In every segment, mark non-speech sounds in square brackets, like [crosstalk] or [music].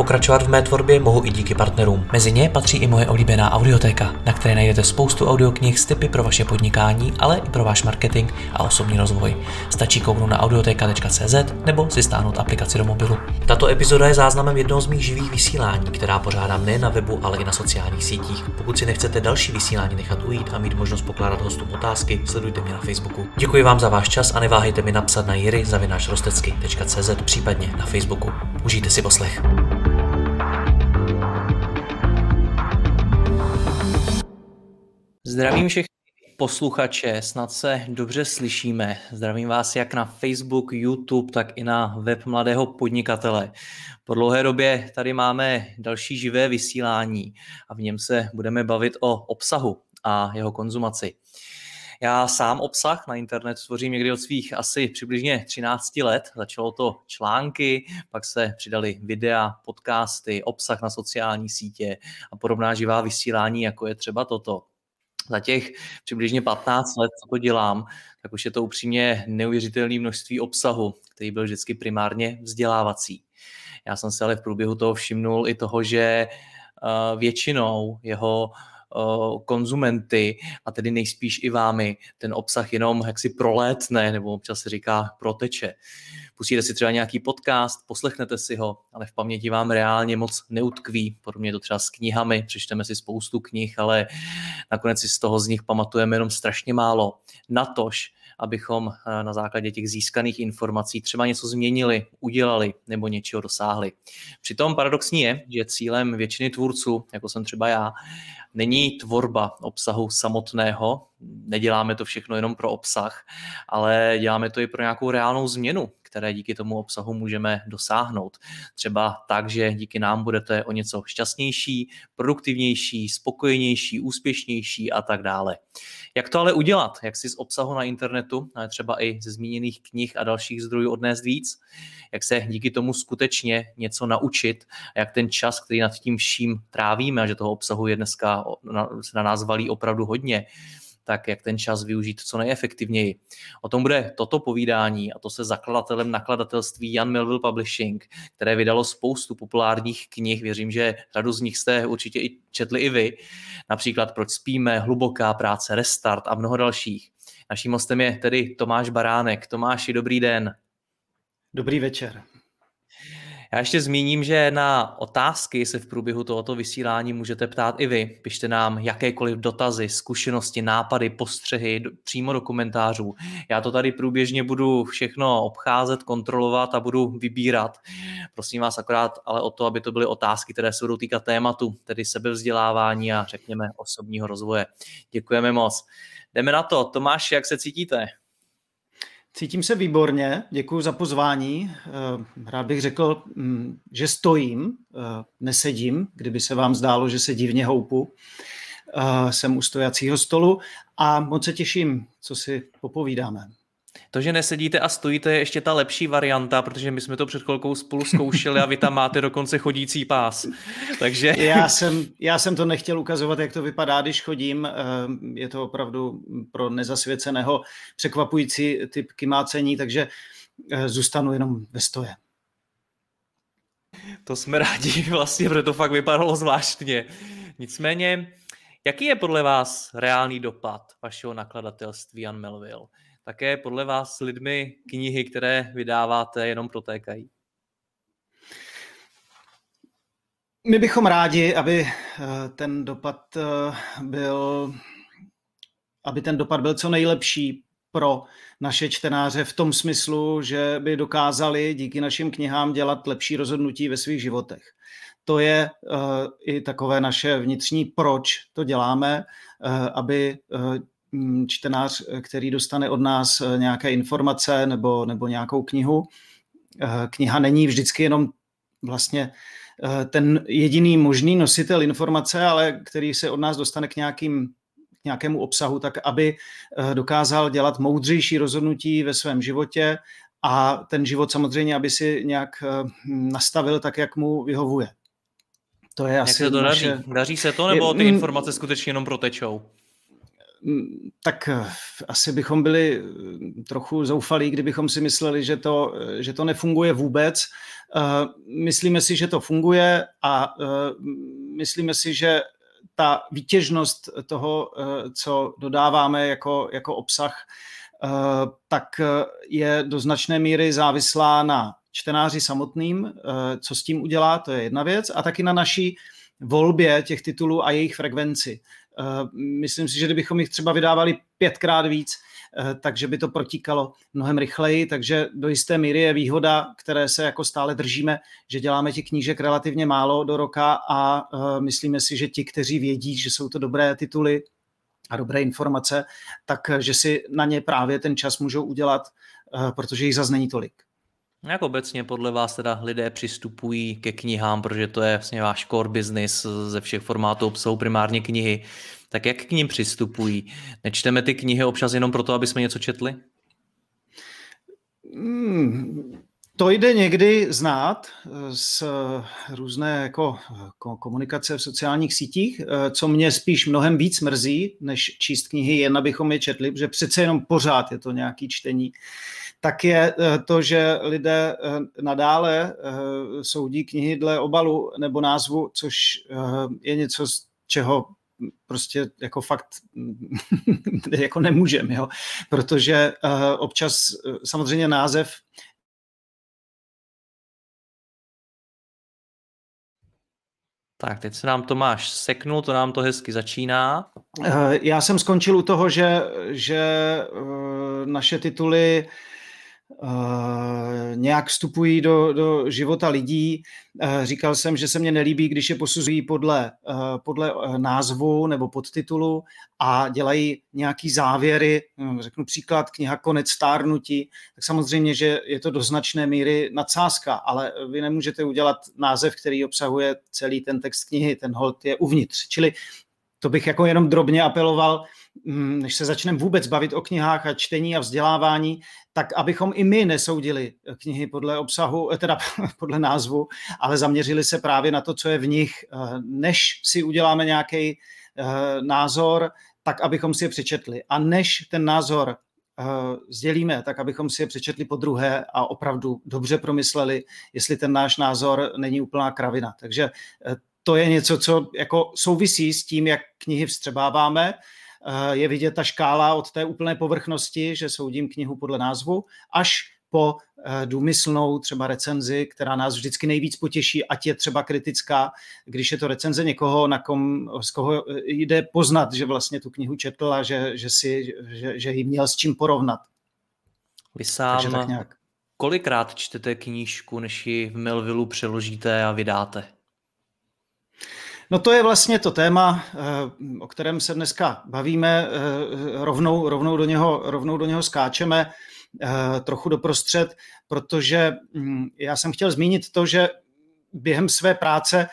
Pokračovat v mé tvorbě mohu i díky partnerům. Mezi ně patří i moje oblíbená audiotéka, na které najdete spoustu audioknih s tipy pro vaše podnikání, ale i pro váš marketing a osobní rozvoj. Stačí kouknout na audioteka.cz nebo si stáhnout aplikaci do mobilu. Tato epizoda je záznamem jednoho z mých živých vysílání, která pořádám nejen na webu, ale i na sociálních sítích. Pokud si nechcete další vysílání nechat ujít a mít možnost pokládat hostům otázky, sledujte mě na Facebooku. Děkuji vám za váš čas a neváhejte mi napsat na jiry.cz případně na Facebooku. Užijte si poslech. Zdravím všechny posluchače, snad se dobře slyšíme. Zdravím vás jak na Facebook, YouTube, tak i na web Mladého podnikatele. Po dlouhé době tady máme další živé vysílání a v něm se budeme bavit o obsahu a jeho konzumaci. Já sám obsah na internet tvořím někdy od svých asi přibližně 13 let. Začalo to články, pak se přidali videa, podcasty, obsah na sociální sítě a podobná živá vysílání, jako je třeba toto za těch přibližně 15 let, co to dělám, tak už je to upřímně neuvěřitelné množství obsahu, který byl vždycky primárně vzdělávací. Já jsem se ale v průběhu toho všimnul i toho, že eh, většinou jeho eh, konzumenty a tedy nejspíš i vámi ten obsah jenom jaksi prolétne nebo občas se říká proteče pustíte si třeba nějaký podcast, poslechnete si ho, ale v paměti vám reálně moc neutkví. Podobně to třeba s knihami, přečteme si spoustu knih, ale nakonec si z toho z nich pamatujeme jenom strašně málo. Natož, abychom eh, na základě těch získaných informací třeba něco změnili, udělali nebo něčeho dosáhli. Přitom paradoxní je, že cílem většiny tvůrců, jako jsem třeba já, není tvorba obsahu samotného, neděláme to všechno jenom pro obsah, ale děláme to i pro nějakou reálnou změnu, které díky tomu obsahu můžeme dosáhnout. Třeba tak, že díky nám budete o něco šťastnější, produktivnější, spokojenější, úspěšnější a tak dále. Jak to ale udělat? Jak si z obsahu na internetu, třeba i ze zmíněných knih a dalších zdrojů odnést víc? Jak se díky tomu skutečně něco naučit? A jak ten čas, který nad tím vším trávíme, a že toho obsahu je dneska se na nás valí opravdu hodně, tak jak ten čas využít co nejefektivněji. O tom bude toto povídání a to se zakladatelem nakladatelství Jan Melville Publishing, které vydalo spoustu populárních knih. Věřím, že řadu z nich jste určitě i četli i vy. Například Proč spíme, Hluboká práce, Restart a mnoho dalších. Naším hostem je tedy Tomáš Baránek. Tomáši, dobrý den. Dobrý večer. Já ještě zmíním, že na otázky se v průběhu tohoto vysílání můžete ptát i vy. Pište nám jakékoliv dotazy, zkušenosti, nápady, postřehy přímo do komentářů. Já to tady průběžně budu všechno obcházet, kontrolovat a budu vybírat. Prosím vás akorát ale o to, aby to byly otázky, které se budou týkat tématu, tedy sebevzdělávání a řekněme osobního rozvoje. Děkujeme moc. Jdeme na to. Tomáš, jak se cítíte? Cítím se výborně, děkuji za pozvání. Eh, rád bych řekl, mm, že stojím, eh, nesedím, kdyby se vám zdálo, že se divně houpu. Eh, jsem u stojacího stolu a moc se těším, co si popovídáme. To, že nesedíte a stojíte, je ještě ta lepší varianta, protože my jsme to před chvilkou spolu zkoušeli a vy tam máte dokonce chodící pás. Takže... Já jsem, já jsem to nechtěl ukazovat, jak to vypadá, když chodím. Eh, je to opravdu pro nezasvěceného překvapující typ kymácení, takže eh, zůstanu jenom ve stoje. To jsme rádi [laughs] vlastně, protože to fakt vypadalo zvláštně. Nicméně, jaký je podle vás reálný dopad vašeho nakladatelství Jan Melville? Také podle vás s lidmi knihy, které vydáváte, jenom protékají? My bychom rádi, aby eh, ten dopad eh, byl, aby ten dopad byl co nejlepší pro naše čtenáře v tom smyslu, že by dokázali díky našim knihám dělat lepší rozhodnutí ve svých životech. To je uh, i takové naše vnitřní, proč to děláme, uh, aby uh, čtenář, eh, který dostane od nás eh, nějaké informace nebo, nebo nějakou knihu. Eh, kniha není vždycky jenom vlastně ten jediný možný nositel informace, ale který se od nás dostane k, nějakým, k nějakému obsahu, tak aby dokázal dělat moudřejší rozhodnutí ve svém životě a ten život samozřejmě, aby si nějak nastavil tak, jak mu vyhovuje. To je Jak asi se to naše... daří? Daří se to, nebo ty informace skutečně jenom protečou? Tak eh, asi bychom byli eh, trochu zoufalí, kdybychom si mysleli, že to, eh, že to nefunguje vůbec. Myslíme si, že to funguje a myslíme si, že ta výtěžnost toho, co dodáváme jako, jako obsah, tak je do značné míry závislá na čtenáři samotným, co s tím udělá, to je jedna věc, a taky na naší volbě těch titulů a jejich frekvenci. Eh, myslím si, že kdybychom jich třeba vydávali pětkrát víc, eh, takže by to protíkalo mnohem rychleji, takže do jisté míry je výhoda, které se jako stále držíme, že děláme těch knížek relativně málo do roka a eh, myslíme si, že ti, kteří vědí, že jsou to dobré tituly a dobré informace, tak že si na ně právě ten čas můžou udělat, protože jich zase není tolik. Jak obecně podle vás teda lidé přistupují ke knihám, protože to je vlastně váš core business ze všech formátů obsahu, primárně knihy, tak jak k ním přistupují? Nečteme ty knihy občas jenom proto, aby jsme něco četli? Hmm, to jde někdy znát z různé jako komunikace v sociálních sítích, co mě spíš mnohem víc mrzí, než číst knihy, jen abychom je četli, protože přece jenom pořád je to nějaký čtení tak je eh, to, že lidé eh, nadále eh, soudí knihy dle obalu nebo názvu, což je něco, z čeho prostě jako fakt [laughs] jako nemůžem, jo? protože občas samozřejmě název Tak, teď se nám Tomáš seknul, to nám to hezky začíná. Já jsem skončil u toho, že, že naše tituly Uh, nějak vstupují do, do života lidí. Uh, říkal jsem, že se mně nelíbí, když je posuzují podle, uh, podle názvu nebo podtitulu a dělají nějaký závěry, hm, řeknu příklad, kniha Konec stárnutí, tak samozřejmě, že je to do značné míry nadsázka, ale vy nemůžete udělat název, který obsahuje celý ten text knihy, ten hold je uvnitř. Čili to bych jako jenom drobně apeloval, než se začneme vůbec bavit o knihách a čtení a vzdělávání, tak abychom i my nesoudili knihy podle obsahu, eh, teda [laughs] podle názvu, ale zaměřili se právě na to, co je v nich. Eh, než si uděláme nějaký eh, názor, tak abychom si je přečetli. A než ten názor sdělíme, tak abychom si je přečetli po druhé a opravdu dobře promysleli, jestli ten náš názor není úplná kravina. Takže to je něco, co jako souvisí s tím, jak knihy vstřebáváme, Eh, je vidět ta škála od té úplné povrchnosti, že soudím knihu podle názvu, až po eh, důmyslnou třeba recenzi, která nás vždycky nejvíc potěší, ať je třeba kritická, když je to recenze někoho, na kom, z koho jde poznat, že vlastně tu knihu četl a že, že, si, že, že ji měl s čím porovnat. Vy sám tak nějak. kolikrát čtete knížku, než ji v Melvillu přeložíte a vydáte? No to je vlastně to téma, eh, o kterém se dneska bavíme, eh, rovnou, rovnou, do, něho, rovnou do něho skáčeme eh, trochu doprostřed, protože hm, já jsem chtěl zmínit to, že během své práce,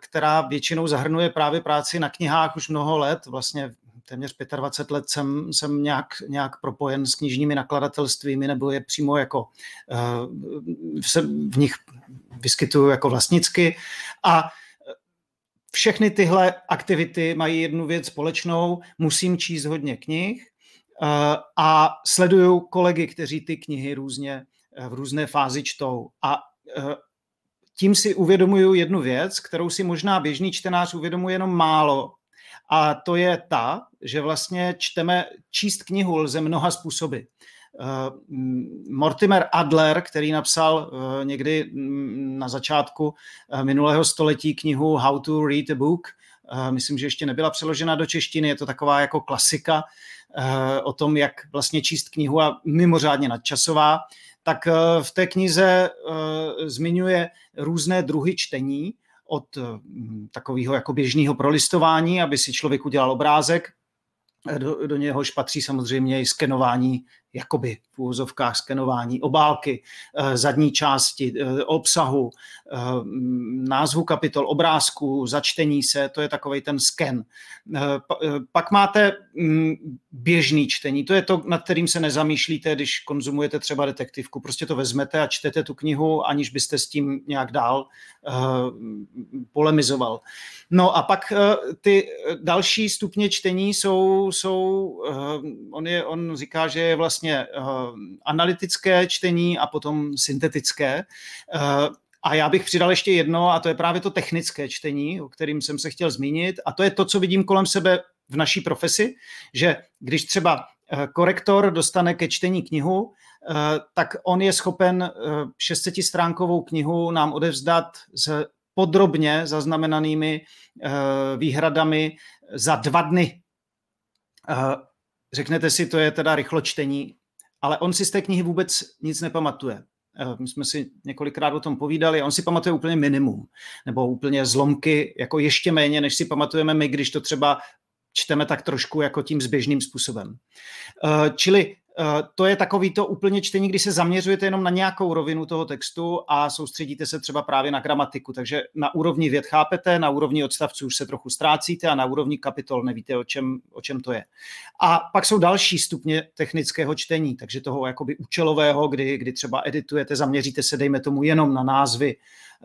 která většinou zahrnuje právě práci na knihách už mnoho let, vlastně téměř 25 let jsem, jsem nějak, nějak propojen s knižními nakladatelstvími nebo je přímo jako se v nich vyskytuju jako vlastnicky. A všechny tyhle aktivity mají jednu věc společnou, musím číst hodně knih eh, a sleduju kolegy, kteří ty knihy různě eh, v různé fázi čtou. A eh, tím si uvědomuju jednu věc, kterou si možná běžný čtenář uvědomuje jenom málo. A to je ta, že vlastně čteme, číst knihu lze mnoha způsoby. Eh, Mortimer Adler, který napsal eh, někdy na začátku eh, minulého století knihu How to Read a Book, myslím, že ještě nebyla přeložena do češtiny, je to taková jako klasika o tom, jak vlastně číst knihu a mimořádně nadčasová, tak v té knize zmiňuje různé druhy čtení, od takového jako běžného prolistování, aby si člověk udělal obrázek, do, do něhož patří samozřejmě i skenování jakoby v úvozovkách skenování obálky, zadní části, obsahu, názvu kapitol, obrázku, začtení se, to je takový ten sken. Pak máte mm, běžný čtení, to je to, nad kterým se nezamýšlíte, když konzumujete třeba detektivku. Prostě to vezmete a čtete tu knihu, aniž byste s tím nějak dál polemizoval. No a pak ty další stupně čtení jsou, jsou on, je, on říká, že je vlastně analytické čtení a potom syntetické. A já bych přidal ještě jedno, a to je právě to technické čtení, o kterým jsem se chtěl zmínit. A to je to, co vidím kolem sebe v naší profesi, že když třeba korektor dostane ke čtení knihu, tak on je schopen 600-stránkovou knihu nám odevzdat s podrobně zaznamenanými výhradami za dva dny. Řeknete si, to je teda rychločtení, ale on si z té knihy vůbec nic nepamatuje. Eh, my jsme si několikrát o tom povídali, on si pamatuje úplně minimum, nebo úplně zlomky, jako ještě méně, než si pamatujeme my, když to třeba čteme tak trošku jako tím zběžným způsobem. Eh, čili to je takový to úplně čtení, kdy se zaměřujete jenom na nějakou rovinu toho textu a soustředíte se třeba právě na gramatiku. Takže na úrovni věd chápete, na úrovni odstavců už se trochu ztrácíte a na úrovni kapitol nevíte, o čem, o čem to je. A pak jsou další stupně technického čtení, takže toho jakoby účelového, kdy, kdy třeba editujete, zaměříte se, dejme tomu, jenom na názvy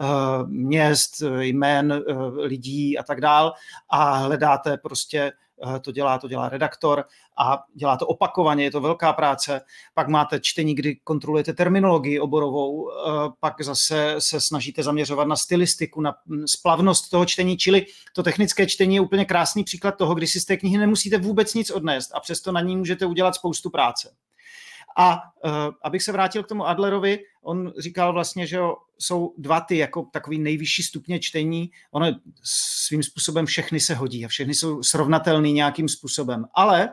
uh, měst, jmén uh, lidí a tak dál a hledáte prostě Eh, to dělá, to dělá redaktor a dělá to opakovaně, je to velká práce. Pak máte čtení, kdy kontrolujete terminologii oborovou, eh, pak zase se snažíte zaměřovat na stylistiku, na hm, splavnost toho čtení, čili to technické čtení je úplně krásný příklad toho, kdy si z té knihy nemusíte vůbec nic odnést a přesto na ní můžete udělat spoustu práce. A uh, abych se vrátil k tomu Adlerovi, on říkal vlastně, že jsou dva ty jako takový nejvyšší stupně čtení. Ono svým způsobem všechny se hodí a všechny jsou srovnatelný nějakým způsobem. Ale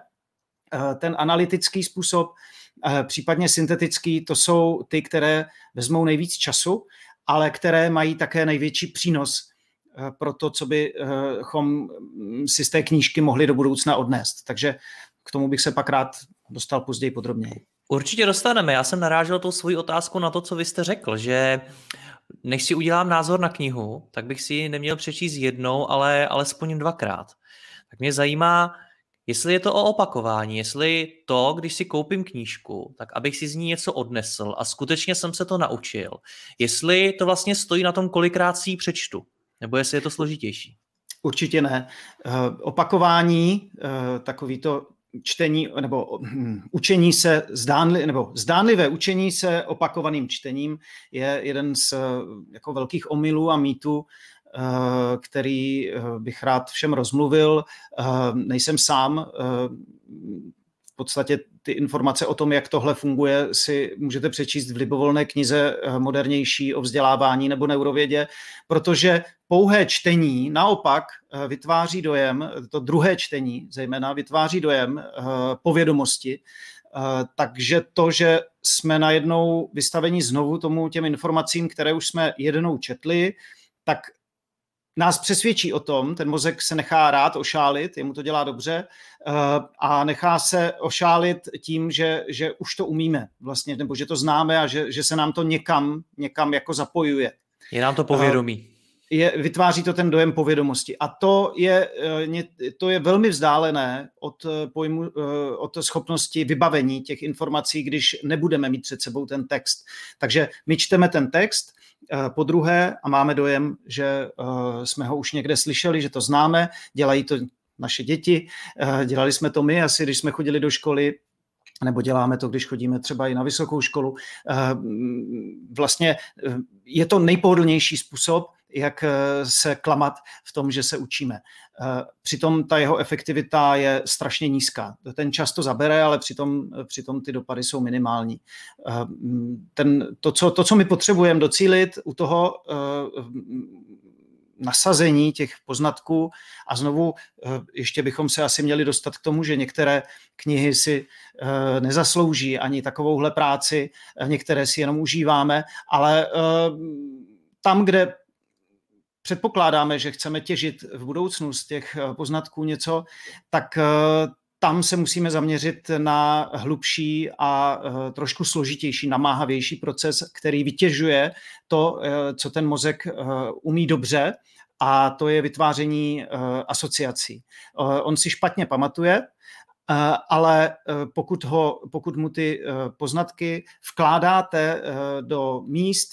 uh, ten analytický způsob, uh, případně syntetický, to jsou ty, které vezmou nejvíc času, ale které mají také největší přínos pro to, co bychom si z té knížky mohli do budoucna odnést. Takže k tomu bych se pak rád dostal později podrobněji. Určitě dostaneme. Já jsem narážel tou svoji otázku na to, co vy jste řekl, že než si udělám názor na knihu, tak bych si ji neměl přečíst jednou, ale alespoň dvakrát. Tak mě zajímá, jestli je to o opakování, jestli to, když si koupím knížku, tak abych si z ní něco odnesl a skutečně jsem se to naučil. Jestli to vlastně stojí na tom, kolikrát si ji přečtu, nebo jestli je to složitější. Určitě ne. Eh, opakování, eh, takový to čtení nebo hm, učení se zdánli, nebo zdánlivé učení se opakovaným čtením je jeden z jako velkých omylů a mýtů, eh, který eh, bych rád všem rozmluvil. Eh, nejsem sám, podstatě ty informace o tom, jak tohle funguje, si můžete přečíst v libovolné knize modernější o vzdělávání nebo neurovědě, protože pouhé čtení naopak eh, vytváří dojem, to druhé čtení zejména vytváří dojem eh, povědomosti, eh, takže to, že jsme najednou vystaveni znovu tomu těm informacím, které už jsme jednou četli, tak nás přesvědčí o tom, ten mozek se nechá rád ošálit, jemu to dělá dobře a nechá se ošálit tím, že, že už to umíme vlastně, nebo že to známe a že, že se nám to někam, někam jako zapojuje. Je nám to povědomí je, vytváří to ten dojem povědomosti. A to je, eh, to je velmi vzdálené od, eh, pojmu, eh, od schopnosti vybavení těch informací, když nebudeme mít před sebou ten text. Takže my čteme ten text, po druhé a máme dojem, že jsme ho už někde slyšeli, že to známe, dělají to naše děti, dělali jsme to my asi, když jsme chodili do školy, nebo děláme to, když chodíme třeba i na vysokou školu. Vlastně je to nejpohodlnější způsob, jak eh, se klamat v tom, že se učíme. Eh, přitom ta jeho efektivita je strašně nízká. Ten čas to zabere, ale přitom, přitom ty dopady jsou minimální. Eh, ten, to, co, to, co my potřebujeme docílit u toho nasazení těch poznatků a znovu ještě bychom se asi měli dostat k tomu, že některé knihy si nezaslouží ani takovouhle práci, některé si jenom užíváme, ale tam, kde předpokládáme, že chceme těžit v budoucnu z těch eh, poznatků něco, tak eh, tam se musíme zaměřit na hlubší a trošku složitější, namáhavější proces, který vytěžuje to, co ten mozek umí dobře, a to je vytváření asociací. On si špatně pamatuje, Eh, ale eh, pokud, ho, pokud mu ty eh, poznatky vkládáte do míst,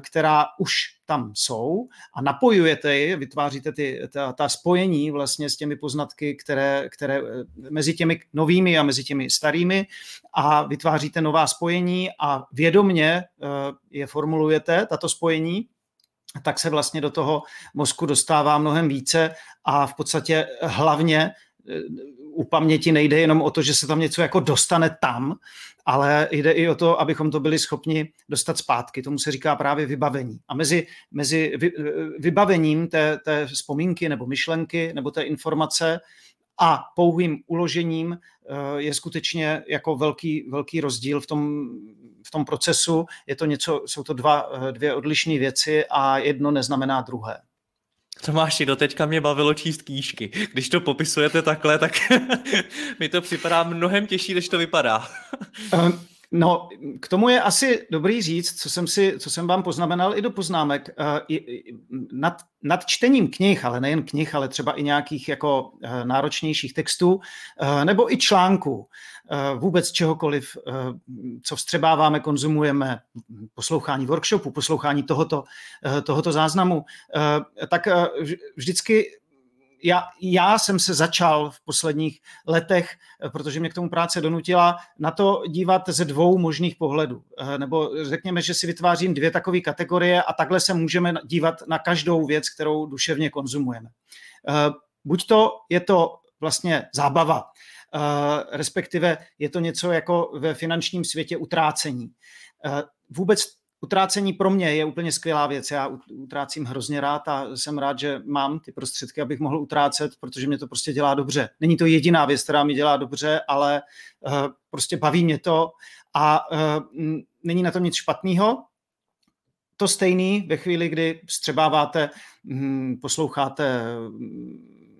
která už tam jsou a napojujete je, vytváříte ty, ta, ta spojení vlastně s těmi poznatky, které, které mezi těmi novými a mezi těmi starými a vytváříte nová spojení a vědomně je formulujete, tato spojení, tak se vlastně do toho mozku dostává mnohem více a v podstatě hlavně u paměti nejde jenom o to, že se tam něco jako dostane tam, ale jde i o to, abychom to byli schopni dostat zpátky. Tomu se říká právě vybavení. A mezi, mezi vy, vybavením té, té vzpomínky nebo myšlenky nebo té informace a pouhým uložením eh, je skutečně jako velký, velký rozdíl v tom, v tom procesu. Je to něco, jsou to dva, eh, dvě odlišné věci a jedno neznamená druhé. Tomáši, do teďka mě bavilo číst knížky. Když to popisujete takhle, tak [laughs] mi to připadá mnohem těžší, než to vypadá. No, k tomu je asi dobrý říct, co jsem, si, co jsem vám poznamenal i do poznámek. Uh, nad, nad čtením knih, ale nejen knih, ale třeba i nějakých jako uh, náročnějších textů, uh, nebo i článků, Eh, vůbec čehokoliv, eh, co vstřebáváme, konzumujeme, poslouchání workshopu, poslouchání tohoto, eh, tohoto záznamu, tak vždycky já, já jsem se začal v posledních letech, protože mě k tomu práce donutila, na to dívat ze dvou možných pohledů. Nebo řekněme, že si vytvářím dvě takové kategorie a takhle se můžeme dívat na každou věc, kterou duševně konzumujeme. Buď to je to vlastně zábava, respektive je to něco jako ve finančním světě utrácení. Vůbec utrácení pro mě je úplně skvělá věc. Já utrácím hrozně rád a jsem rád, že mám ty prostředky, abych mohl utrácet, protože mě to prostě dělá dobře. Není to jediná věc, která mi dělá dobře, ale prostě baví mě to a není na tom nic špatného. To stejný ve chvíli, kdy střebáváte, hm, posloucháte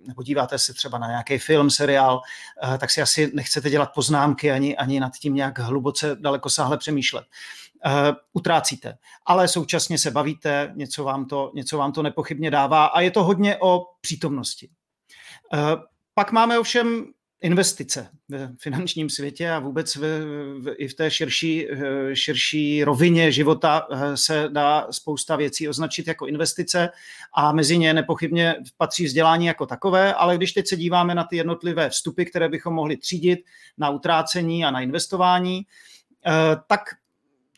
nebo díváte se třeba na nějaký film, seriál, eh, tak si asi nechcete dělat poznámky ani, ani nad tím nějak hluboce daleko sáhle přemýšlet. Utrácíte, ale současně se bavíte, něco vám, to, něco vám to nepochybně dává a je to hodně o přítomnosti. Uh, pak máme ovšem investice ve finančním světě a vůbec v, v, i v té širší, eh, širší rovině života eh, se dá spousta věcí označit jako investice a mezi ně nepochybně patří vzdělání jako takové, ale když teď se díváme na ty jednotlivé vstupy, které bychom mohli třídit na utrácení a na investování, eh, tak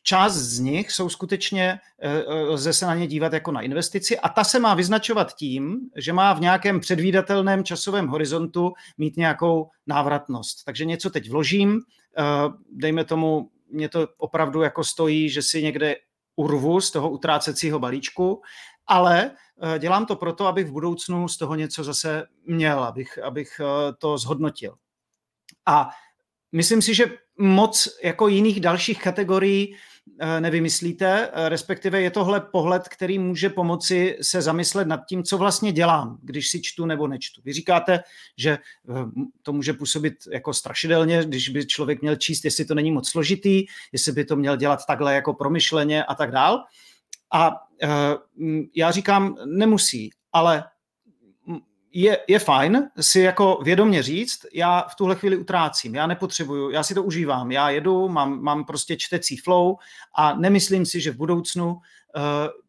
část z nich jsou skutečně, eh, eh, lze se na ně dívat jako na investici a ta se má vyznačovat tím, že má v nějakém předvídatelném časovém horizontu mít nějakou návratnost. Takže něco teď vložím, eh, dejme tomu, mě to opravdu jako stojí, že si někde urvu z toho utrácecího balíčku, ale dělám to proto, abych v budoucnu z toho něco zase měl, abych, abych to zhodnotil. A myslím si, že moc jako jiných dalších kategorií nevymyslíte, eh, respektive je tohle pohled, který může pomoci se zamyslet nad tím, co vlastně dělám, když si čtu nebo nečtu. Vy říkáte, že eh, to může působit jako strašidelně, když by člověk měl číst, jestli to není moc složitý, jestli by to měl dělat takhle jako promyšleně a tak dál. A já říkám, nemusí, ale je, je fajn si jako vědomě říct, já v tuhle chvíli utrácím, já nepotřebuju, já si to užívám, já jedu, mám, mám prostě čtecí flow a nemyslím si, že v budoucnu uh,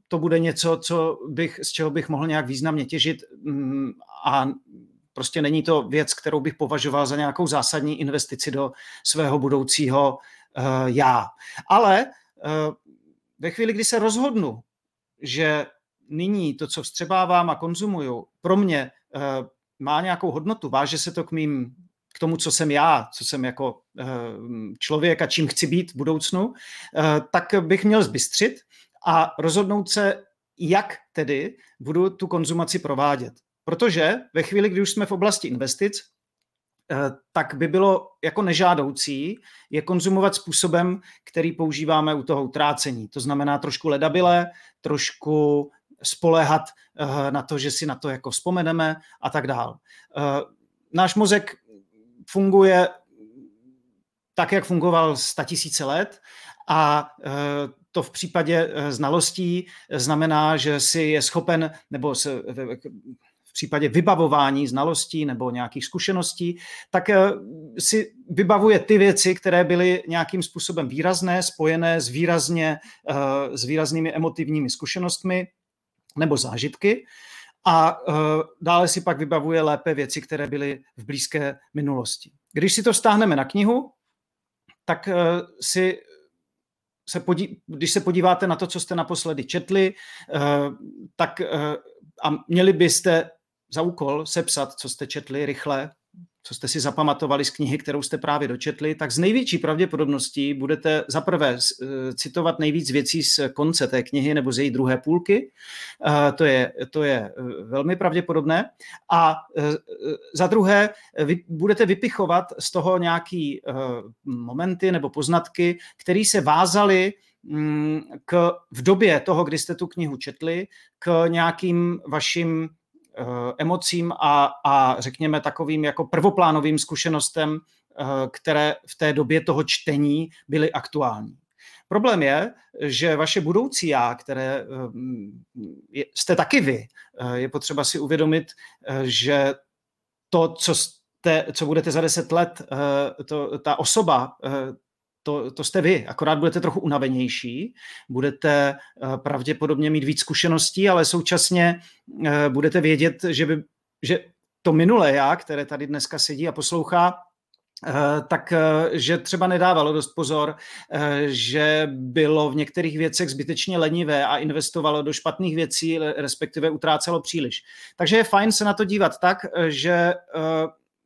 to bude něco, co bych, z čeho bych mohl nějak významně těžit um, a prostě není to věc, kterou bych považoval za nějakou zásadní investici do svého budoucího uh, já. Ale uh, ve chvíli, kdy se rozhodnu, že nyní to, co vstřebávám a konzumuju, pro mě má nějakou hodnotu, váže se to k mým k tomu, co jsem já, co jsem jako uh, člověk a čím chci být v budoucnu, uh, tak bych měl zbystřit a rozhodnout se, jak tedy budu tu konzumaci provádět. Protože ve chvíli, kdy už jsme v oblasti investic, tak by bylo jako nežádoucí je konzumovat způsobem, který používáme u toho utrácení. To znamená trošku ledabile, trošku spoléhat eh, na to, že si na to jako vzpomeneme a tak dál. Eh, náš mozek funguje tak, jak fungoval tisíce let a to v případě znalostí znamená, že si je schopen, nebo se, v případě vybavování znalostí nebo nějakých zkušeností, tak si vybavuje ty věci, které byly nějakým způsobem výrazné, spojené s, výrazně, s výraznými emotivními zkušenostmi nebo zážitky a uh, dále si pak vybavuje lépe věci, které byly v blízké minulosti. Když si to stáhneme na knihu, tak uh, si se podí, když se podíváte na to, co jste naposledy četli, uh, tak a měli byste za úkol sepsat, co jste četli rychle, co jste si zapamatovali z knihy, kterou jste právě dočetli, tak z největší pravděpodobností budete zaprvé eh, citovat nejvíc věcí z konce té knihy nebo z její druhé půlky. Eh, to je, to je eh, velmi pravděpodobné. A za druhé vy budete vypichovat z toho nějaký momenty nebo poznatky, které se vázaly mm, k, v době toho, kdy jste tu knihu četli, k nějakým vašim emocím a, a řekněme takovým jako prvoplánovým zkušenostem, eh, které v té době toho čtení byly aktuální. Problém je, že vaše budoucí já, které eh, jste taky vy, je potřeba si uvědomit, že to, co, jste, co budete za deset let, to, ta osoba, to, to jste vy, akorát budete trochu unavenější, budete eh, pravděpodobně mít víc zkušeností, ale současně eh, budete vědět, že, by, že to minulé já, které tady dneska sedí a poslouchá, eh, tak že třeba nedávalo dost pozor, že bylo v některých věcech zbytečně lenivé a investovalo do špatných věcí, respektive utrácelo příliš. Takže je fajn se na to dívat tak, že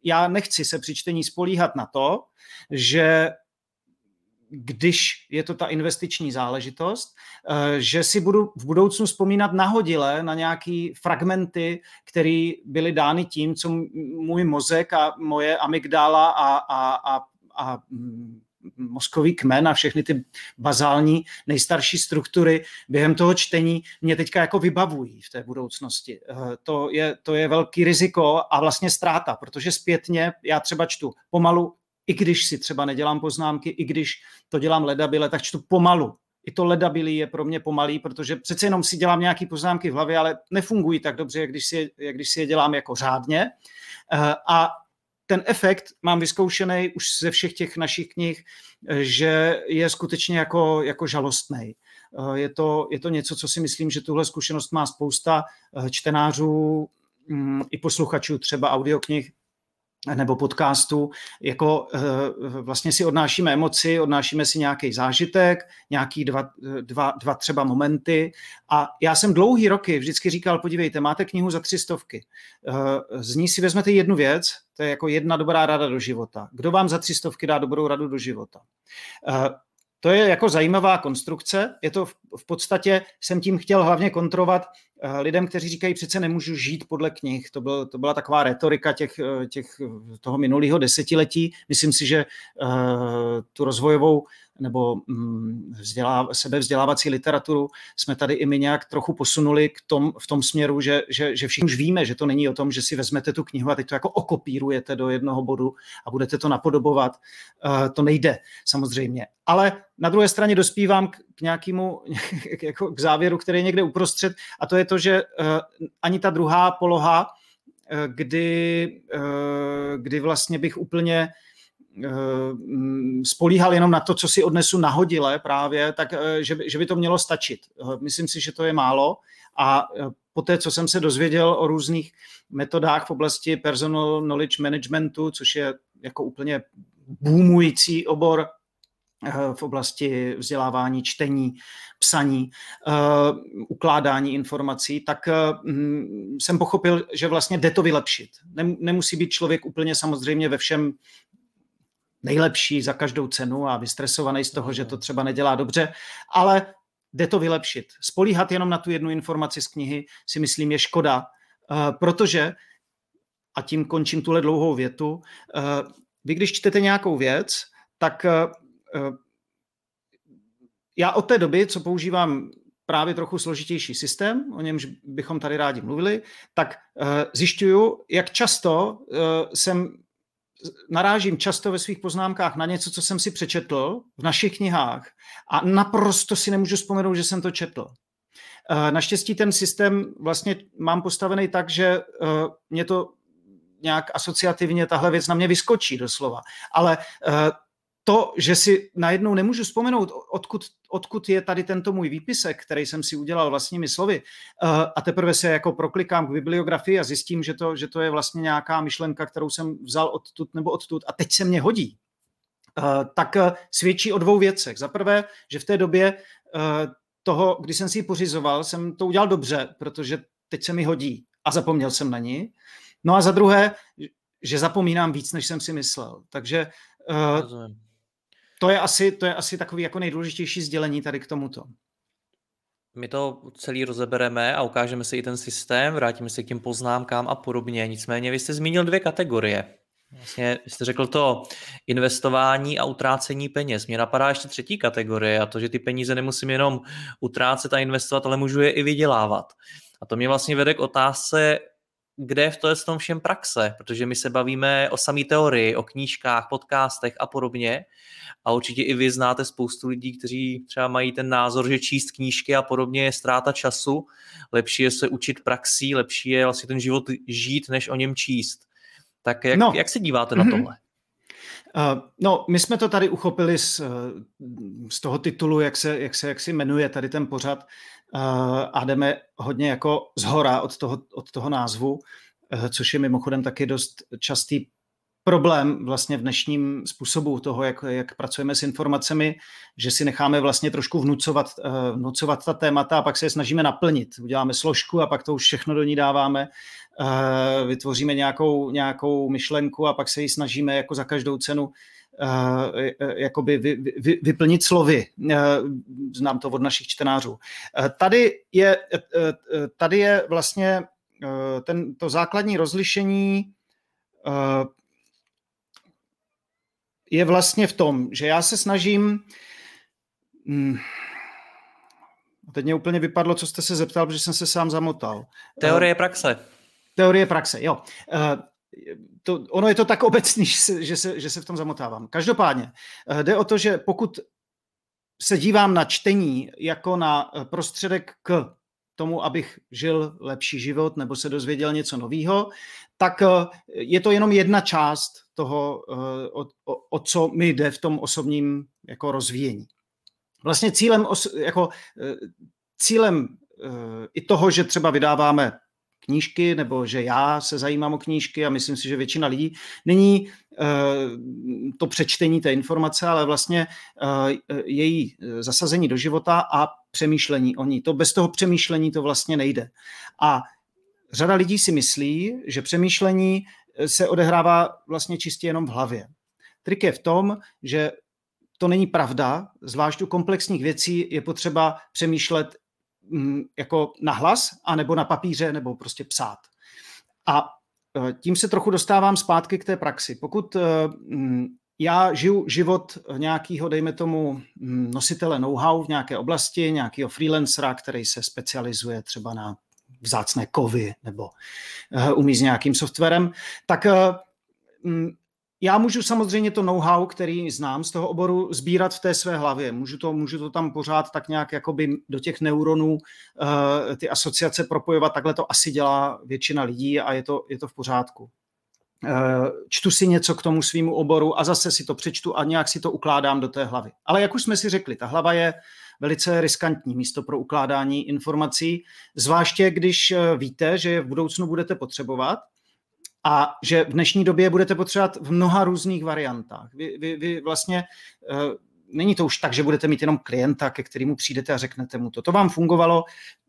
já nechci se při čtení spolíhat na to, že když je to ta investiční záležitost, eh, že si budu v budoucnu vzpomínat nahodile na nějaký fragmenty, které byly dány tím, co můj mozek a moje amygdala a, a, a, a mm, mozkový kmen a všechny ty bazální nejstarší struktury během toho čtení mě teďka jako vybavují v té budoucnosti. Eh, to je, to je velký riziko a vlastně ztráta, protože zpětně já třeba čtu pomalu i když si třeba nedělám poznámky, i když to dělám ledabile, tak čtu pomalu. I to ledabilý je pro mě pomalý, protože přece jenom si dělám nějaké poznámky v hlavě, ale nefungují tak dobře, jak když si je, jak když si je dělám jako řádně. Eh, a ten efekt mám vyzkoušený už ze všech těch našich knih, eh, že je skutečně jako, jako žalostný. Eh, je to, je to něco, co si myslím, že tuhle zkušenost má spousta čtenářů mm, i posluchačů třeba audioknih, nebo podcastu, jako eh, vlastně si odnášíme emoci, odnášíme si nějaký zážitek, nějaký dva, dva, dva třeba momenty a já jsem dlouhý roky vždycky říkal, podívejte, máte knihu za tři stovky, eh, z ní si vezmete jednu věc, to je jako jedna dobrá rada do života. Kdo vám za tři stovky dá dobrou radu do života? Eh, to je jako zajímavá konstrukce. Je to v, v podstatě, jsem tím chtěl hlavně kontrovat lidem, kteří říkají, přece nemůžu žít podle knih. To, byl, to byla taková retorika těch, eh, těch, toho minulého desetiletí. Myslím si, že tu rozvojovou nebo mm, vzdělá, sebevzdělávací literaturu jsme tady i my nějak trochu posunuli k tom, v tom směru, že, že, že všichni už víme, že to není o tom, že si vezmete tu knihu a teď to jako okopírujete do jednoho bodu a budete to napodobovat. Uh, to nejde samozřejmě. Ale na druhé straně dospívám k, k nějakému, [laughs] jako k závěru, který je někde uprostřed a to je to, že uh, ani ta druhá poloha, uh, kdy, kdy vlastně bych úplně Eh, spolíhal jenom na to, co si odnesu nahodile právě, tak eh, že by, že by to mělo stačit. Eh, myslím si, že to je málo a po té, co jsem se dozvěděl o různých metodách v oblasti personal knowledge managementu, což je jako úplně boomující obor v oblasti vzdělávání, čtení, psaní, ukládání informací, tak jsem pochopil, že vlastně jde to vylepšit. Nemusí být člověk úplně samozřejmě ve všem nejlepší za každou cenu a vystresovaný z toho, že to třeba nedělá dobře, ale jde to vylepšit. Spolíhat jenom na tu jednu informaci z knihy si myslím je škoda, eh, protože, a tím končím tuhle dlouhou větu, eh, vy když čtete nějakou věc, tak eh, já od té doby, co používám právě trochu složitější systém, o němž bychom tady rádi mluvili, tak zjišťuju, jak často jsem narážím často ve svých poznámkách na něco, co jsem si přečetl v našich knihách a naprosto si nemůžu vzpomenout, že jsem to četl. Naštěstí ten systém vlastně mám postavený tak, že mě to nějak asociativně tahle věc na mě vyskočí doslova. Ale to, že si najednou nemůžu vzpomenout, odkud, odkud je tady tento můj výpisek, který jsem si udělal vlastními slovy, uh, a teprve se jako proklikám k bibliografii a zjistím, že to, že to je vlastně nějaká myšlenka, kterou jsem vzal odtud nebo odtud a teď se mě hodí, uh, tak uh, svědčí o dvou věcech. Za prvé, že v té době toho, kdy jsem si ji pořizoval, jsem to udělal dobře, protože teď se mi hodí a zapomněl jsem na ní. No a za druhé, že zapomínám víc, než jsem si myslel. Takže uh, to je asi, to je asi takový jako nejdůležitější sdělení tady k tomuto. My to celý rozebereme a ukážeme si i ten systém, vrátíme se k těm poznámkám a podobně. Nicméně vy jste zmínil dvě kategorie. Vlastně jste řekl to investování a utrácení peněz. Mně napadá ještě třetí kategorie a to, že ty peníze nemusím jenom utrácet a investovat, ale můžu je i vydělávat. A to mě vlastně vede k otázce, kde je v tom všem praxe, protože my se bavíme o samé teorii, o knížkách, podcastech a podobně. A určitě i vy znáte spoustu lidí, kteří třeba mají ten názor, že číst knížky a podobně je ztráta času. Lepší je se učit praxí, lepší je vlastně ten život žít, než o něm číst. Tak jak, no. jak se díváte na mhm. tohle? Uh, no, my jsme to tady uchopili z, z toho titulu, jak se, jak se jak si jmenuje tady ten pořad a jdeme hodně jako zhora od toho, od toho názvu, uh, což je mimochodem taky dost častý problém vlastně v dnešním způsobu toho, jak, jak pracujeme s informacemi, že si necháme vlastně trošku vnucovat, uh, vnucovat ta témata a pak se je snažíme naplnit. Uděláme složku a pak to už všechno do ní dáváme, vytvoříme nějakou, nějakou myšlenku a pak se ji snažíme jako za každou cenu jakoby vy, vy, vyplnit slovy. Uh, znám to od našich čtenářů. Tady, je, tady je vlastně ten, to základní rozlišení je vlastně v tom, že já se snažím. Hmm, teď mě úplně vypadlo, co jste se zeptal, protože jsem se sám zamotal. Teorie praxe. Teorie praxe, jo. To, ono je to tak obecný, [laughs] že se, že se v tom zamotávám. Každopádně uh, jde o to, že pokud se dívám na čtení jako na prostředek k tomu, abych žil lepší život nebo se dozvěděl něco nového, tak eh, je to jenom jedna část toho, eh, o, o, o co mi jde v tom osobním jako rozvíjení. Vlastně cílem, jako, eh, cílem i toho, že třeba vydáváme knížky, nebo že já se zajímám o knížky a myslím si, že většina lidí, není to přečtení té informace, ale vlastně její zasazení do života a přemýšlení o ní. To bez toho přemýšlení to vlastně nejde. A řada lidí si myslí, že přemýšlení eh, se odehrává vlastně čistě jenom v hlavě. Trik je v tom, že to není pravda, zvlášť u komplexních věcí je potřeba přemýšlet jako na hlas, anebo na papíře, nebo prostě psát. A eh, tím se trochu dostávám zpátky k té praxi. Pokud eh, mm, já žiju život nějakého, dejme tomu, mm, nositele know-how v nějaké oblasti, nějakého freelancera, který se specializuje třeba na vzácné kovy nebo uh, umí s nějakým softwarem, tak já můžu samozřejmě to know-how, který znám z toho oboru, sbírat v té své hlavě. Můžu to, můžu to tam pořád tak nějak jakoby do těch neuronů uh, ty asociace propojovat. Takhle to asi dělá většina lidí a je to, je to v pořádku. Uh, čtu si něco k tomu svýmu oboru a zase si to přečtu a nějak si to ukládám do té hlavy. Ale jak už jsme si řekli, ta hlava je velice riskantní místo pro ukládání informací, zvláště když eh, víte, že je v budoucnu budete potřebovat a že v dnešní době budete potřebovat v mnoha různých variantách. Vy, vy, vy vlastně uh, není to už tak, že budete mít jenom klienta, ke kterému přijdete a řeknete mu to. To vám fungovalo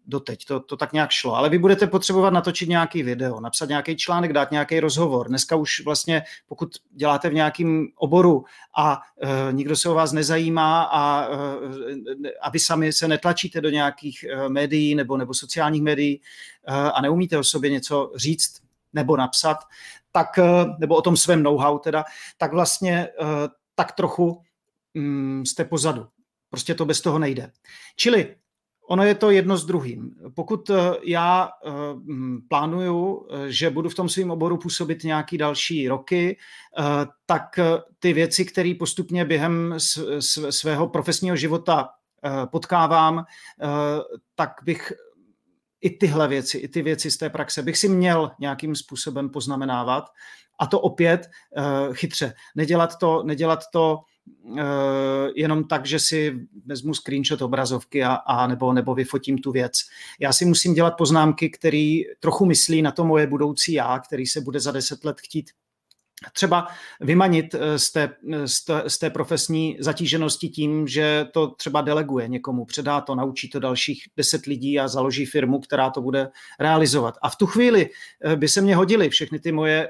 doteď, to, to tak nějak šlo, ale vy budete potřebovat natočit nějaký video, napsat nějaký článek, dát nějaký rozhovor. Dneska už vlastně, pokud děláte v nějakém oboru a e, nikdo se o vás nezajímá a, e, a vy sami se netlačíte do nějakých e, médií nebo, nebo sociálních médií e, a neumíte o sobě něco říct nebo napsat, tak, e, nebo o tom svém know-how teda, tak vlastně e, tak trochu mm, jste pozadu. Prostě to bez toho nejde. Čili ono je to jedno s druhým. Pokud eh, já eh, plánuju, eh, že budu v tom svém oboru působit nějaký další roky, tak ty věci, které postupně během svého profesního života potkávám, tak bych i tyhle věci, i ty věci z té praxe bych si měl nějakým způsobem poznamenávat. A to opět chytře. Nedělat to, nedělat to Eh, jenom tak, že si vezmu screenshot obrazovky a, a nebo, nebo vyfotím tu věc. Já si musím dělat poznámky, které trochu myslí na to moje budoucí já, který se bude za deset let chtít třeba vymanit eh, z té, z, té, z té profesní zatíženosti tím, že to třeba deleguje někomu, předá to, naučí to dalších deset lidí a založí firmu, která to bude realizovat. A v tu chvíli eh, by se mě hodily všechny ty moje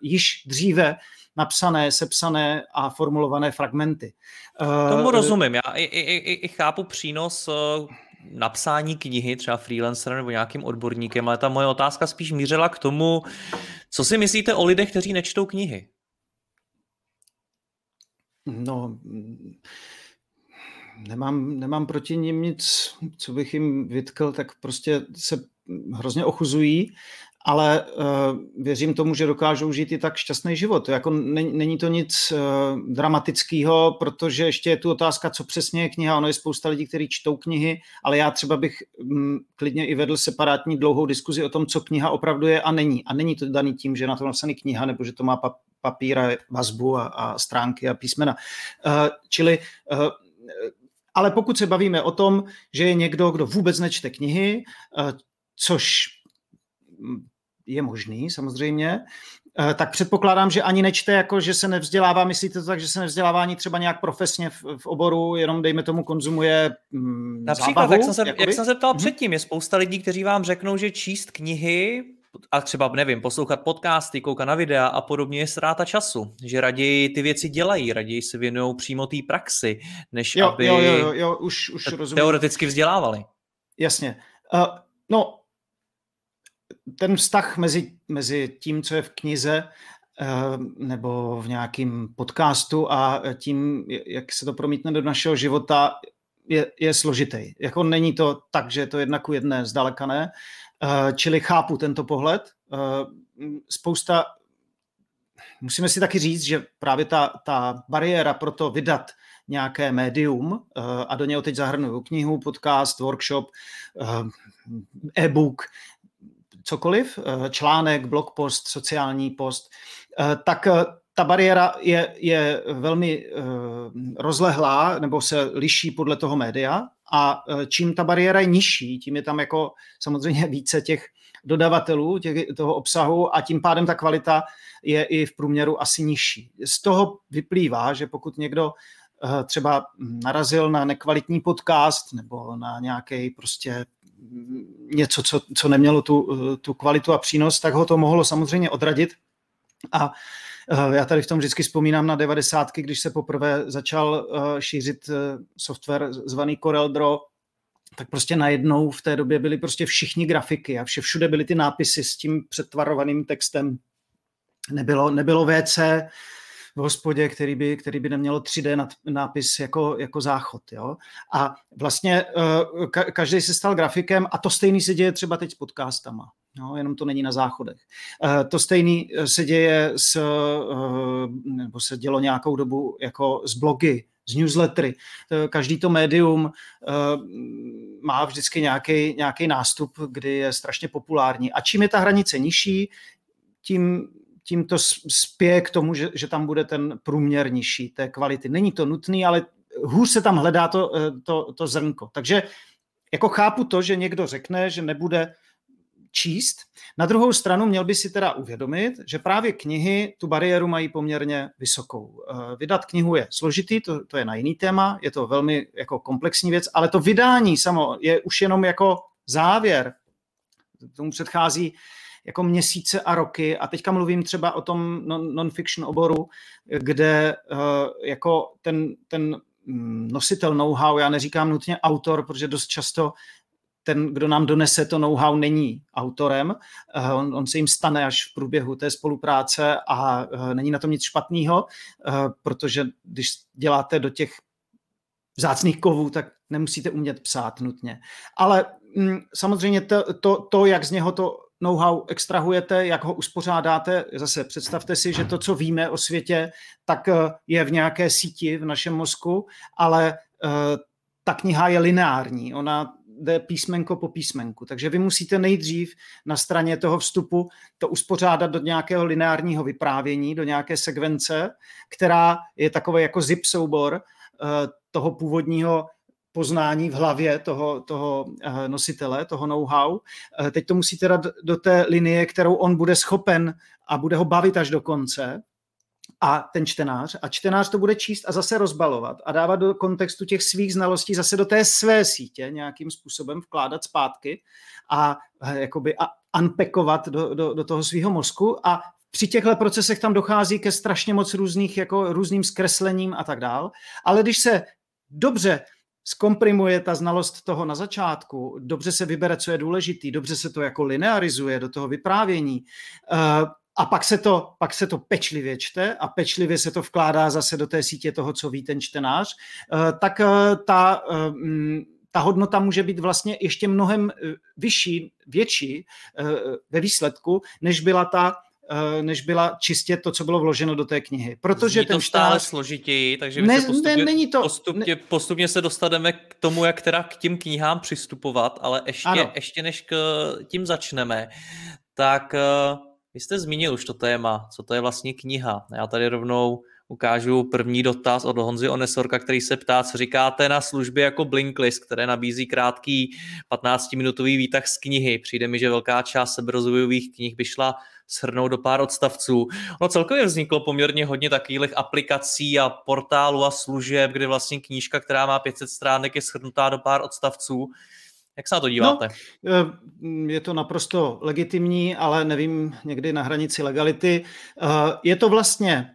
již dříve napsané, sepsané a formulované fragmenty. Tomu eh, rozumím. Já i, i, i chápu přínos eh, napsání knihy, třeba freelancer nebo nějakým odborníkem, ale ta moje otázka spíš mířila k tomu, co si myslíte o lidech, kteří nečtou knihy? No, nemám, nemám proti ním nic, co bych jim vytkl, tak prostě se hrozně ochuzují ale uh, věřím tomu, že dokážou žít i tak šťastný život. Jako není, není to nic uh, dramatického, protože ještě je tu otázka, co přesně je kniha. Ono je spousta lidí, kteří čtou knihy, ale já třeba bych um, klidně i vedl separátní dlouhou diskuzi o tom, co kniha opravdu je a není. A není to daný tím, že na to napsaný kniha, nebo že to má pa- papír a vazbu a, a stránky a písmena. Uh, čili uh, ale pokud se bavíme o tom, že je někdo, kdo vůbec nečte knihy, což je možný samozřejmě, eh, tak předpokládám, že ani nečte, jako že se nevzdělává, myslíte to tak, že se nevzdělává ani třeba nějak profesně v, v oboru, jenom dejme tomu konzumuje mm, Například, zábavu, jak jsem, se, jak jsem se ptal hmm. předtím, je spousta lidí, kteří vám řeknou, že číst knihy a třeba, nevím, poslouchat podcasty, koukat na videa a podobně je ztráta času. Že raději ty věci dělají, raději se věnují přímo té praxi, než jo, aby jo, jo, jo, jo, už, už teoreticky vzdělávali. Jasně. Uh, no, ten vztah mezi, mezi tím, co je v knize eh, nebo v nějakém podcastu a tím, jak se to promítne do našeho života, je, je složitý. Jako není to tak, že je to jedna ku jedné, zdaleka ne. Eh, čili chápu tento pohled. Eh, spousta, musíme si taky říct, že právě ta, ta bariéra pro to vydat nějaké médium a do něho teď zahrnuju knihu, podcast, workshop, e-book, cokoliv, eh, článek, blog post, sociální post, eh, tak eh, ta bariéra je, je velmi rozlehlá nebo se liší podle toho média a čím ta bariéra je nižší, tím je tam jako samozřejmě [laughs] více těch dodavatelů těch, toho obsahu a tím pádem ta kvalita je i v průměru asi nižší. Z toho vyplývá, že pokud někdo třeba narazil na nekvalitní podcast nebo na nějaký prostě něco, co, co nemělo tu, tu kvalitu a přínos, tak ho to mohlo samozřejmě odradit. A eh, já tady v tom vždycky vzpomínám na devadesátky, když se poprvé začal eh, šířit eh, software zvaný CorelDRAW, tak prostě najednou v té době byly prostě všichni grafiky a vše, všude byly ty nápisy s tím přetvarovaným textem. Nebylo, nebylo WC, v hospodě, který by, který by nemělo 3D nápis jako, jako záchod. Jo? A vlastně uh, ka, každý se stal grafikem a to stejný se děje třeba teď s podcastama. No, jenom to není na záchodech. Uh, to stejný se děje s, nebo se dělo nějakou dobu jako s blogy, z newslettery. Každý to médium má vždycky nějaký, nějaký nástup, kdy je strašně populární. A čím je ta hranice nižší, tím tím to spěje k tomu, že, že tam bude ten průměr nižší té kvality. Není to nutný, ale hůř se tam hledá to, eh, to, to zrnko. Takže jako chápu to, že někdo řekne, že nebude číst. Na druhou stranu měl by si teda uvědomit, že právě knihy tu bariéru mají poměrně vysokou. Eh, vydat knihu je složitý, to, to je na jiný téma, je to velmi jako komplexní věc, ale to vydání samo je už jenom jako závěr. Tomu předchází jako měsíce a roky a teďka mluvím třeba o tom non-fiction oboru, kde uh, jako ten, ten mm, nositel know-how, já neříkám nutně autor, protože dost často ten, kdo nám donese to know-how, není autorem. Uh, on, on se jim stane až v průběhu té spolupráce a uh, není na tom nic špatného, protože když děláte do těch vzácných kovů, tak nemusíte umět psát nutně. Ale mm, samozřejmě to, to, to, jak z něho to know-how extrahujete, jak ho uspořádáte. Zase představte si, že to, co víme o světě, tak eh, je v nějaké síti v našem mozku, ale uh, ta kniha je lineární. Ona jde písmenko po písmenku. Takže vy musíte nejdřív na straně toho vstupu to uspořádat do nějakého lineárního vyprávění, do nějaké sekvence, která je takový jako zip soubor uh, toho původního poznání v hlavě toho, toho eh, nositele, toho know-how. Eh, teď to musíte dát do té linie, kterou on bude schopen a bude ho bavit až do konce a ten čtenář. A čtenář to bude číst a zase rozbalovat a dávat do kontextu těch svých znalostí zase do té své sítě nějakým způsobem vkládat zpátky a eh, jakoby a unpackovat do, do, do toho svého mozku a při těchto procesech tam dochází ke strašně moc různých, jako různým zkreslením a tak dál. Ale když se dobře zkomprimuje ta znalost toho na začátku, dobře se vybere, co je důležitý, dobře se to jako linearizuje do toho vyprávění, uh, a pak se, to, pak se to pečlivě čte a pečlivě se to vkládá zase do té sítě toho, co ví ten čtenář, uh, tak uh, ta, ta hodnota může být vlastně ještě mnohem vyšší, větší ve výsledku, než byla ta Eh, než byla čistě to, co bylo vloženo do té knihy. Protože Zní ten to stále složitěji, takže ne, se postupně, ne, není to, postupně, ne... postupně se dostaneme k tomu, jak teda k tím knihám přistupovat, ale ještě, ještě než k tím začneme, tak uh, vy jste zmínil už to téma, co to je vlastně kniha. Já tady rovnou ukážu první dotaz od Honzy Onesorka, který se ptá, co říkáte na služby jako Blinklist, které nabízí krátký 15-minutový výtah z knihy. Přijde mi, že velká část seberozvojových knih by šla shrnout do pár odstavců. No celkově vzniklo poměrně hodně takových aplikací a portálů a služeb, kde vlastně knížka, která má 500 stránek, je shrnutá do pár odstavců. Jak se na to díváte? No, eh, je to naprosto legitimní, ale nevím, někdy na hranici legality. Eh, je to vlastně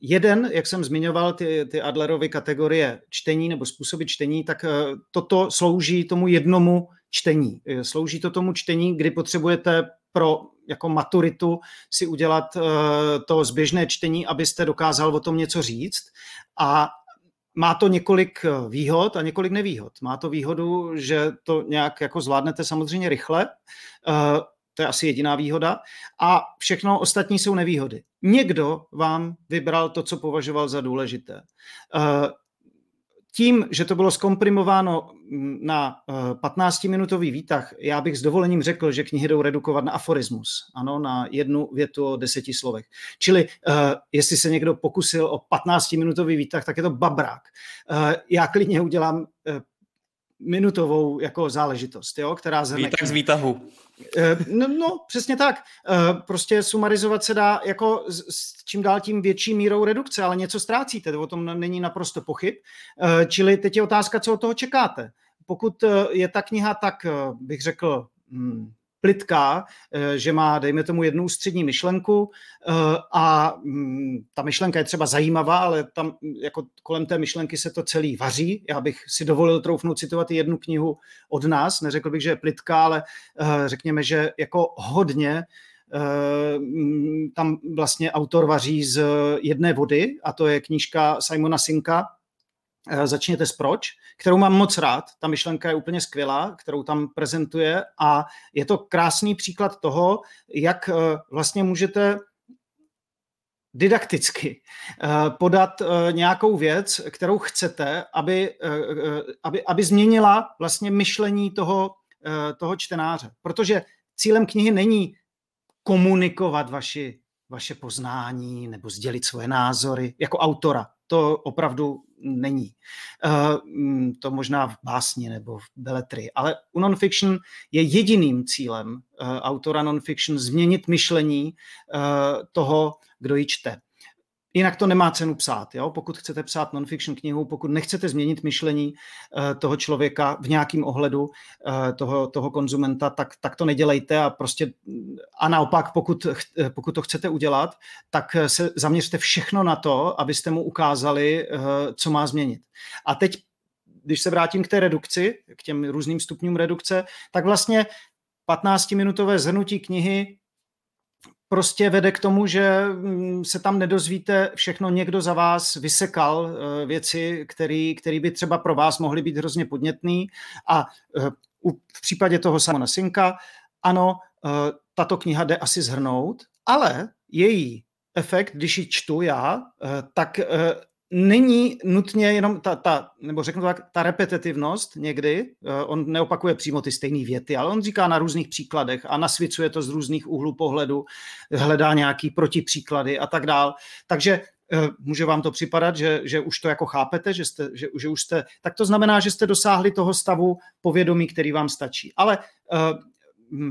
jeden, jak jsem zmiňoval, ty, ty Adlerovy kategorie čtení nebo způsoby čtení, tak uh, toto slouží tomu jednomu čtení. Slouží to tomu čtení, kdy potřebujete pro jako maturitu si udělat to zběžné čtení, abyste dokázal o tom něco říct. A má to několik výhod a několik nevýhod. Má to výhodu, že to nějak jako zvládnete samozřejmě rychle, to je asi jediná výhoda. A všechno ostatní jsou nevýhody. Někdo vám vybral to, co považoval za důležité. Eh, tím, že to bylo zkomprimováno mm, na 15-minutový eh, výtah, já bych s dovolením řekl, že knihy jdou redukovat na aforismus, ano, na jednu větu o deseti slovech. Čili uh, jestli se někdo pokusil o 15-minutový výtah, tak je to babrák. Já klidně udělám minutovou jako záležitost, jo, která zhrne... Výtah z výtahu. Eh, no, no, přesně tak. Eh, prostě sumarizovat se dá jako s čím dál tím větší mírou redukce, ale něco ztrácíte, o tom není naprosto pochyb. Eh, čili teď je otázka, co od toho čekáte. Pokud je ta kniha tak, bych řekl, hmm, plitká, eh, že má, dejme tomu, jednu střední myšlenku eh, a mm, ta myšlenka je třeba zajímavá, ale tam jako kolem té myšlenky se to celý vaří. Já bych si dovolil troufnout citovat jednu knihu od nás, neřekl bych, že je plitká, ale eh, řekněme, že jako hodně mm, tam vlastně autor vaří z jedné vody a to je knížka Simona Sinka začněte s proč, kterou mám moc rád. Ta myšlenka je úplně skvělá, kterou tam prezentuje a je to krásný příklad toho, jak eh, vlastně můžete didakticky eh, podat nějakou věc, kterou chcete, aby, aby, aby změnila vlastně myšlení toho, toho čtenáře. Protože cílem knihy není komunikovat vaši, vaše poznání nebo sdělit svoje názory jako autora. To opravdu není. Uh, to možná v básni nebo v beletry, ale u non-fiction je jediným cílem uh, autora non-fiction změnit myšlení uh, toho, kdo ji čte. Jinak to nemá cenu psát. Jo? Pokud chcete psát non-fiction knihu, pokud nechcete změnit myšlení uh, toho člověka v nějakém ohledu uh, toho, toho konzumenta, tak, tak to nedělejte a prostě a naopak, pokud, pokud to chcete udělat, tak se zaměřte všechno na to, abyste mu ukázali, co má změnit. A teď, když se vrátím k té redukci, k těm různým stupňům redukce, tak vlastně 15-minutové zhrnutí knihy prostě vede k tomu, že mm, se tam nedozvíte všechno, někdo za vás vysekal eh, věci, které by třeba pro vás mohly být hrozně podnětný. A eh, v případě toho Simona Sinka, ano, eh, tato kniha jde asi zhrnout, ale její efekt, když ji čtu já, tak není nutně jenom ta, ta nebo řeknu tak, ta repetitivnost někdy, eh, on neopakuje přímo ty stejné věty, ale on říká na různých příkladech a nasvicuje to z různých úhlů pohledu, hledá nějaký protipříklady a tak dál. Takže eh, může vám to připadat, že, že už to jako chápete, že, jste, že, že už jste, tak to znamená, že jste dosáhli toho stavu povědomí, který vám stačí. Ale eh,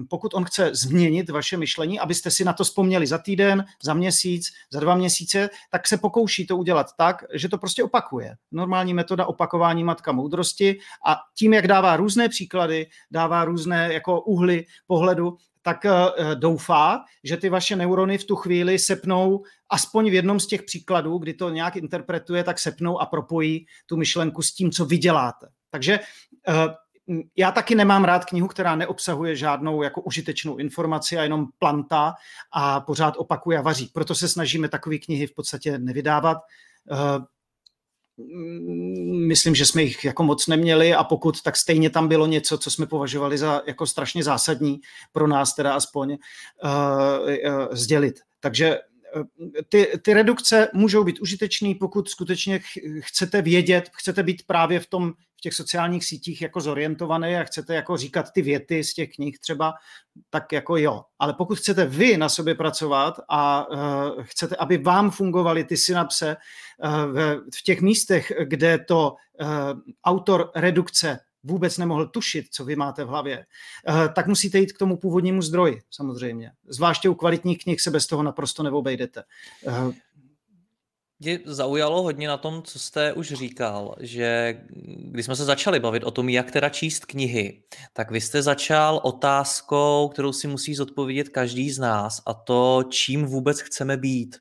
pokud on chce změnit vaše myšlení, abyste si na to vzpomněli za týden, za měsíc, za dva měsíce, tak se pokouší to udělat tak, že to prostě opakuje. Normální metoda opakování matka moudrosti a tím, jak dává různé příklady, dává různé jako úhly pohledu, tak eh, doufá, že ty vaše neurony v tu chvíli sepnou aspoň v jednom z těch příkladů, kdy to nějak interpretuje, tak sepnou a propojí tu myšlenku s tím, co vy děláte. Takže eh, já taky nemám rád knihu, která neobsahuje žádnou jako užitečnou informaci a jenom planta a pořád opakuje a vaří. Proto se snažíme takové knihy v podstatě nevydávat. Eh, myslím, že jsme jich jako moc neměli a pokud, tak stejně tam bylo něco, co jsme považovali za jako strašně zásadní pro nás teda aspoň uh, uh, sdělit. Takže ty, ty redukce můžou být užitečné, pokud skutečně chcete vědět, chcete být právě v tom v těch sociálních sítích jako zorientovaný a chcete jako říkat ty věty z těch knih třeba, tak jako jo. Ale pokud chcete vy na sobě pracovat a uh, chcete, aby vám fungovaly ty synapse uh, v, v těch místech, kde to uh, autor redukce vůbec nemohl tušit, co vy máte v hlavě, tak musíte jít k tomu původnímu zdroji, samozřejmě. Zvláště u kvalitních knih se bez toho naprosto neobejdete. Mě zaujalo hodně na tom, co jste už říkal, že když jsme se začali bavit o tom, jak teda číst knihy, tak vy jste začal otázkou, kterou si musí zodpovědět každý z nás, a to, čím vůbec chceme být.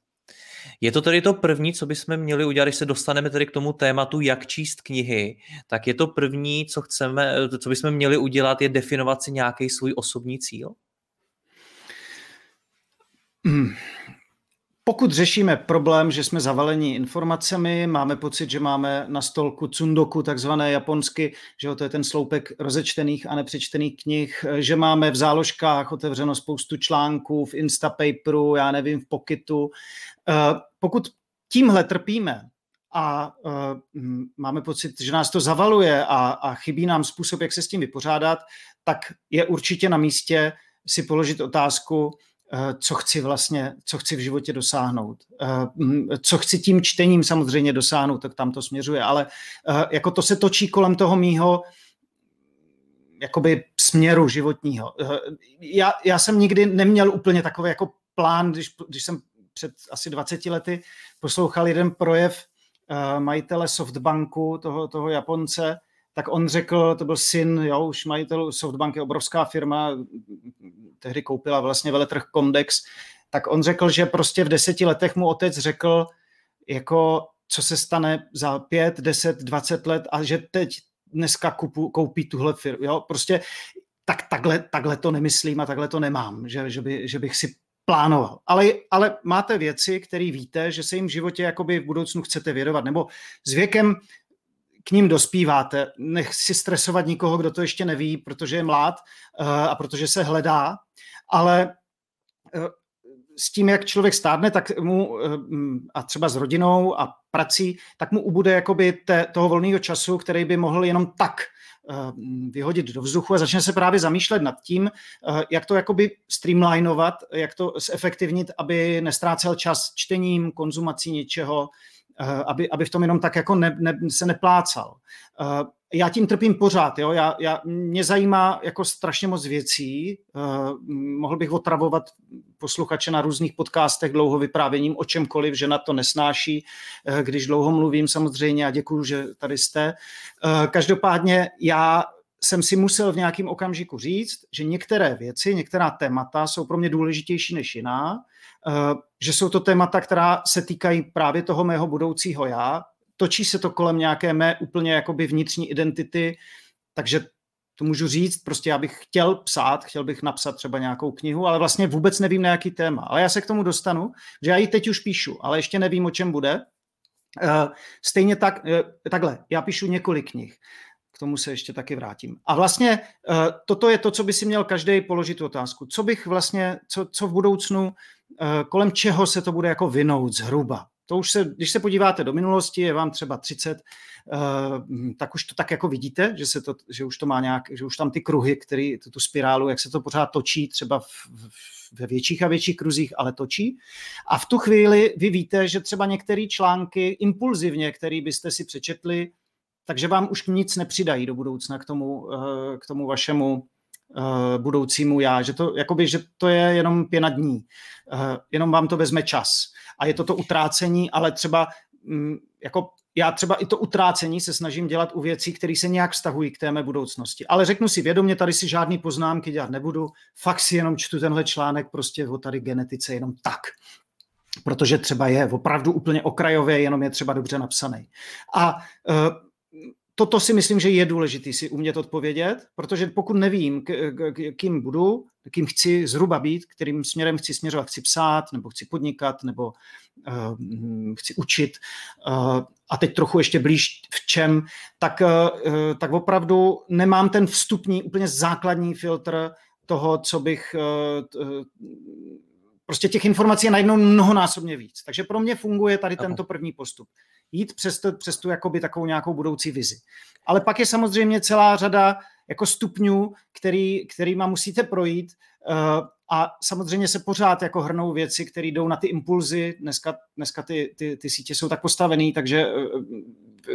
Je to tedy to první, co bychom měli udělat, když se dostaneme tedy k tomu tématu, jak číst knihy, tak je to první, co chceme, co bychom měli udělat, je definovat si nějaký svůj osobní cíl? Pokud řešíme problém, že jsme zavaleni informacemi, máme pocit, že máme na stolku cundoku, takzvané japonsky, že to je ten sloupek rozečtených a nepřečtených knih, že máme v záložkách otevřeno spoustu článků v Instapaperu, já nevím, v Pocketu. Eh, pokud tímhle trpíme a eh, máme pocit, že nás to zavaluje a, a chybí nám způsob, jak se s tím vypořádat, tak je určitě na místě si položit otázku, co chci vlastně, co chci v životě dosáhnout. Eh, co chci tím čtením samozřejmě dosáhnout, tak tam to směřuje, ale eh, jako to se točí kolem toho mýho jakoby směru životního. Já, já jsem nikdy neměl úplně takový jako plán, když, když jsem před asi 20 lety poslouchal jeden projev majitele Softbanku, toho, toho Japonce, tak on řekl, to byl syn, jo, už majitel Softbank je obrovská firma, tehdy koupila vlastně veletrh Condex, tak on řekl, že prostě v deseti letech mu otec řekl, jako co se stane za pět, deset, dvacet let a že teď dneska kupu, koupí tuhle firmu. Jo? Prostě tak, takhle, takhle to nemyslím a takhle to nemám, že, že, by, že bych si plánoval. Ale, ale máte věci, které víte, že se jim v životě jakoby v budoucnu chcete vědovat, nebo s věkem k ním dospíváte. Nech si stresovat nikoho, kdo to ještě neví, protože je mlád uh, a protože se hledá, ale uh, s tím, jak člověk stárne, tak mu, uh, a třeba s rodinou a prací, tak mu ubude jakoby te, toho volného času, který by mohl jenom tak vyhodit do vzduchu a začne se právě zamýšlet nad tím, jak to jakoby streamlinovat, jak to zefektivnit, aby nestrácel čas čtením, konzumací něčeho, Eh, aby, aby v tom jenom tak jako ne, ne, se neplácal. Eh, já tím trpím pořád, jo? Já, já, mě zajímá jako strašně moc věcí, uh, mohl bych otravovat posluchače na různých podcastech dlouho vyprávěním o čemkoliv, že na to nesnáší, když dlouho mluvím samozřejmě a děkuju, že tady jste. Každopádně já jsem si musel v nějakém okamžiku říct, že některé věci, některá témata jsou pro mě důležitější než jiná Eh, že jsou to témata, která se týkají právě toho mého budoucího já. Točí se to kolem nějaké mé úplně jakoby vnitřní identity, takže to můžu říct, prostě já bych chtěl psát, chtěl bych napsat třeba nějakou knihu, ale vlastně vůbec nevím na jaký téma. Ale já se k tomu dostanu, že já ji teď už píšu, ale ještě nevím, o čem bude. Eh, stejně tak, eh, takhle, já píšu několik knih. K tomu se ještě taky vrátím. A vlastně eh, toto je to, co by si měl každý položit otázku. Co bych vlastně, co, co v budoucnu, kolem čeho se to bude jako vinout zhruba. To už se, když se podíváte do minulosti, je vám třeba 30, tak už to tak jako vidíte, že, se to, že už to má nějak, že už tam ty kruhy, který, tu spirálu, jak se to pořád točí, třeba v, ve větších a větších kruzích, ale točí. A v tu chvíli vy víte, že třeba některé články impulzivně, které byste si přečetli, takže vám už nic nepřidají do budoucna k tomu, eh, k tomu vašemu eh, budoucímu já, že to, jakoby, že to je jenom pěna dní, eh, jenom vám to vezme čas. A je to to utrácení, ale třeba mm, jako já třeba i to utrácení se snažím dělat u věcí, které se nějak vztahují k té mé budoucnosti. Ale řeknu si vědomě, tady si žádný poznámky dělat nebudu, fakt si jenom čtu tenhle článek prostě o tady genetice jenom tak. Protože třeba je opravdu úplně okrajově, jenom je třeba dobře napsaný. A uh, toto si myslím, že je důležité si umět odpovědět, protože pokud nevím, k, k, kým budu, kým chci zhruba být, kterým směrem chci směřovat, chci psát, nebo chci podnikat, nebo uh, chci učit, uh, a teď trochu ještě blíž v čem, tak, uh, tak opravdu nemám ten vstupní, úplně základní filtr toho, co bych uh, prostě těch informací je najednou mnohonásobně víc. Takže pro mě funguje tady tento první postup jít přes, to, přes tu jakoby takovou nějakou budoucí vizi. Ale pak je samozřejmě celá řada jako stupňů, který, kterýma musíte projít uh, a samozřejmě se pořád jako hrnou věci, které jdou na ty impulzy. Dneska, dneska ty, ty, ty sítě jsou tak postavený, takže uh,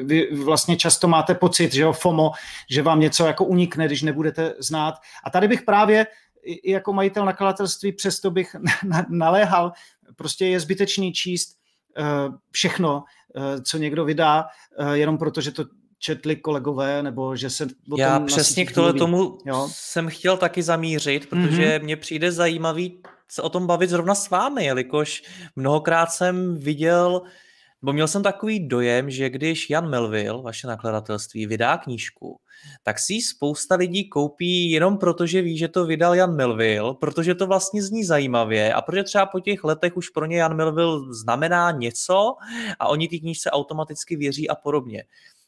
vy vlastně často máte pocit, že jo, FOMO, že vám něco jako unikne, když nebudete znát. A tady bych právě jako majitel nakladatelství, přesto bych [laughs] naléhal, prostě je zbytečný číst všechno, Eh, co někdo vydá, eh, jenom proto, že to četli kolegové, nebo že se o Já tom přesně k tohle tomu jo? jsem chtěl taky zamířit, protože mm-hmm. mně přijde zajímavý se o tom bavit zrovna s vámi, jelikož mnohokrát jsem viděl, nebo měl jsem takový dojem, že když Jan Melville, vaše nakladatelství, vydá knížku, tak si ji spousta lidí koupí jenom proto, že ví, že to vydal Jan Melville, protože to vlastně zní zajímavě a protože třeba po těch letech už pro ně Jan Melville znamená něco a oni ty knížce automaticky věří a podobně.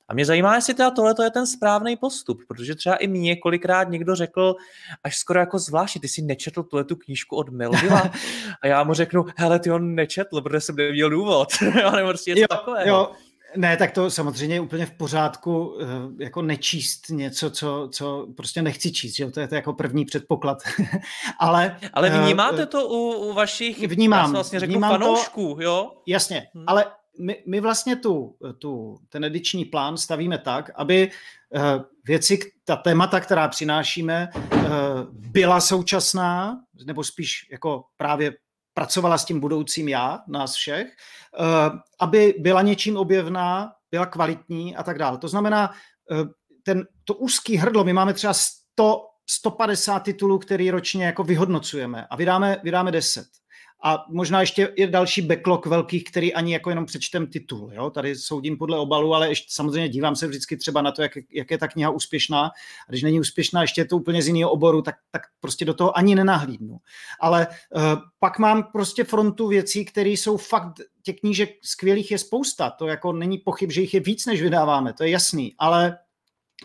A mě zajímá, jestli teda tohle je ten správný postup, protože třeba i mě kolikrát někdo řekl, až skoro jako zvláštně, ty jsi nečetl tuhle tu knížku od Melvilla [laughs] a já mu řeknu, hele, ty on nečetl, protože jsem neměl důvod, [laughs] nebo prostě něco takového. Jo, ne, tak to samozřejmě je úplně v pořádku, eh, jako nečíst něco, co, co prostě nechci číst, že to je to jako první předpoklad. [laughs] ale, ale eh, vnímáte to u, u vašich vnímám, vlastně řeknu vnímám fanoušků, to, jo? Jasně, hmm. ale my, my vlastně tu, tu, ten ediční plán stavíme tak, aby uh, věci, ta témata, která přinášíme, uh, byla současná, nebo spíš jako právě pracovala s tím budoucím já, nás všech, uh, aby byla něčím objevná, byla kvalitní a tak dále. To znamená, ten, to úzký hrdlo, my máme třeba 100, 150 titulů, který ročně jako vyhodnocujeme a vydáme, vydáme 10. A možná ještě je další backlog velkých, který ani jako jenom přečtem titul. Jo? Tady soudím podle obalu, ale ještě samozřejmě dívám se vždycky třeba na to, jak, jak je ta kniha úspěšná. A když není úspěšná, ještě je to úplně z jiného oboru, tak, tak prostě do toho ani nenahlídnu. Ale uh, pak mám prostě frontu věcí, které jsou fakt, těch knížek skvělých je spousta. To jako není pochyb, že jich je víc, než vydáváme, to je jasný. Ale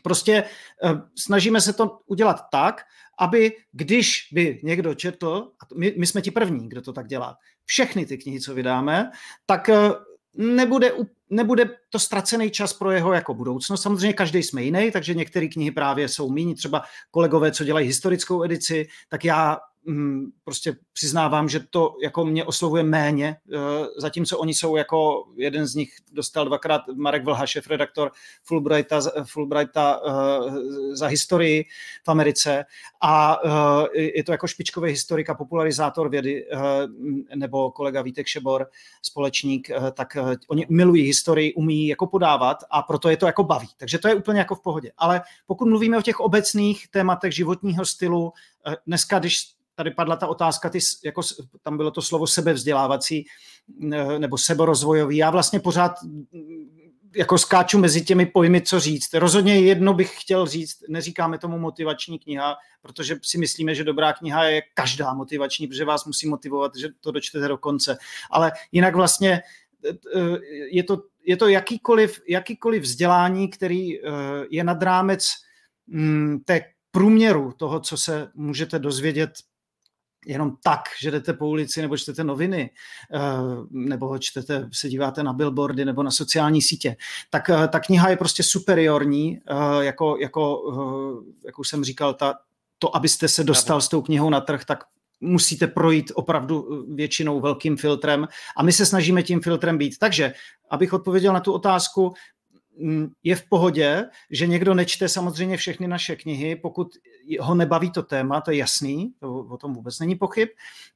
Prostě uh, snažíme se to udělat tak, aby když by někdo četl, a my, my jsme ti první, kdo to tak dělá, všechny ty knihy, co vydáme, tak uh, nebude, nebude to ztracený čas pro jeho jako budoucnost. Samozřejmě každý jsme jiný, takže některé knihy právě jsou méně. Třeba kolegové, co dělají historickou edici, tak já prostě přiznávám, že to jako mě oslovuje méně, eh, zatímco oni jsou jako, jeden z nich dostal dvakrát Marek Vlha, šef redaktor Fulbrighta, Fulbrighta uh, za historii v Americe a uh, je to jako špičkový historik a popularizátor vědy, nebo kolega Vítek Šebor, společník, tak oni milují historii, umí jako podávat a proto je to jako baví. Takže to je úplně jako v pohodě. Ale pokud mluvíme o těch obecných tématech životního stylu, dneska, když tady padla ta otázka, ty, jako, tam bylo to slovo sebevzdělávací nebo seberozvojový. Já vlastně pořád jako skáču mezi těmi pojmy, co říct. Rozhodně jedno bych chtěl říct, neříkáme tomu motivační kniha, protože si myslíme, že dobrá kniha je každá motivační, protože vás musí motivovat, že to dočtete do konce. Ale jinak vlastně je to, je to jakýkoliv, jakýkoliv vzdělání, který je nad rámec té průměru toho, co se můžete dozvědět jenom tak, že jdete po ulici nebo čtete noviny, eh, nebo čtete, se díváte na billboardy nebo na sociální sítě, tak eh, ta kniha je prostě superiorní, eh, jako, jako jak už jsem říkal, ta, to, abyste se dostal s tou knihou na trh, tak musíte projít opravdu většinou velkým filtrem a my se snažíme tím filtrem být. Takže, abych odpověděl na tu otázku, je v pohodě, že někdo nečte samozřejmě všechny naše knihy, pokud ho nebaví to téma, to je jasný, to, o tom vůbec není pochyb.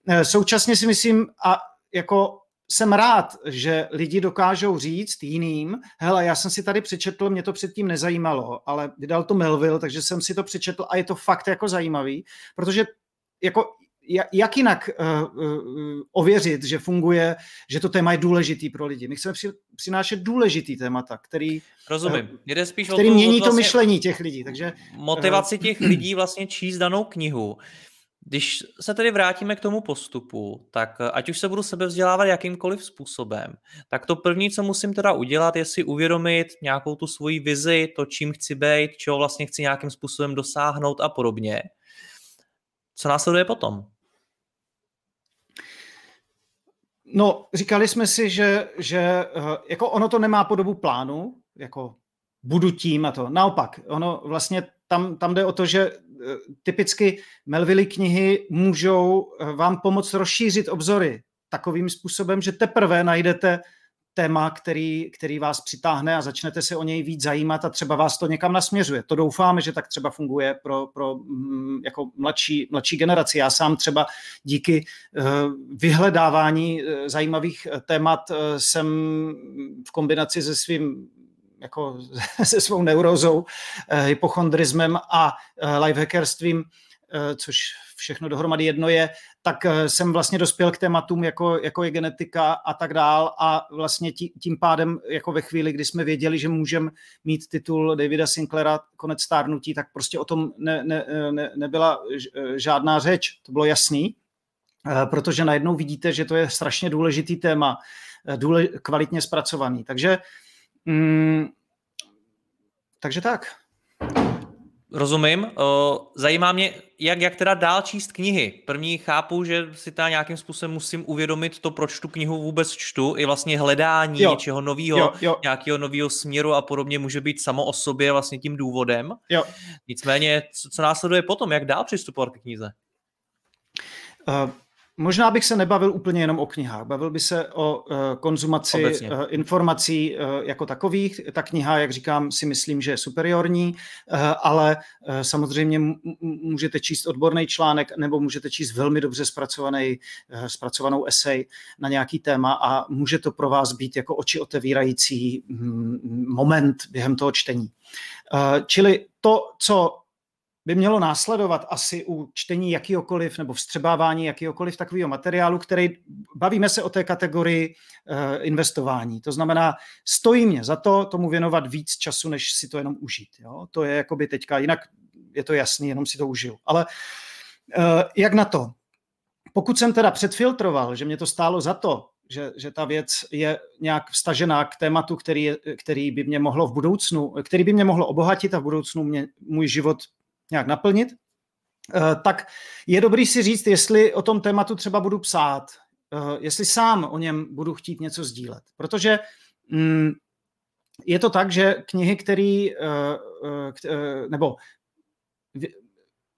Eh, současně si myslím, a jako jsem rád, že lidi dokážou říct jiným, hele, já jsem si tady přečetl, mě to předtím nezajímalo, ale vydal to Melville, takže jsem si to přečetl a je to fakt jako zajímavý, protože jako jak jinak uh, uh, ověřit, že funguje, že to téma je důležitý pro lidi. My chceme při, přinášet důležitý témata, který, Rozumím. Uh, Jde spíš který o to, mění vlastně to myšlení těch lidí. Takže, motivaci těch [clears throat] lidí vlastně číst danou knihu. Když se tedy vrátíme k tomu postupu, tak ať už se budu sebe vzdělávat jakýmkoliv způsobem, tak to první, co musím teda udělat, je si uvědomit nějakou tu svoji vizi, to, čím chci být, čeho vlastně chci nějakým způsobem dosáhnout a podobně. Co následuje potom? No, říkali jsme si, že, že eh, jako ono to nemá podobu plánu, jako budu tím a to. Naopak, ono vlastně tam, tam jde o to, že eh, typicky Melvily knihy můžou eh, vám pomoct rozšířit obzory takovým způsobem, že teprve najdete téma, který, který vás přitáhne a začnete se o něj víc zajímat a třeba vás to někam nasměřuje. To doufáme, že tak třeba funguje pro, pro mm, jako mladší, mladší generaci. Já sám třeba díky eh, vyhledávání eh, zajímavých eh, témat jsem v kombinaci se svým jako [laughs] se svou neurozou, hypochondrismem a lifehackerstvím Eh, což všechno dohromady jedno je, tak eh, jsem vlastně dospěl k tématům, jako, jako je genetika a tak dál a vlastně tí, tím pádem jako ve chvíli, kdy jsme věděli, že můžeme mít titul Davida Sinclaira Konec stárnutí, tak prostě o tom ne, ne, ne, nebyla žádná řeč, to bylo jasný, eh, protože najednou vidíte, že to je strašně důležitý téma, důle, kvalitně zpracovaný. Takže, mm, takže tak. Rozumím. Zajímá mě, jak, jak teda dál číst knihy. První chápu, že si ta nějakým způsobem musím uvědomit to, proč tu knihu vůbec čtu, i vlastně hledání jo. něčeho nového, nějakého nového směru a podobně může být samo o sobě vlastně tím důvodem. Jo. Nicméně, co, co následuje potom, jak dál přistupovat k knize? Uh, Možná bych se nebavil úplně jenom o knihách, bavil by se o uh, konzumaci Obecně. uh, informací uh, jako takových. Ta kniha, jak říkám, si myslím, že je superiorní, uh, ale uh, samozřejmě m- můžete číst odborný článek nebo můžete číst velmi dobře zpracovaný, uh, zpracovanou esej na nějaký téma a může to pro vás být jako oči otevírající mm, moment během toho čtení. Uh, čili to, co by mělo následovat asi u čtení jakýhokoliv nebo vstřebávání jakýhokoliv takového materiálu, který bavíme se o té kategorii uh, investování. To znamená, stojí mě za to tomu věnovat víc času, než si to jenom užít. Jo? To je jakoby teďka, jinak je to jasný, jenom si to užiju. Ale uh, jak na to? Pokud jsem teda předfiltroval, že mě to stálo za to, že, že ta věc je nějak vstažená k tématu, který, který by mě mohlo v budoucnu, který by mě mohlo obohatit a v budoucnu mě, můj život nějak naplnit, eh, tak je dobrý si říct, jestli o tom tématu třeba budu psát, eh, jestli sám o něm budu chtít něco sdílet. Protože mm, je to tak, že knihy, který, eh, nebo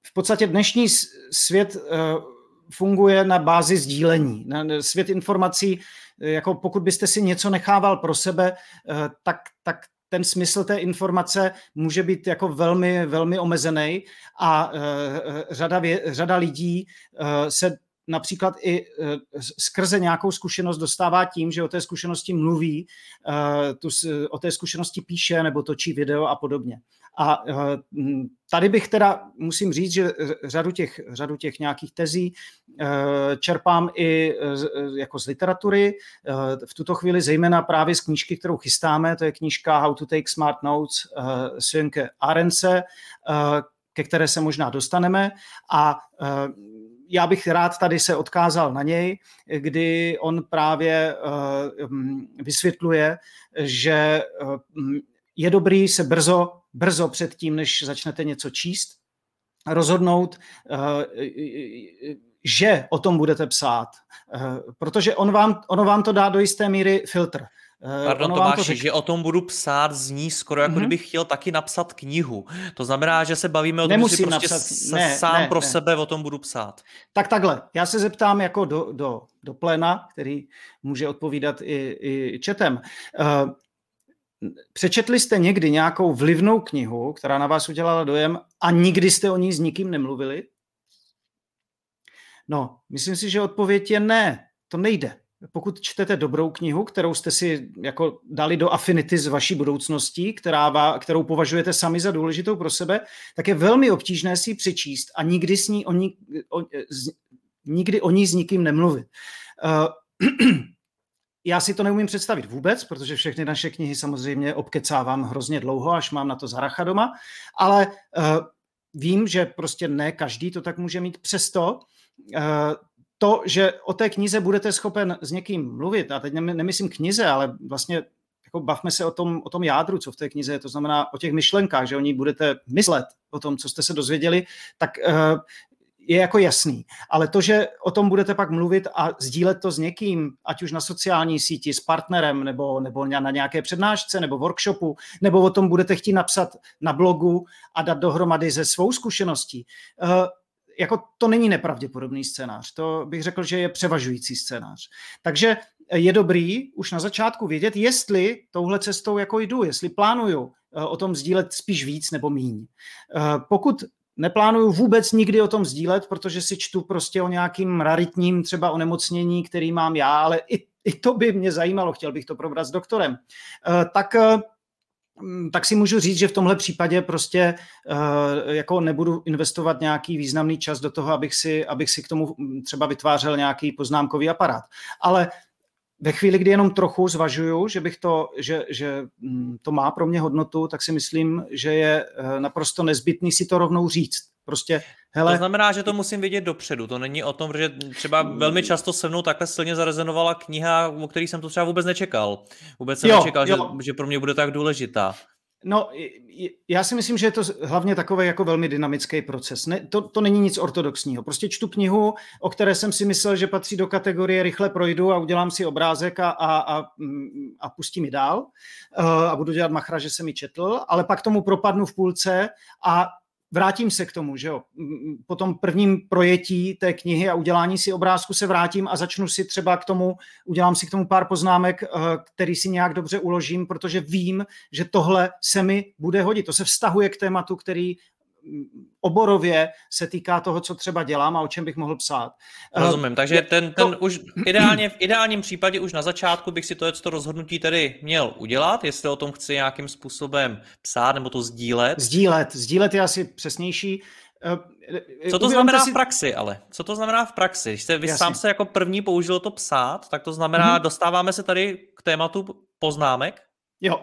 v podstatě dnešní svět funguje na bázi sdílení. Svět informací, jako pokud byste si něco nechával pro sebe, tak, tak ten smysl té informace může být jako velmi, velmi omezený a uh, řada, vě, řada lidí uh, se například i skrze nějakou zkušenost dostává tím, že o té zkušenosti mluví, tu, o té zkušenosti píše nebo točí video a podobně. A tady bych teda, musím říct, že řadu těch, řadu těch nějakých tezí čerpám i jako z literatury, v tuto chvíli zejména právě z knížky, kterou chystáme, to je knížka How to Take Smart Notes Sönke Arence, ke které se možná dostaneme. A já bych rád tady se odkázal na něj, kdy on právě vysvětluje, že je dobrý se brzo, brzo před tím, než začnete něco číst, rozhodnout, že o tom budete psát, protože on vám, ono vám to dá do jisté míry filtr. Eh, Pardon, Tomáši, to řek... že o tom budu psát, zní skoro jako mm-hmm. kdybych chtěl taky napsat knihu. To znamená, že se bavíme o tom, že si prostě napsat... ne, sám ne, pro ne. sebe o tom budu psát. Tak takhle, já se zeptám jako do, do, do pléna, který může odpovídat i, i četem. Uh, Přečetli jste někdy nějakou vlivnou knihu, která na vás udělala dojem a nikdy jste o ní s nikým nemluvili? No, myslím si, že odpověď je ne, to nejde pokud čtete dobrou knihu, kterou jste si jako dali do affinity z vaší budoucností, která kterou považujete sami za důležitou pro sebe, tak je velmi obtížné si ji přečíst a nikdy, s ní o ní, o, z, nikdy o ní s nikým nemluvit. Uh, [clears throat] já si to neumím představit vůbec, protože všechny naše knihy samozřejmě obkecávám hrozně dlouho, až mám na to zaracha doma, ale uh, vím, že prostě ne každý to tak může mít. Přesto to, že o té knize budete schopen s někým mluvit, a teď nemyslím knize, ale vlastně jako bavme se o tom, o tom jádru, co v té knize je, to znamená o těch myšlenkách, že o ní budete myslet, o tom, co jste se dozvěděli, tak uh, je jako jasný. Ale to, že o tom budete pak mluvit a sdílet to s někým, ať už na sociální síti, s partnerem, nebo, nebo na nějaké přednášce, nebo workshopu, nebo o tom budete chtít napsat na blogu a dát dohromady ze svou zkušeností, uh, jako to není nepravděpodobný scénář. To bych řekl, že je převažující scénář. Takže je dobrý už na začátku vědět, jestli touhle cestou jako jdu, jestli plánuju eh, o tom sdílet spíš víc nebo míň. Eh, pokud neplánuju vůbec nikdy o tom sdílet, protože si čtu prostě o nějakým raritním třeba onemocnění, který mám já, ale i, i to by mě zajímalo, chtěl bych to probrat s doktorem, eh, tak tak si můžu říct, že v tomhle případě prostě uh, jako nebudu investovat nějaký významný čas do toho, abych si, abych si k tomu mm, třeba vytvářel nějaký poznámkový aparát. Ale ve chvíli, kdy jenom trochu zvažuju, že bych to, že, že mm, to má pro mě hodnotu, tak si myslím, že je eh, naprosto nezbytný si to rovnou říct. Prostě, hele... To znamená, že to musím vidět dopředu. To není o tom, že třeba velmi často se mnou takhle silně zarezonovala kniha, o který jsem to třeba vůbec nečekal. Vůbec jsem jo, nečekal, jo. Že, že pro mě bude tak důležitá. No, já si myslím, že je to hlavně takový jako velmi dynamický proces. Ne, to, to není nic ortodoxního. Prostě čtu knihu, o které jsem si myslel, že patří do kategorie rychle projdu a udělám si obrázek a, a, a, a pustím ji dál uh, a budu dělat machra, že jsem ji četl, ale pak tomu propadnu v půlce a vrátím se k tomu, že jo. Po tom prvním projetí té knihy a udělání si obrázku se vrátím a začnu si třeba k tomu, udělám si k tomu pár poznámek, eh, který si nějak dobře uložím, protože vím, že tohle se mi bude hodit. To se vztahuje k tématu, který oborově se týká toho, co třeba dělám a o čem bych mohl psát. Eh, Rozumím, takže ten, ten no, už ideálně, v ideálním případě už na začátku bych si to, to rozhodnutí tedy měl udělat, jestli o tom chci nějakým způsobem psát nebo to sdílet. Sdílet, sdílet je asi přesnější. Eh, co to znamená si... v praxi, ale? Co to znamená v praxi? Když jste vy Jasně. sám se jako první použil to psát, tak to znamená, mm-hmm. dostáváme se tady k tématu poznámek? Jo,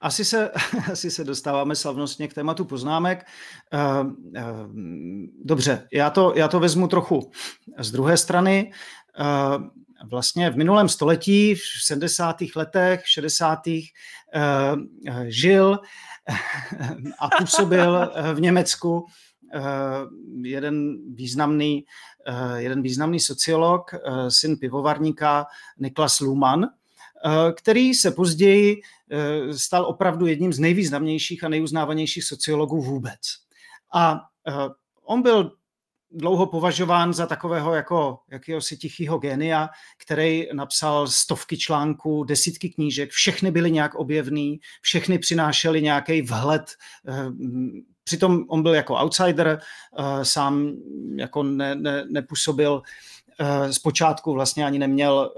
asi se, [laughs] asi se dostáváme slavnostně k tématu poznámek. Eh, eh, dobře, já to, já to vezmu trochu z druhé strany. Eh, vlastně v minulém století, v 70. letech, 60. žil [laughs] a působil v Německu jeden významný, jeden významný sociolog, syn pivovarníka Niklas Luhmann, který se později stal opravdu jedním z nejvýznamnějších a nejuznávanějších sociologů vůbec. A eh, on byl dlouho považován za takového jako jakéhosi tichého genia, který napsal stovky článků, desítky knížek, všechny byly nějak objevný, všechny přinášely nějaký vhled. Přitom on byl jako outsider, sám jako ne, ne, nepůsobil zpočátku vlastně ani neměl,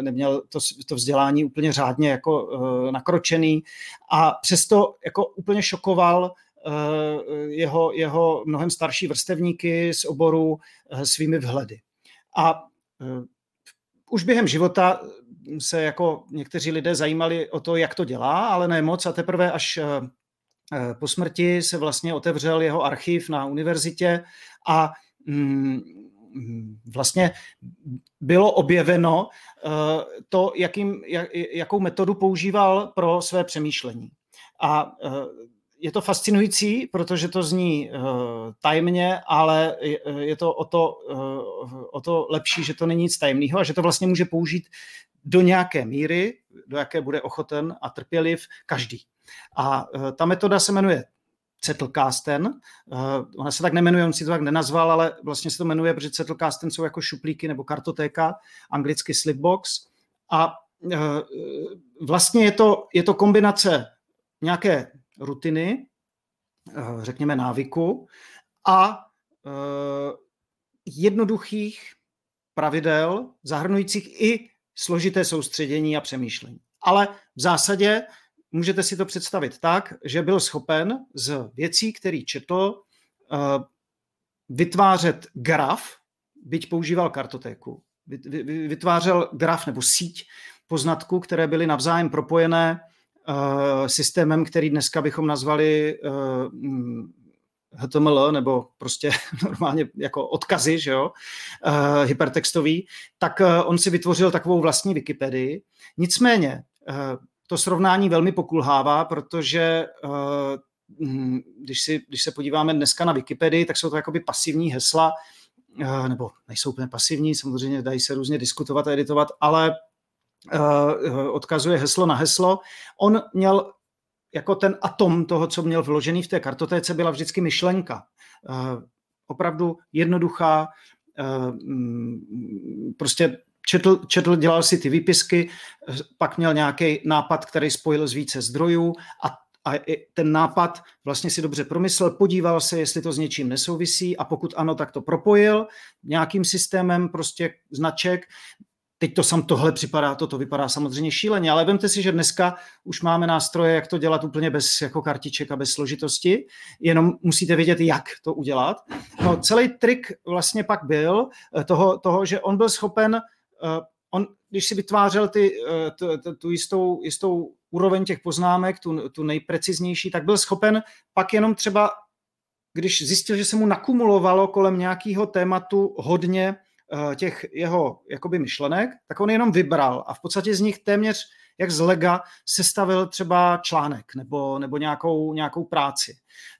neměl to, to vzdělání úplně řádně jako nakročený a přesto jako úplně šokoval jeho, jeho mnohem starší vrstevníky z oboru svými vhledy. A už během života se jako někteří lidé zajímali o to, jak to dělá, ale ne moc a teprve až Eh, po smrti se vlastně otevřel jeho archiv na univerzitě a mm, vlastně bylo objeveno eh, to, jakým, jakou metodu používal pro své přemýšlení. A eh, je to fascinující, protože to zní tajemně, ale je to o to, o to lepší, že to není nic tajemného a že to vlastně může použít do nějaké míry, do jaké bude ochoten a trpěliv každý. A eh, ta metoda se jmenuje Zettelkasten. Uh, ona se tak nemenuje, on si to tak nenazval, ale vlastně se to jmenuje, protože Zettelkasten jsou jako šuplíky nebo kartotéka, anglicky slipbox. A uh, vlastně je to, je to kombinace nějaké rutiny, uh, řekněme návyku, a jednoduchých pravidel, zahrnujících i složité soustředění a přemýšlení. Ale v zásadě můžete si to představit tak, že byl schopen z věcí, který četl, eh, vytvářet graf, byť používal kartotéku, vytvářel graf nebo síť poznatků, které byly navzájem propojené eh, systémem, který dneska bychom nazvali HTML eh, nebo prostě [laughs] normálně jako odkazy, že jo, hypertextový, tak on si vytvořil takovou vlastní Wikipedii. Nicméně to srovnání velmi pokulhává, protože uh, když, si, když se podíváme dneska na Wikipedii, tak jsou to jakoby pasivní hesla, uh, nebo nejsou úplně pasivní, samozřejmě dají se různě diskutovat a editovat, ale uh, odkazuje heslo na heslo. On měl jako ten atom toho, co měl vložený v té kartotéce, byla vždycky myšlenka. Opravdu jednoduchá, prostě četl, četl, dělal si ty výpisky, pak měl nějaký nápad, který spojil z více zdrojů a a ten nápad vlastně si dobře promyslel, podíval se, jestli to s něčím nesouvisí a pokud ano, tak to propojil nějakým systémem prostě značek. Teď to sam tohle připadá, toto vypadá samozřejmě šíleně, ale vemte si, že dneska už máme nástroje, jak to dělat úplně bez jako kartiček a bez složitosti, jenom musíte vědět, jak to udělat. No, celý trik vlastně pak byl toho, toho že on byl schopen on, když si vytvářel ty, uh, tu, tu, tu jistou, jistou úroveň těch poznámek, tu, tu nejpreciznější, tak byl schopen pak jenom třeba, když zjistil, že se mu nakumulovalo kolem nějakého tématu hodně uh, těch jeho jakoby myšlenek, tak on jenom vybral a v podstatě z nich téměř jak z lega sestavil třeba článek nebo, nebo nějakou, nějakou práci.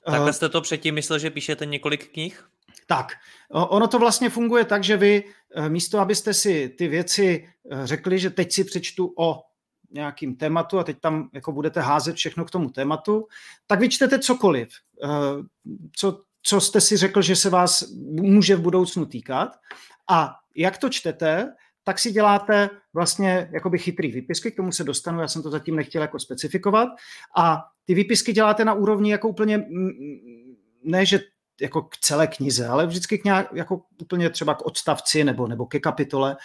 Takhle jste to předtím myslel, že píšete několik knih? Tak, ono to vlastně funguje tak, že vy eh, místo, abyste si ty věci eh, řekli, že teď si přečtu o nějakým tématu a teď tam jako budete házet všechno k tomu tématu, tak vyčtete cokoliv, eh, co, co jste si řekl, že se vás může v budoucnu týkat. A jak to čtete, tak si děláte vlastně jakoby chytrý výpisky, k tomu se dostanu, já jsem to zatím nechtěl jako specifikovat. A ty výpisky děláte na úrovni jako úplně ne, že jako k celé knize, ale vždycky k nějak, jako úplně třeba k odstavci nebo, nebo ke kapitole.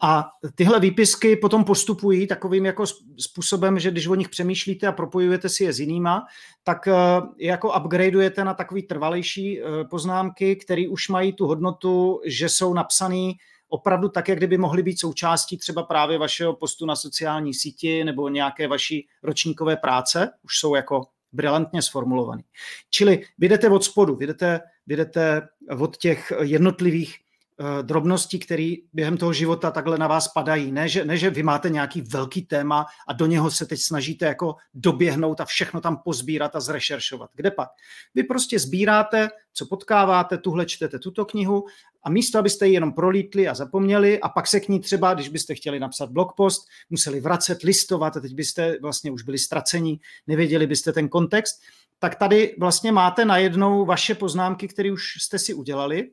A tyhle výpisky potom postupují takovým jako způsobem, že když o nich přemýšlíte a propojujete si je s jinýma, tak eh, jako upgradeujete na takový trvalejší eh, poznámky, které už mají tu hodnotu, že jsou napsané opravdu tak, jak kdyby mohly být součástí třeba právě vašeho postu na sociální síti nebo nějaké vaší ročníkové práce, už jsou jako brilantně sformulovaný. Čili vydete od spodu, vydete, vydete od těch jednotlivých Eh, drobností, které během toho života takhle na vás padají. Ne že, ne, že vy máte nějaký velký téma a do něho se teď snažíte jako doběhnout a všechno tam pozbírat a zrešeršovat. Kde pak? Vy prostě sbíráte, co potkáváte, tuhle čtete tuto knihu a místo, abyste ji jenom prolítli a zapomněli a pak se k ní třeba, když byste chtěli napsat blogpost, museli vracet, listovat a teď byste vlastně už byli ztracení, nevěděli byste ten kontext, tak tady vlastně máte najednou vaše poznámky, které už jste si udělali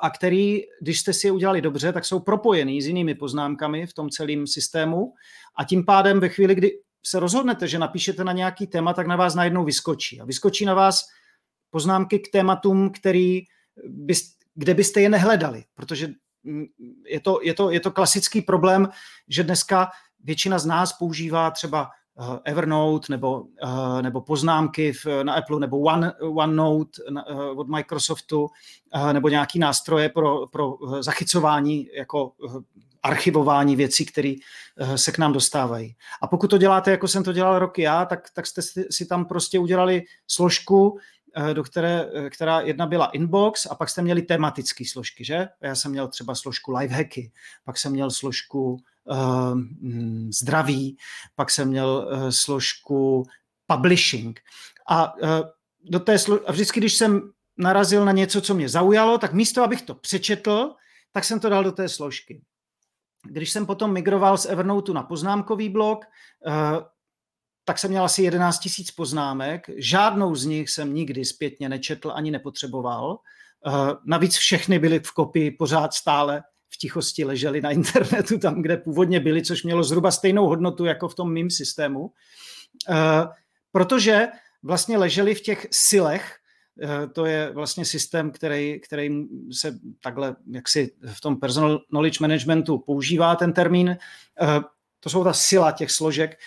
a který, když jste si je udělali dobře, tak jsou propojený s jinými poznámkami v tom celém systému a tím pádem ve chvíli, kdy se rozhodnete, že napíšete na nějaký téma, tak na vás najednou vyskočí. A vyskočí na vás poznámky k tématům, který, by, kde byste je nehledali, protože mm, je to, je to, je to klasický problém, že dneska většina z nás používá třeba Eh, Evernote nebo, eh, nebo poznámky v, na Apple nebo One, OneNote eh, od Microsoftu nebo nějaký nástroje pro, pro zachycování jako archivování věcí, které se k nám dostávají. A pokud to děláte, jako jsem to dělal roky já, tak, tak jste si tam prostě udělali složku, do které, která jedna byla inbox a pak jste měli tematické složky, že? Já jsem měl třeba složku lifehacky, pak jsem měl složku zdraví, pak jsem měl uh, složku publishing. A, uh, do té slo- a vždycky, když jsem narazil na něco, co mě zaujalo, tak místo, abych to přečetl, tak jsem to dal do té složky. Když jsem potom migroval z Evernote na poznámkový blok, tak jsem měl asi 11 tisíc poznámek. Žádnou z nich jsem nikdy zpětně nečetl ani nepotřeboval. Navíc všechny byly v kopii pořád stále v tichosti ležely na internetu tam, kde původně byly, což mělo zhruba stejnou hodnotu jako v tom mým systému. Eh, protože vlastně ležely v těch silech, eh, to je vlastně systém, který, který se takhle, jak si v tom personal knowledge managementu používá ten termín, eh, to jsou ta sila těch složek,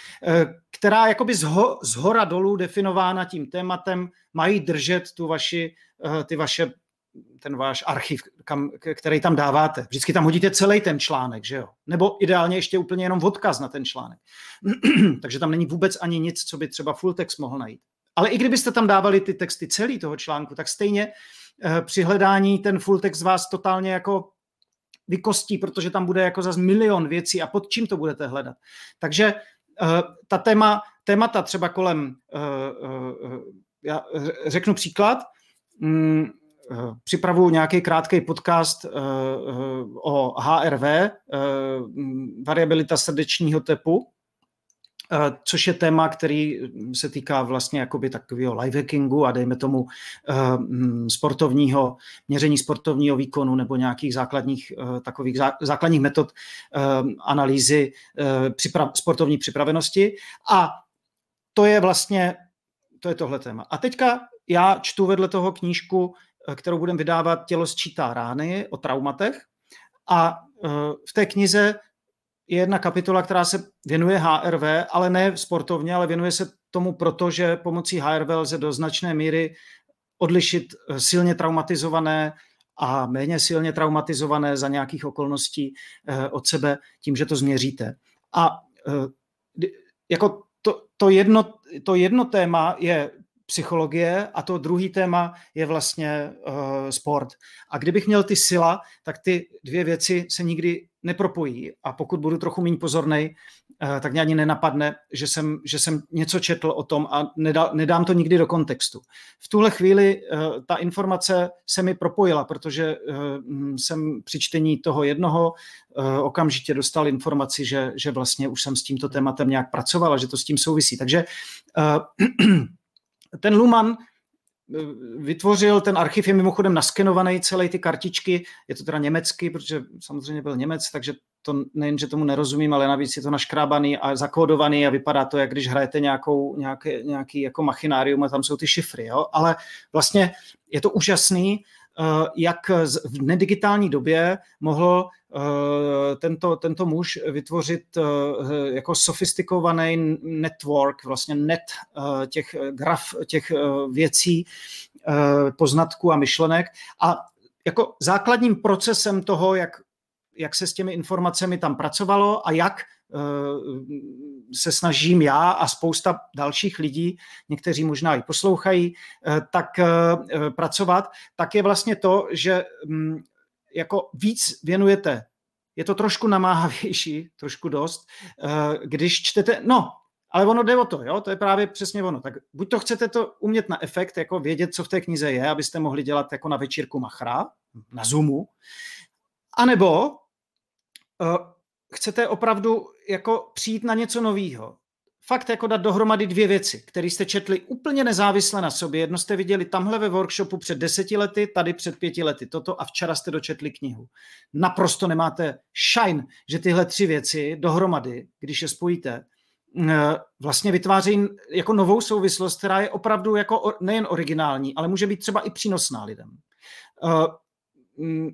která jakoby zho, z hora dolů definována tím tématem, mají držet tu vaši, ty vaše ten váš archiv, kam, který tam dáváte. Vždycky tam hodíte celý ten článek, že jo? Nebo ideálně ještě úplně jenom odkaz na ten článek. [clears throat] Takže tam není vůbec ani nic, co by třeba full text mohl najít. Ale i kdybyste tam dávali ty texty celý toho článku, tak stejně eh, při hledání ten full text vás totálně jako vykostí, protože tam bude jako zase milion věcí a pod čím to budete hledat. Takže eh, ta téma, témata třeba kolem, eh, já řeknu příklad, mm, Eh, připravuju nějaký krátký podcast eh, eh, o HRV, variabilita srdečního tepu, což je téma, který se týká vlastně jakoby takového lifehackingu a dejme tomu mm, sportovního, měření sportovního výkonu nebo nějakých základních takových základních metod analýzy sportovní připravenosti. A to je vlastně, to je tohle téma. A teďka já čtu vedle toho knížku Eh, kterou budeme vydávat Tělo sčítá rány o traumatech. A eh, v té knize je jedna kapitola, která se věnuje HRV, ale ne sportovně, ale věnuje se tomu proto, že pomocí HRV lze do značné míry odlišit eh, silně traumatizované a méně silně traumatizované za nějakých okolností od sebe tím, že to změříte. A jako to, to, jedno, to jedno téma je psychologie a to druhý téma je vlastně uh, sport. A kdybych měl ty sila, tak ty dvě věci se nikdy nepropojí a pokud budu trochu méně pozornej, uh, tak mě ani nenapadne, že jsem, že jsem něco četl o tom a nedá, nedám to nikdy do kontextu. V tuhle chvíli uh, ta informace se mi propojila, protože uh, jsem při čtení toho jednoho uh, okamžitě dostal informaci, že, že vlastně už jsem s tímto tématem nějak pracoval a že to s tím souvisí. Takže uh, [clears throat] ten Luman eh, vytvořil, ten archiv je mimochodem naskenovaný, celé ty kartičky, je to teda německý, protože samozřejmě byl Němec, takže to nejen, že tomu nerozumím, ale navíc je to naškrábaný a zakódovaný a vypadá to, jak když hrajete nějakou, nějaký, nějaký jako machinárium a tam jsou ty šifry, jo? ale vlastně je to úžasný, eh, jak v nedigitální době mohl tento, tento muž vytvořit eh, jako sofistikovaný network, vlastně net eh, těch graf, těch věcí, poznatků a myšlenek. A jako základním procesem toho, jak, jak se s těmi informacemi tam pracovalo a jak se snažím já a spousta dalších lidí, někteří možná i poslouchají, tak pracovat, tak je vlastně to, že mm, jako víc věnujete, je to trošku namáhavější, trošku dost, eh, když čtete, no, ale ono jde o to, jo, to je právě přesně ono. Tak buď to chcete to umět na efekt, jako vědět, co v té knize je, abyste mohli dělat jako na večírku machra, na Zoomu, anebo uh, chcete opravdu jako přijít na něco nového fakt jako dát dohromady dvě věci, které jste četli úplně nezávisle na sobě. Jedno jste viděli tamhle ve workshopu před deseti lety, tady před pěti lety, toto a včera jste dočetli knihu. Naprosto nemáte shine, že tyhle tři věci dohromady, když je spojíte, eh, vlastně vytvářejí jako novou souvislost, která je opravdu jako nejen originální, ale může být třeba i přínosná lidem. Eh, mm,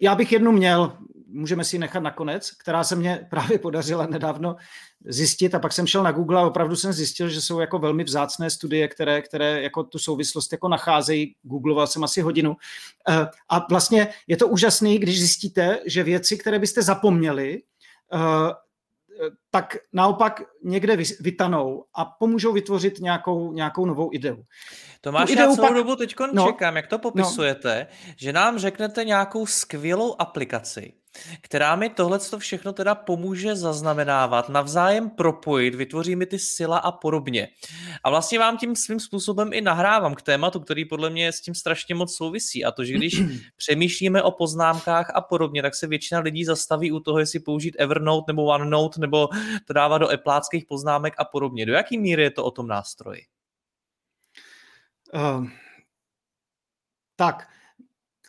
já bych jednu měl, můžeme si nechat nakonec, která se mě [laughs] právě podařila nedávno zjistit a pak jsem šel na Google a opravdu jsem zjistil, že jsou jako velmi vzácné studie, které, které jako tu souvislost jako nacházejí. Googloval jsem asi hodinu. Eh, a vlastně je to úžasný, když zjistíte, že věci, které byste zapomněli, eh, tak naopak někde vytanou a pomůžou vytvořit nějakou, nějakou novou ideu. Tomáš, já celou pak... dobu teď no, čekám, jak to no. popisujete, no. že nám řeknete nějakou skvělou aplikaci, která mi tohle všechno teda pomůže zaznamenávat, navzájem propojit, vytvoří mi ty sila a podobně. A vlastně vám tím svým způsobem i nahrávám k tématu, který podle mě s tím strašně moc souvisí. A to, že když [clears throat] přemýšlíme o poznámkách a podobně, tak se většina lidí zastaví u toho, jestli použít Evernote nebo OneNote nebo to dávat do epláckých poznámek a podobně. Do jaký míry je to o tom nástroji? Uh, tak,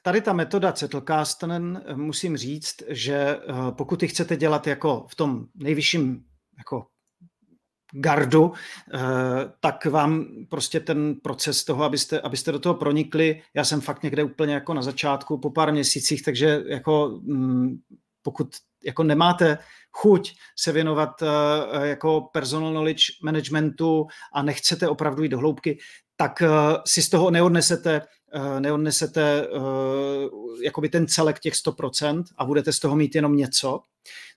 tady ta metoda Zettelkasten, musím říct, že eh, pokud ji chcete dělat jako v tom nejvyšším jako gardu, eh, tak vám prostě ten proces toho, abyste, abyste do toho pronikli, já jsem fakt někde úplně jako na začátku, po pár měsících, takže jako mm, pokud jako nemáte chuť se věnovat eh, jako personal knowledge managementu a nechcete opravdu jít do hloubky, tak si z toho neodnesete Eh, neodnesete uh, jakoby ten celek těch 100% a budete z toho mít jenom něco.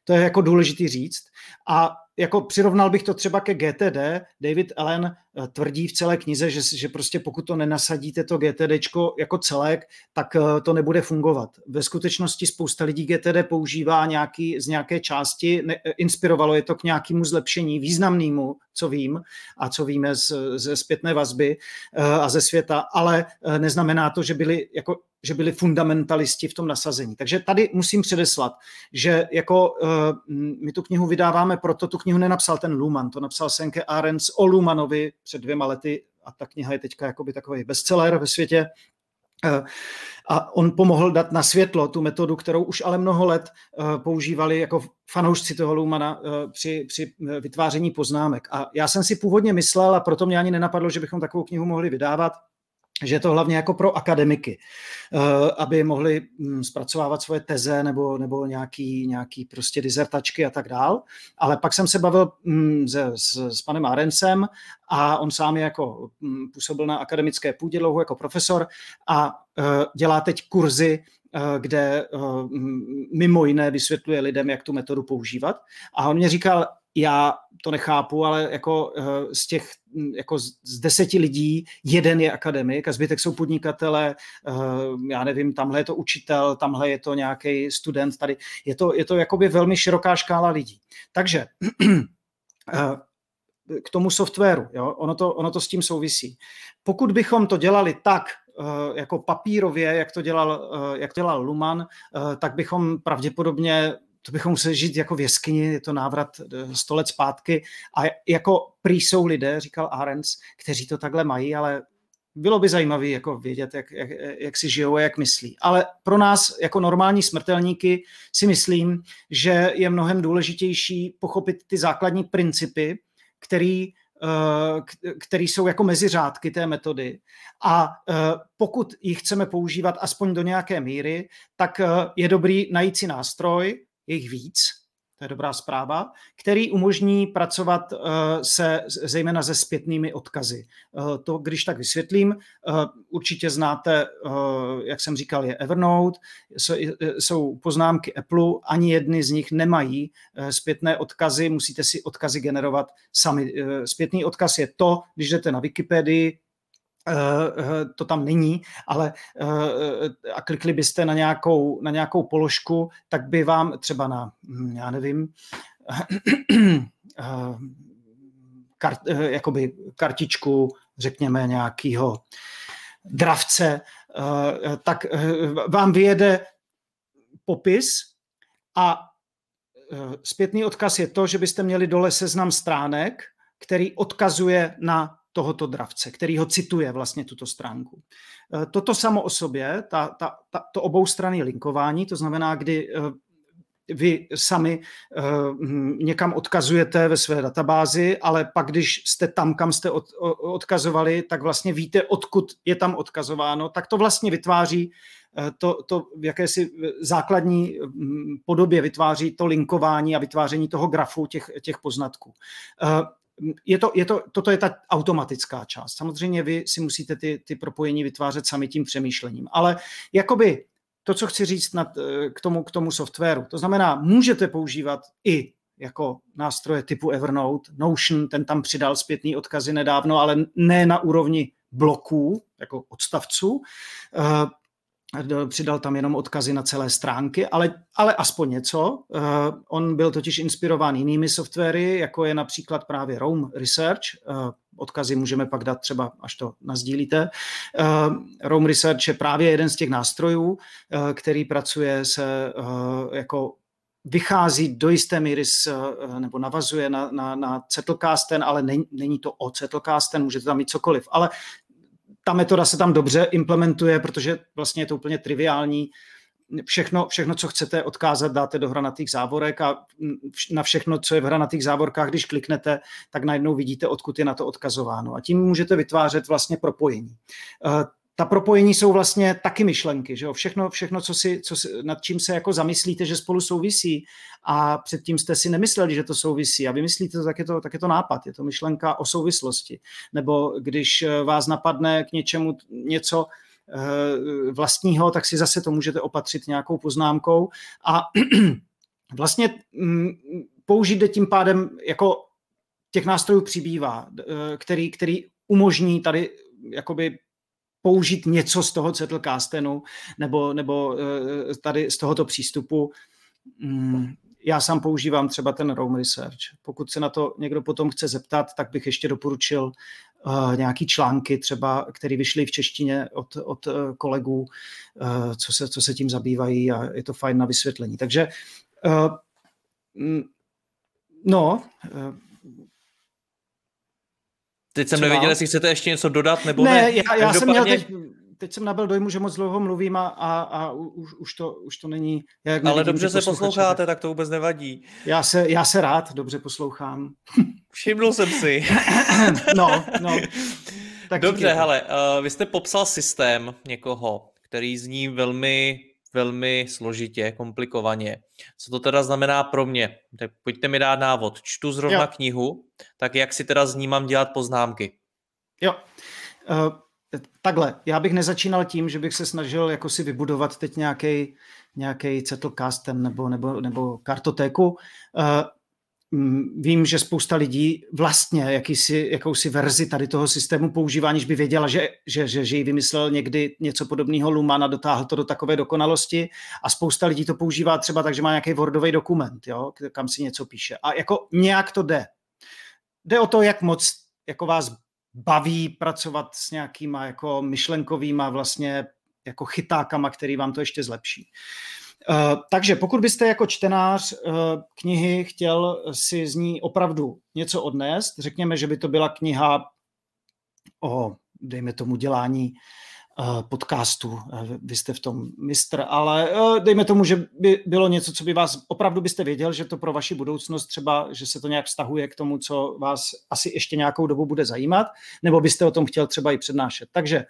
To je jako důležitý říct. A jako přirovnal bych to třeba ke GTD. David Allen eh, tvrdí v celé knize, že, že prostě pokud to nenasadíte to GTD jako celek, tak eh, to nebude fungovat. Ve skutečnosti spousta lidí GTD používá nějaký, z nějaké části, ne, inspirovalo je to k nějakému zlepšení významnému, co vím a co víme z, ze zpětné vazby eh, a ze světa, ale neznamená to, že byli jako že byli fundamentalisti v tom nasazení. Takže tady musím předeslat, že jako uh, my tu knihu vydáváme, proto tu knihu nenapsal ten Luhmann, to napsal Senke Arends o Luhmannovi před dvěma lety a ta kniha je teďka jakoby takový bestseller ve světě. Uh, a on pomohl dát na světlo tu metodu, kterou už ale mnoho let uh, používali jako fanoušci toho Lumana uh, při, při vytváření poznámek. A já jsem si původně myslel, a proto mě ani nenapadlo, že bychom takovou knihu mohli vydávat, že je to hlavně jako pro akademiky, eh, aby mohli hm, zpracovávat svoje teze nebo, nebo nějaký, nějaký prostě dizertačky a tak dál. Ale pak jsem se bavil hm, se, s, s panem Arencem a on sám je jako hm, působil na akademické půdě dlouho jako profesor a eh, dělá teď kurzy eh, kde mimo jiné vysvětluje lidem, jak tu metodu používat. A on mě říkal, já to nechápu, ale jako eh, z těch hm, jako z deseti lidí jeden je akademik a zbytek jsou podnikatele, eh, já nevím, tamhle je to učitel, tamhle je to nějaký student, tady je to, je to jakoby velmi široká škála lidí. Takže [clears throat] eh, k tomu softwaru, jo, ono, to, ono to s tím souvisí. Pokud bychom to dělali tak, jako papírově, jak to dělal, jak dělal Luman, tak bychom pravděpodobně to bychom museli žít jako v jeskyni, je to návrat eh, sto let zpátky a jako prý jsou lidé, říkal Arends, kteří to takhle mají, ale bylo by zajímavé jako vědět, jak, jak, jak si žijou a jak myslí. Ale pro nás jako normální smrtelníky si myslím, že je mnohem důležitější pochopit ty základní principy, který eh, který jsou jako meziřádky té metody. A eh, pokud ji chceme používat aspoň do nějaké míry, tak je dobrý najít si nástroj, je jich víc, to je dobrá zpráva, který umožní pracovat uh, se zejména se zpětnými odkazy. Uh, to, když tak vysvětlím, uh, určitě znáte, jak jsem říkal, je Evernote, jsou, poznámky Apple, ani jedny z nich nemají zpětné odkazy, musíte si odkazy generovat sami. Zpětný odkaz je to, když jdete na Wikipedii, Eh, eh, to tam není, ale eh, a klikli byste na nějakou, na nějakou položku, tak by vám třeba na, hm, já nevím, kart, jakoby kartičku, řekněme, nějakého dravce, tak vám vyjede popis a zpětný odkaz je to, že byste měli dole seznam stránek, který odkazuje na tohoto dravce, který ho cituje vlastně tuto stránku. E, toto samo o sobě, ta, ta, ta, to oboustranné linkování, to znamená, kdy e, vy sami uh, někam odkazujete ve své databázi, ale pak, když jste tam, kam jste od, odkazovali, tak vlastně víte, odkud je tam odkazováno, tak to vlastně vytváří to, to v jakési základní mm, podobě vytváří to linkování a vytváření toho grafu těch, těch poznatků je to, je to, toto je ta automatická část. Samozřejmě vy si musíte ty, ty propojení vytvářet sami tím přemýšlením. Ale jakoby to, co chci říct nad, k, tomu, k tomu softwaru, to znamená, můžete používat i jako nástroje typu Evernote, Notion, ten tam přidal zpětný odkazy nedávno, ale ne na úrovni bloků, jako odstavců. Eh, přidal tam jenom odkazy na celé stránky, ale, ale aspoň něco. Uh, on byl totiž inspirován jinými softwary, jako je například právě Roam Research. Uh, odkazy můžeme pak dát třeba, až to nazdílíte. Uh, Roam Research je právě jeden z těch nástrojů, který pracuje se jako vychází do jisté míry s, nebo navazuje na, na, na Zettelkasten, ale není, není to o Zettelkasten, můžete tam mít cokoliv. Ale ta metoda se tam dobře implementuje, protože vlastně je to úplně triviální. Všechno, všechno, co chcete odkázat, dáte do hranatých závorek a na všechno, co je v hranatých závorkách, když kliknete, tak najednou vidíte, odkud je na to odkazováno. A tím můžete vytvářet vlastně propojení. Eh, ta propojení jsou vlastně taky myšlenky, že jo? Všechno, všechno co si, co si, nad čím se jako zamyslíte, že spolu souvisí a předtím jste si nemysleli, že to souvisí a vymyslíte to, tak je to, tak je to nápad, je to myšlenka o souvislosti. Nebo když eh, vás napadne k něčemu něco e, vlastního, tak si zase to můžete opatřit nějakou poznámkou a [clears throat] vlastně mm, použít tím pádem jako těch nástrojů přibývá, eh, který, který umožní tady jakoby použít něco z toho Zettelkastenu nebo, nebo eh, tady z tohoto přístupu. Mm, já sám používám třeba ten Roam Research. Pokud se na to někdo potom chce zeptat, tak bych ještě doporučil uh, nějaký články třeba, které vyšly v češtině od, od kolegů, co, se, co se tím zabývají a je to fajn na vysvětlení. Takže uh, no, Teď jsem nevěděl, jestli chcete ještě něco dodat, nebo ne. Ne, já, já jsem měl teď, teď jsem nabil dojmu, že moc dlouho mluvím a, a, a už, už, to, už to není... Jak Ale dobře se posloucháte, tak to vůbec nevadí. Já se, já se rád dobře poslouchám. [laughs] Všimnul jsem si. [laughs] no, no. Tak dobře, hele, uh, vy jste popsal systém někoho, který zní velmi velmi složitě, komplikovaně. Co to teda znamená pro mě? Tak pojďte mi dát návod. Čtu zrovna jo. knihu, tak jak si teda z ní mám dělat poznámky? Jo. Uh, takhle, já bych nezačínal tím, že bych se snažil jako si vybudovat teď nějaký nějaký Zettelkasten nebo, nebo, nebo kartotéku. Uh, vím, že spousta lidí vlastně jakýsi, jakousi verzi tady toho systému používá, aniž by věděla, že, že, že, že ji vymyslel někdy něco podobného Luman a dotáhl to do takové dokonalosti a spousta lidí to používá třeba tak, že má nějaký Wordový dokument, jo, kam si něco píše. A jako nějak to jde. Jde o to, jak moc jako vás baví pracovat s nějakýma jako myšlenkovýma vlastně jako chytákama, který vám to ještě zlepší. Eh, takže pokud byste jako čtenář uh, knihy chtěl si z ní opravdu něco odnést, řekněme, že by to byla kniha o, dejme tomu, dělání uh, podcastu, vy jste v tom mistr, ale dejme tomu, že by bylo něco, co by vás, opravdu byste věděl, že to pro vaši budoucnost třeba, že se to nějak vztahuje k tomu, co vás asi ještě nějakou dobu bude zajímat, nebo byste o tom chtěl třeba i přednášet. Takže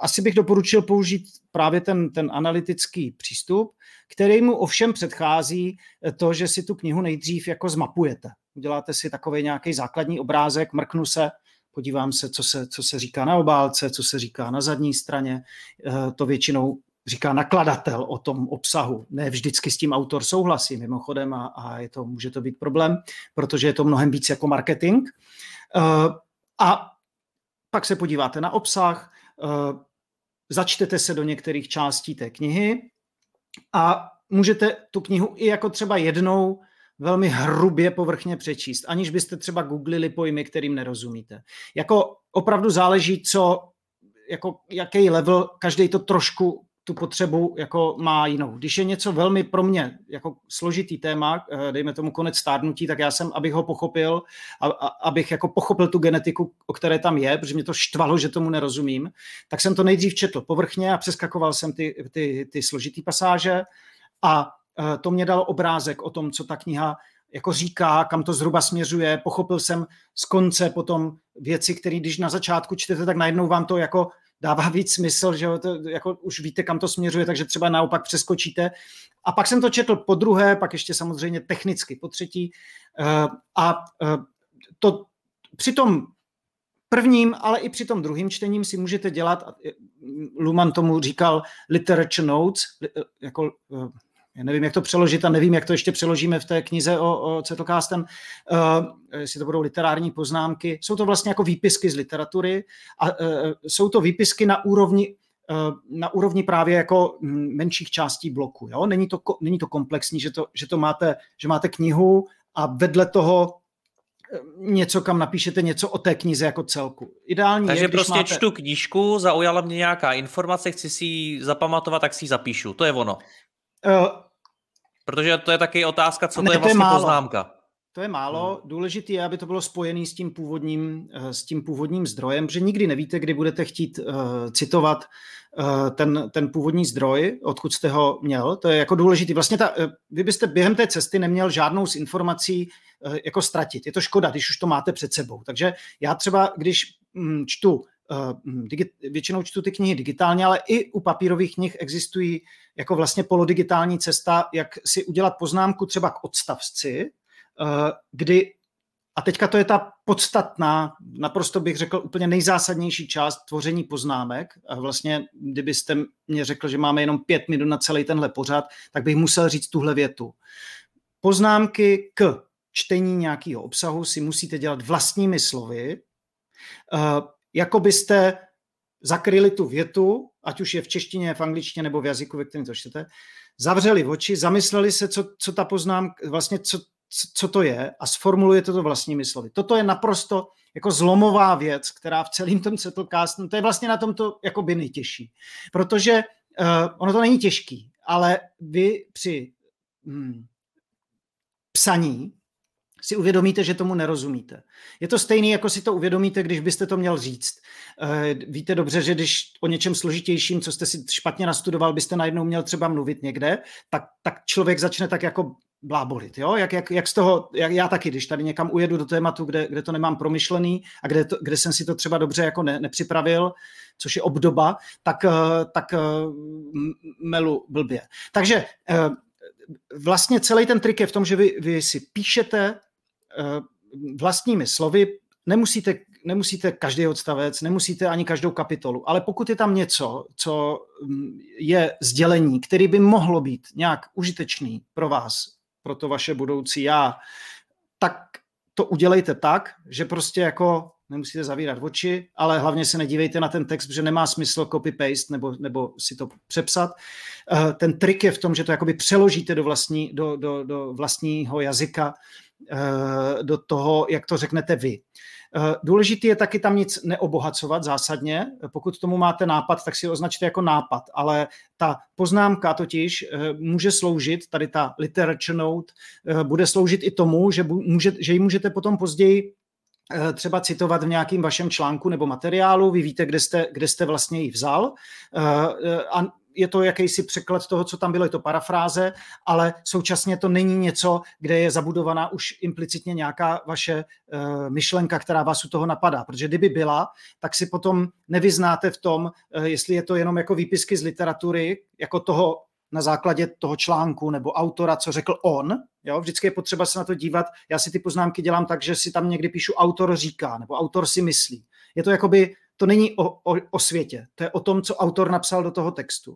asi bych doporučil použít právě ten, ten analytický přístup, který mu ovšem předchází to, že si tu knihu nejdřív jako zmapujete. Uděláte si takový nějaký základní obrázek, mrknu se, podívám se co, se, co se říká na obálce, co se říká na zadní straně. Eh, to většinou říká nakladatel o tom obsahu. Ne vždycky s tím autor souhlasí mimochodem a, a je to, může to být problém, protože je to mnohem víc jako marketing. Eh, a pak se podíváte na obsah, začtete se do některých částí té knihy a můžete tu knihu i jako třeba jednou velmi hrubě povrchně přečíst, aniž byste třeba googlili pojmy, kterým nerozumíte. Jako opravdu záleží, co, jako jaký level, každý to trošku tu potřebu jako má jinou. Když je něco velmi pro mě jako složitý téma, eh, dejme tomu konec stárnutí, tak já jsem, abych ho pochopil, a, a, abych jako pochopil tu genetiku, o které tam je, protože mě to štvalo, že tomu nerozumím, tak jsem to nejdřív četl povrchně a přeskakoval jsem ty, ty, ty složitý pasáže a eh, to mě dalo obrázek o tom, co ta kniha jako říká, kam to zhruba směřuje. Pochopil jsem z konce potom věci, které když na začátku čtete, tak najednou vám to jako dává víc smysl, že to, jako už víte, kam to směřuje, takže třeba naopak přeskočíte. A pak jsem to četl po druhé, pak ještě samozřejmě technicky po třetí. Eh, a eh, to při tom prvním, ale i při tom druhým čtením si můžete dělat, Luman tomu říkal literature notes, jako já nevím, jak to přeložit a nevím, jak to ještě přeložíme v té knize o, o Cetlcastem, uh, jestli to budou literární poznámky. Jsou to vlastně jako výpisky z literatury a uh, jsou to výpisky na úrovni uh, na úrovni právě jako menších částí bloku. Jo? Není, to, není to komplexní, že, to, že, to máte, že máte knihu a vedle toho něco, kam napíšete něco o té knize jako celku. Ideální Takže je, prostě máte... čtu knížku, zaujala mě nějaká informace, chci si ji zapamatovat, tak si ji zapíšu. To je ono. Uh, Protože to je taky otázka, co ne, to je vlastně to je málo. poznámka. To je málo. Hmm. Důležité je, aby to bylo spojené s tím původním, eh, s tím původním zdrojem, protože nikdy nevíte, kdy budete chtít uh, citovat uh, ten, ten původní zdroj, odkud jste ho měl. To je jako důležité. Vlastně ta, uh, vy byste během té cesty neměl žádnou z informací uh, jako ztratit. Je to škoda, když už to máte před sebou. Takže já třeba, když um, čtu Eh, většinou čtu ty knihy digitálně, ale i u papírových knih existují jako vlastně polodigitální cesta, jak si udělat poznámku třeba k odstavci, eh, kdy a teďka to je ta podstatná, naprosto bych řekl úplně nejzásadnější část tvoření poznámek. A vlastně, kdybyste mě řekl, že máme jenom pět minut na celý tenhle pořad, tak bych musel říct tuhle větu. Poznámky k čtení nějakého obsahu si musíte dělat vlastními slovy. Jako byste zakryli tu větu, ať už je v češtině, v angličtině nebo v jazyku, ve kterém to čtete, zavřeli oči, zamysleli se, co, co ta poznámka, vlastně co, co to je a sformulujete to vlastními slovy. Toto je naprosto jako zlomová věc, která v celém tom Settlecastu, to je vlastně na tomto jako by nejtěžší. Protože uh, ono to není těžký, ale vy při hmm, psaní si uvědomíte, že tomu nerozumíte. Je to stejné, jako si to uvědomíte, když byste to měl říct. Eh, víte dobře, že když o něčem složitějším, co jste si špatně nastudoval, byste najednou měl třeba mluvit někde, tak, tak člověk začne tak jako blábolit, jo? Jak, jak, jak z toho, jak já taky, když tady někam ujedu do tématu, kde, kde to nemám promyšlený a kde, to, kde jsem si to třeba dobře jako ne, nepřipravil, což je obdoba, tak, eh, tak eh, melu blbě. Takže vlastně celý ten trik je v tom, že vy, vy si píšete vlastními slovy, nemusíte, nemusíte každý odstavec, nemusíte ani každou kapitolu, ale pokud je tam něco, co mm, je sdělení, který by mohlo být nějak užitečný pro vás, pro to vaše budoucí já, tak to udělejte tak, že prostě jako nemusíte zavírat oči, ale hlavně se nedívejte na ten text, protože nemá smysl copy-paste nebo, nebo si to přepsat. Eh, ten trik je v tom, že to jakoby přeložíte do, vlastní, do, do, do vlastního jazyka Eh, do toho, jak to řeknete vy. Eh, důležitý je taky tam nic neobohacovat zásadně. Pokud tomu máte nápad, tak si označte jako nápad, ale ta poznámka totiž eh, může sloužit, tady ta literature note, bude sloužit i tomu, že, může, že ji můžete potom později třeba citovat v nějakým vašem článku nebo materiálu, vy víte, kde jste, kde jste vlastně ji vzal a je to jakýsi překlad toho, co tam bylo, je to parafráze, ale současně to není něco, kde je zabudovaná už implicitně nějaká vaše uh, myšlenka, která vás u toho napadá. Protože kdyby byla, tak si potom nevyznáte v tom, uh, jestli je to jenom jako výpisky z literatury, jako toho na základě toho článku nebo autora, co řekl on. Jo? Vždycky je potřeba se na to dívat. Já si ty poznámky dělám tak, že si tam někdy píšu autor říká nebo autor si myslí. Je to jakoby to není o, o, o světě, to je o tom, co autor napsal do toho textu.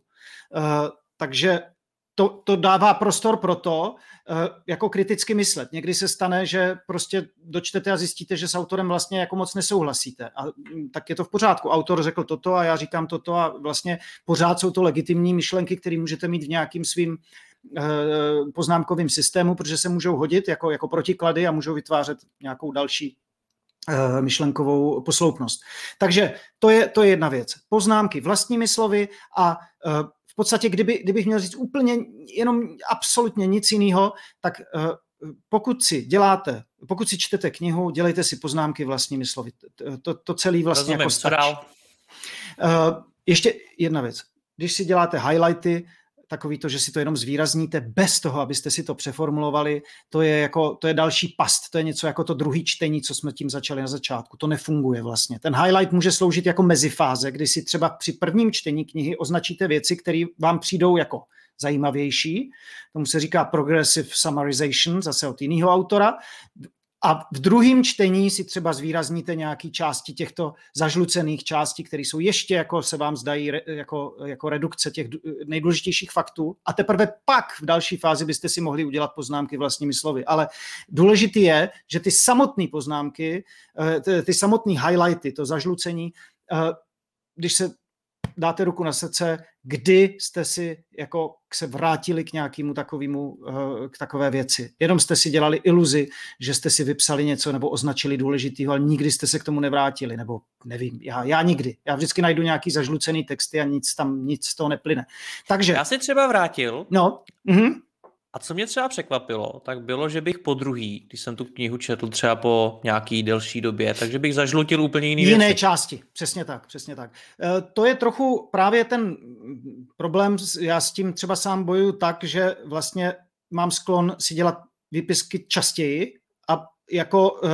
Uh, takže to, to dává prostor pro to, uh, jako kriticky myslet. Někdy se stane, že prostě dočtete a zjistíte, že s autorem vlastně jako moc nesouhlasíte. A mm, tak je to v pořádku. Autor řekl toto a já říkám toto a vlastně pořád jsou to legitimní myšlenky, které můžete mít v nějakým svým uh, poznámkovým systému, protože se můžou hodit jako, jako protiklady a můžou vytvářet nějakou další Eh, myšlenkovou posloupnost. Takže to je, to je jedna věc. Poznámky vlastními slovy a eh, v podstatě, kdyby, kdybych měl říct úplně jenom absolutně nic jiného, tak eh, pokud si děláte, pokud si čtete knihu, dělejte si poznámky vlastními slovy. To, to celé vlastně Rozumím, jako stačí. Ještě jedna věc. Když si děláte highlighty, takový to, že si to jenom zvýrazníte bez toho, abyste si to přeformulovali, to je, jako, to je další past, to je něco jako to druhý čtení, co jsme tím začali na začátku. To nefunguje vlastně. Ten highlight může sloužit jako mezifáze, kdy si třeba při prvním čtení knihy označíte věci, které vám přijdou jako zajímavější. Tomu se říká progressive summarization, zase od jiného autora. A v druhém čtení si třeba zvýrazníte nějaké části těchto zažlucených částí, které jsou ještě, jako se vám zdají, jako, jako redukce těch nejdůležitějších faktů. A teprve pak v další fázi byste si mohli udělat poznámky vlastními slovy. Ale důležité je, že ty samotné poznámky, eh, ty, samotné highlighty, to zažlucení, eh, když se dáte ruku na srdce, kdy jste si jako se vrátili k nějakému takovému, eh, k takové věci. Jenom jste si dělali iluzi, že jste si vypsali něco nebo označili důležitýho, ale nikdy jste se k tomu nevrátili, nebo nevím, já, já nikdy. Já vždycky najdu nějaký zažlucený texty a nic tam, nic z toho neplyne. Takže... Já si třeba vrátil. No. Mhm. A co mě třeba překvapilo, tak bylo, že bych po druhý, když jsem tu knihu četl třeba po nějaký delší době, takže bych zažlutil úplně jiný Jiné věci. části, přesně tak, přesně tak. E, to je trochu právě ten problém, já s tím třeba sám bojuju tak, že vlastně mám sklon si dělat výpisky častěji a jako, e,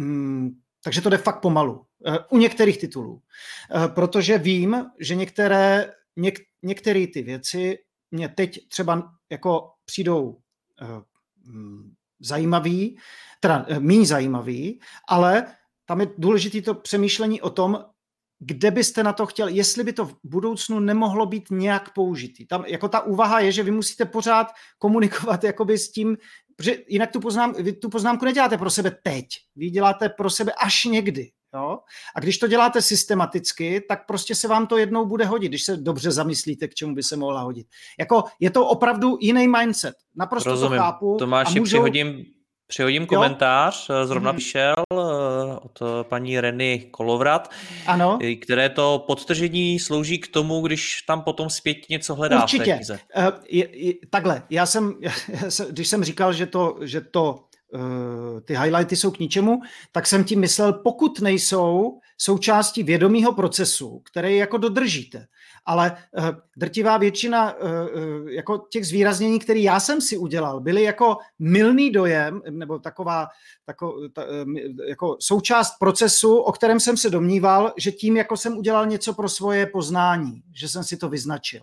mm, takže to jde fakt pomalu. E, u některých titulů. Protože vím, že některé, něk, některé ty věci mě teď třeba jako přijdou uh, zajímavý, teda uh, méně zajímavý, ale tam je důležité to přemýšlení o tom, kde byste na to chtěl, jestli by to v budoucnu nemohlo být nějak použitý. Tam jako ta úvaha je, že vy musíte pořád komunikovat jakoby s tím, protože jinak tu, poznám, vy tu poznámku neděláte pro sebe teď, vy děláte pro sebe až někdy. Jo? A když to děláte systematicky, tak prostě se vám to jednou bude hodit, když se dobře zamyslíte, k čemu by se mohla hodit. Jako je to opravdu jiný mindset. Naprosto Rozumím. to chápu. Tomáši, a můžou... přihodím, přihodím komentář, jo? zrovna hmm. přišel eh, od paní Reny Kolovrat, ano. které to podtržení slouží k tomu, když tam potom zpět něco hledá Určitě. v té knize. Uh, je, je, takhle, já jsem, [laughs] já, když jsem říkal, že to, že to Eh, ty highlighty jsou k ničemu, tak jsem tím myslel, pokud nejsou součástí vědomého procesu, který jako dodržíte. Ale uh, drtivá většina uh, jako těch zvýraznění, které já jsem si udělal, byly jako milný dojem, nebo taková tako, ta, jako součást procesu, o kterém jsem se domníval, že tím jako jsem udělal něco pro svoje poznání, že jsem si to vyznačil.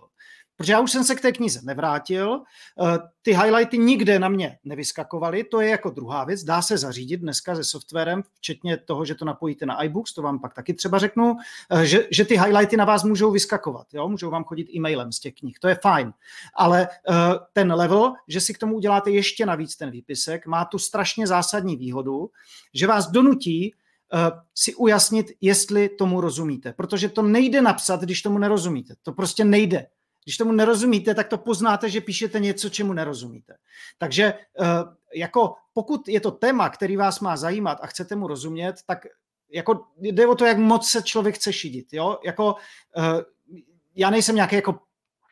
Protože já už jsem se k té knize nevrátil, eh, ty highlighty nikde na mě nevyskakovaly, to je jako druhá věc, dá se zařídit dneska se softwarem, včetně toho, že to napojíte na iBooks, to vám pak taky třeba řeknu, eh, že, že ty highlighty na vás můžou vyskakovat, jo? můžou vám chodit e-mailem z těch knih, to je fajn, ale eh, ten level, že si k tomu uděláte ještě navíc ten výpisek, má tu strašně zásadní výhodu, že vás donutí si ujasnit, jestli tomu rozumíte. Protože to nejde napsat, když tomu nerozumíte. To prostě nejde. Když tomu nerozumíte, tak to poznáte, že píšete něco, čemu nerozumíte. Takže eh, jako pokud je to téma, který vás má zajímat a chcete mu rozumět, tak jako jde o to, jak moc se člověk chce šidit. Jo? Jako, eh, já nejsem nějaký jako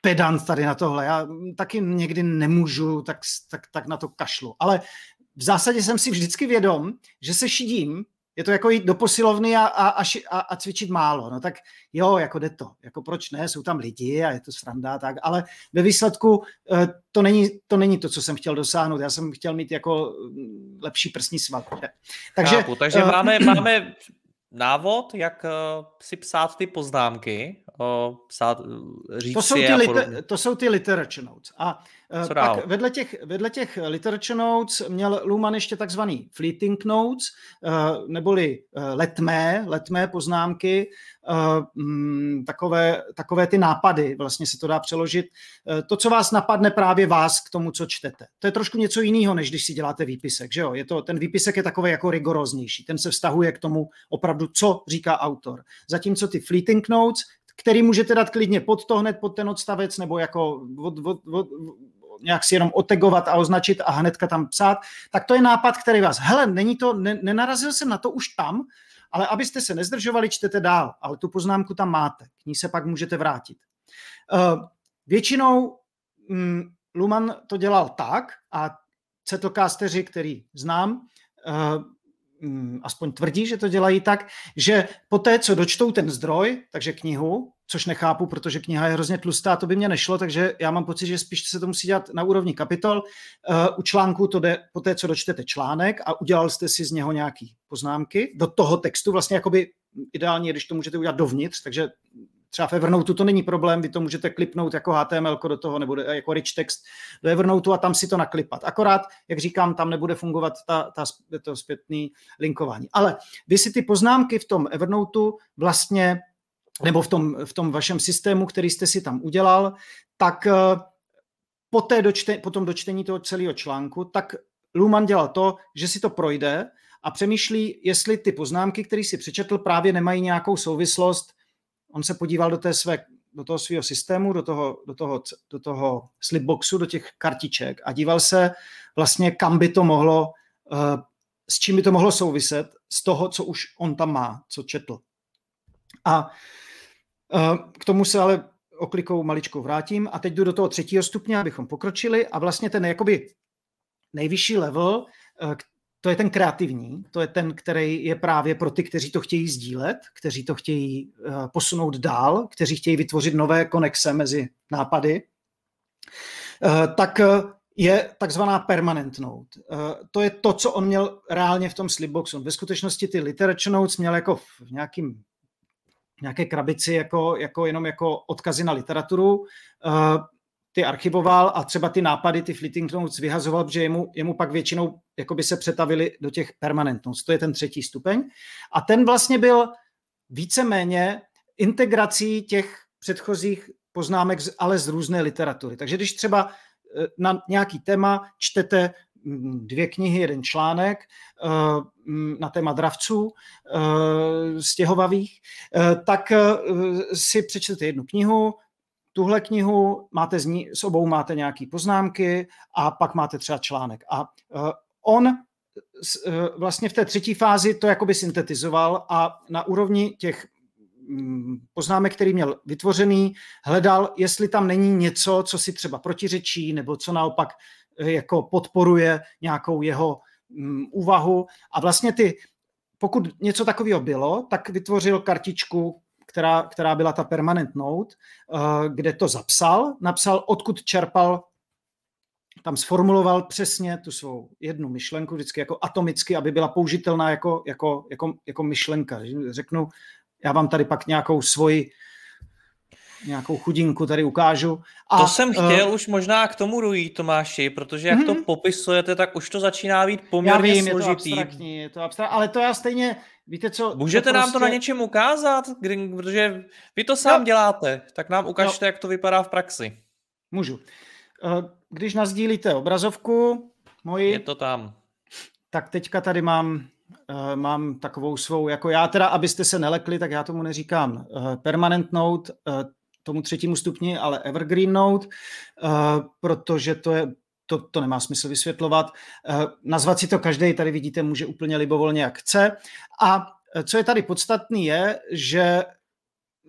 pedant tady na tohle, já taky někdy nemůžu, tak, tak, tak na to kašlu. Ale v zásadě jsem si vždycky vědom, že se šidím je to jako jít do posilovny a, a, a, a cvičit málo. No tak jo, jako jde to. Jako proč ne, jsou tam lidi a je to sranda, tak, ale ve výsledku eh, to není, to není to, co jsem chtěl dosáhnout. Já jsem chtěl mít jako mm, lepší prsní sval. Takže, Chápu, takže uh, máme, [clears throat] máme návod, jak uh, si psát ty poznámky, uh, psát, říct to jsou, ty liter, to jsou ty literature notes. A uh, pak vedle těch, vedle těch literature notes měl Luhmann ještě takzvaný fleeting notes, uh, neboli uh, letmé, letmé poznámky, uh, takové, takové ty nápady, vlastně se to dá přeložit. Uh, to, co vás napadne právě vás k tomu, co čtete. To je trošku něco jiného, než když si děláte výpisek. Že jo? Je to, ten výpisek je takový jako rigoroznější. Ten se vztahuje k tomu opravdu, co říká autor. Zatímco ty fleeting notes, který můžete dát klidně pod to hned, pod ten odstavec, nebo jako od, od, od, nějak si jenom otegovat a označit a hnedka tam psát, tak to je nápad, který vás, hele, není to, ne, nenarazil jsem na to už tam, ale abyste se nezdržovali, čtete dál, ale tu poznámku tam máte, k ní se pak můžete vrátit. Uh, většinou um, Luman to dělal tak a cetlokásteři, který znám, uh, aspoň tvrdí, že to dělají tak, že po té, co dočtou ten zdroj, takže knihu, což nechápu, protože kniha je hrozně tlustá, to by mě nešlo, takže já mám pocit, že spíš se to musí dělat na úrovni kapitol. Uh, u článku to jde po té, co dočtete článek a udělal jste si z něho nějaký poznámky do toho textu, vlastně jakoby ideálně, když to můžete udělat dovnitř, takže třeba v Evernote to není problém, vy to můžete klipnout jako HTML do toho nebo jako rich text do Evernote a tam si to naklipat. Akorát, jak říkám, tam nebude fungovat ta, ta, to zpětné linkování. Ale vy si ty poznámky v tom Evernote vlastně nebo v tom, v tom vašem systému, který jste si tam udělal, tak eh, po, té dočte, po tom dočtení toho celého článku, tak Luhmann dělal to, že si to projde a přemýšlí, jestli ty poznámky, které si přečetl, právě nemají nějakou souvislost. On se podíval do, té své, do toho svého systému, do toho, do, toho, do toho slipboxu, do těch kartiček a díval se vlastně, kam by to mohlo, eh, s čím by to mohlo souviset z toho, co už on tam má, co četl. A k tomu se ale oklikou maličkou vrátím a teď jdu do toho třetího stupně, abychom pokročili a vlastně ten jakoby nejvyšší level, eh, to je ten kreativní, to je ten, který je právě pro ty, kteří to chtějí sdílet, kteří to chtějí eh, posunout dál, kteří chtějí vytvořit nové konexe mezi nápady, eh, tak je takzvaná permanent note. To je to, co on měl reálně v tom slipboxu. Ve skutečnosti ty literature notes měl jako v nějakým nějaké krabici jako, jako jenom jako odkazy na literaturu, ty archivoval a třeba ty nápady, ty fleeting notes vyhazoval, protože jemu, jemu pak většinou by se přetavili do těch permanent notes. To je ten třetí stupeň. A ten vlastně byl víceméně integrací těch předchozích poznámek, ale z různé literatury. Takže když třeba eh, na nějaký téma čtete Mm, dvě knihy, jeden článek eh, mm, na téma dravců eh, stěhovavých, tak si přečtete jednu knihu, tuhle knihu, máte z ní, s obou máte nějaké poznámky a pak máte třeba článek. A on vlastně v té třetí fázi to jakoby syntetizoval a na úrovni těch mm, poznámek, který měl vytvořený, hledal, jestli tam není něco, co si třeba protiřečí, nebo co naopak jako podporuje nějakou jeho um, úvahu a vlastně ty, pokud něco takového bylo, tak vytvořil kartičku, která, která byla ta permanent note, uh, kde to zapsal, napsal, odkud čerpal tam sformuloval přesně tu svou jednu myšlenku, vždycky jako atomicky, aby byla použitelná jako, jako, jako, jako myšlenka. Řeknu, já vám tady pak nějakou svoji nějakou chudinku tady ukážu. A, to jsem chtěl uh, už možná k tomu dojít, Tomáši, protože jak mm-hmm. to mhm. popisujete, tak už to začíná být poměrně já vím, složitý. Je to abstraktní, je to abstraktní, ale to já stejně, víte co... Můžete to nám prostě... to na něčem ukázat, kdy, protože vy to sám no. děláte, tak nám ukažte, no. jak to vypadá v praxi. Můžu. Eh, když nazdílíte obrazovku moji... Je to tam. Tak teďka tady mám Uh, mám takovou svou, jako já teda, abyste se nelekli, tak já tomu neříkám uh, permanent note, uh, tomu třetímu stupni, ale Evergreen Note, uh, protože to je to, to nemá smysl vysvětlovat. Uh, nazvat si to každý, tady vidíte, může úplně libovolně, jak chce. A eh, co je tady podstatný je, že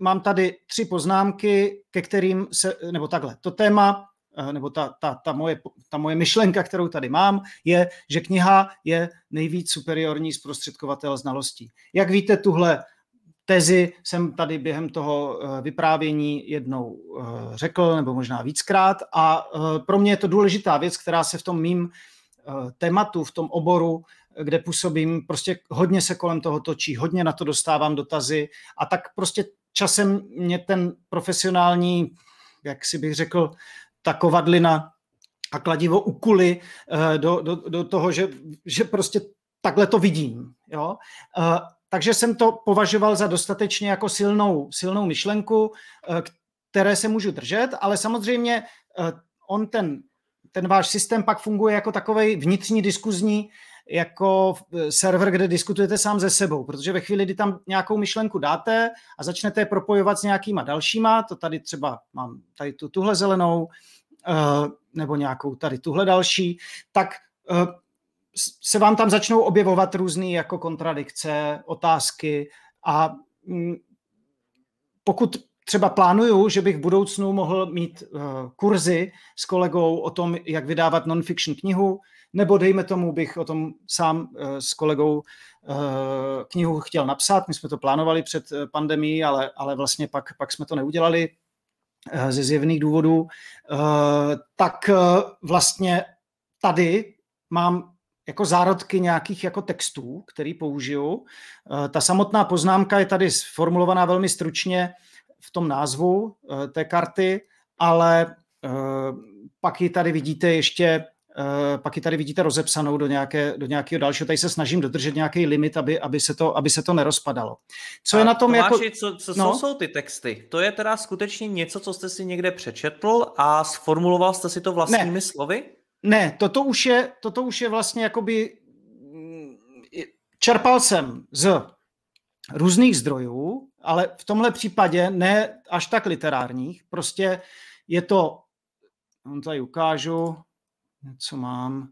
mám tady tři poznámky, ke kterým se, nebo takhle, to téma, nebo ta, ta, ta, moje, ta moje myšlenka, kterou tady mám, je, že kniha je nejvíc superiorní zprostředkovatel znalostí. Jak víte, tuhle tezi jsem tady během toho eh, vyprávění jednou eh, řekl, nebo možná víckrát. A eh, pro mě je to důležitá věc, která se v tom mým tématu, v tom oboru, kde působím, prostě hodně se kolem toho točí, hodně na to dostávám dotazy a tak prostě časem mě ten profesionální, jak si bych řekl, ta kovadlina a kladivo ukuly do, do, do toho, že, že prostě takhle to vidím. Jo? Takže jsem to považoval za dostatečně jako silnou, silnou myšlenku, eh, které se můžu držet, ale samozřejmě eh, on ten, ten váš systém pak funguje jako takový vnitřní diskuzní jako eh, server, kde diskutujete sám ze sebou, protože ve chvíli, kdy tam nějakou myšlenku dáte a začnete je propojovat s nějakýma dalšíma, to tady třeba mám tady tu, tuhle zelenou, nebo nějakou tady tuhle další, tak se vám tam začnou objevovat různé jako kontradikce, otázky a mm, pokud třeba plánuju, že bych v budoucnu mohl mít uh, kurzy s kolegou o tom, jak vydávat non-fiction knihu, nebo dejme tomu, bych o tom sám uh, s kolegou uh, knihu chtěl napsat. My jsme to plánovali před pandemí, ale, ale vlastně pak, pak jsme to neudělali ze zjevných důvodů. Tak vlastně tady mám jako zárodky nějakých jako textů, který použiju. Ta samotná poznámka je tady sformulovaná velmi stručně v tom názvu eh, té karty, ale eh, pak ji tady vidíte ještě eh, pak ji tady vidíte rozepsanou do, nějaké, do nějakého dalšího. Tady se snažím dodržet nějaký limit, aby, aby, se, to, aby se to nerozpadalo. Co A je na tom Tomáši, jako... co, co no? jsou ty texty? To je teda skutečně něco, co jste si někde přečetl a sformuloval jste si to vlastními ne. slovy? Ne, toto už je, toto už je vlastně jakoby mm, čerpal jsem z různých zdrojů, ale v tomhle případě ne až tak literárních, prostě je to, on tady ukážu, co mám,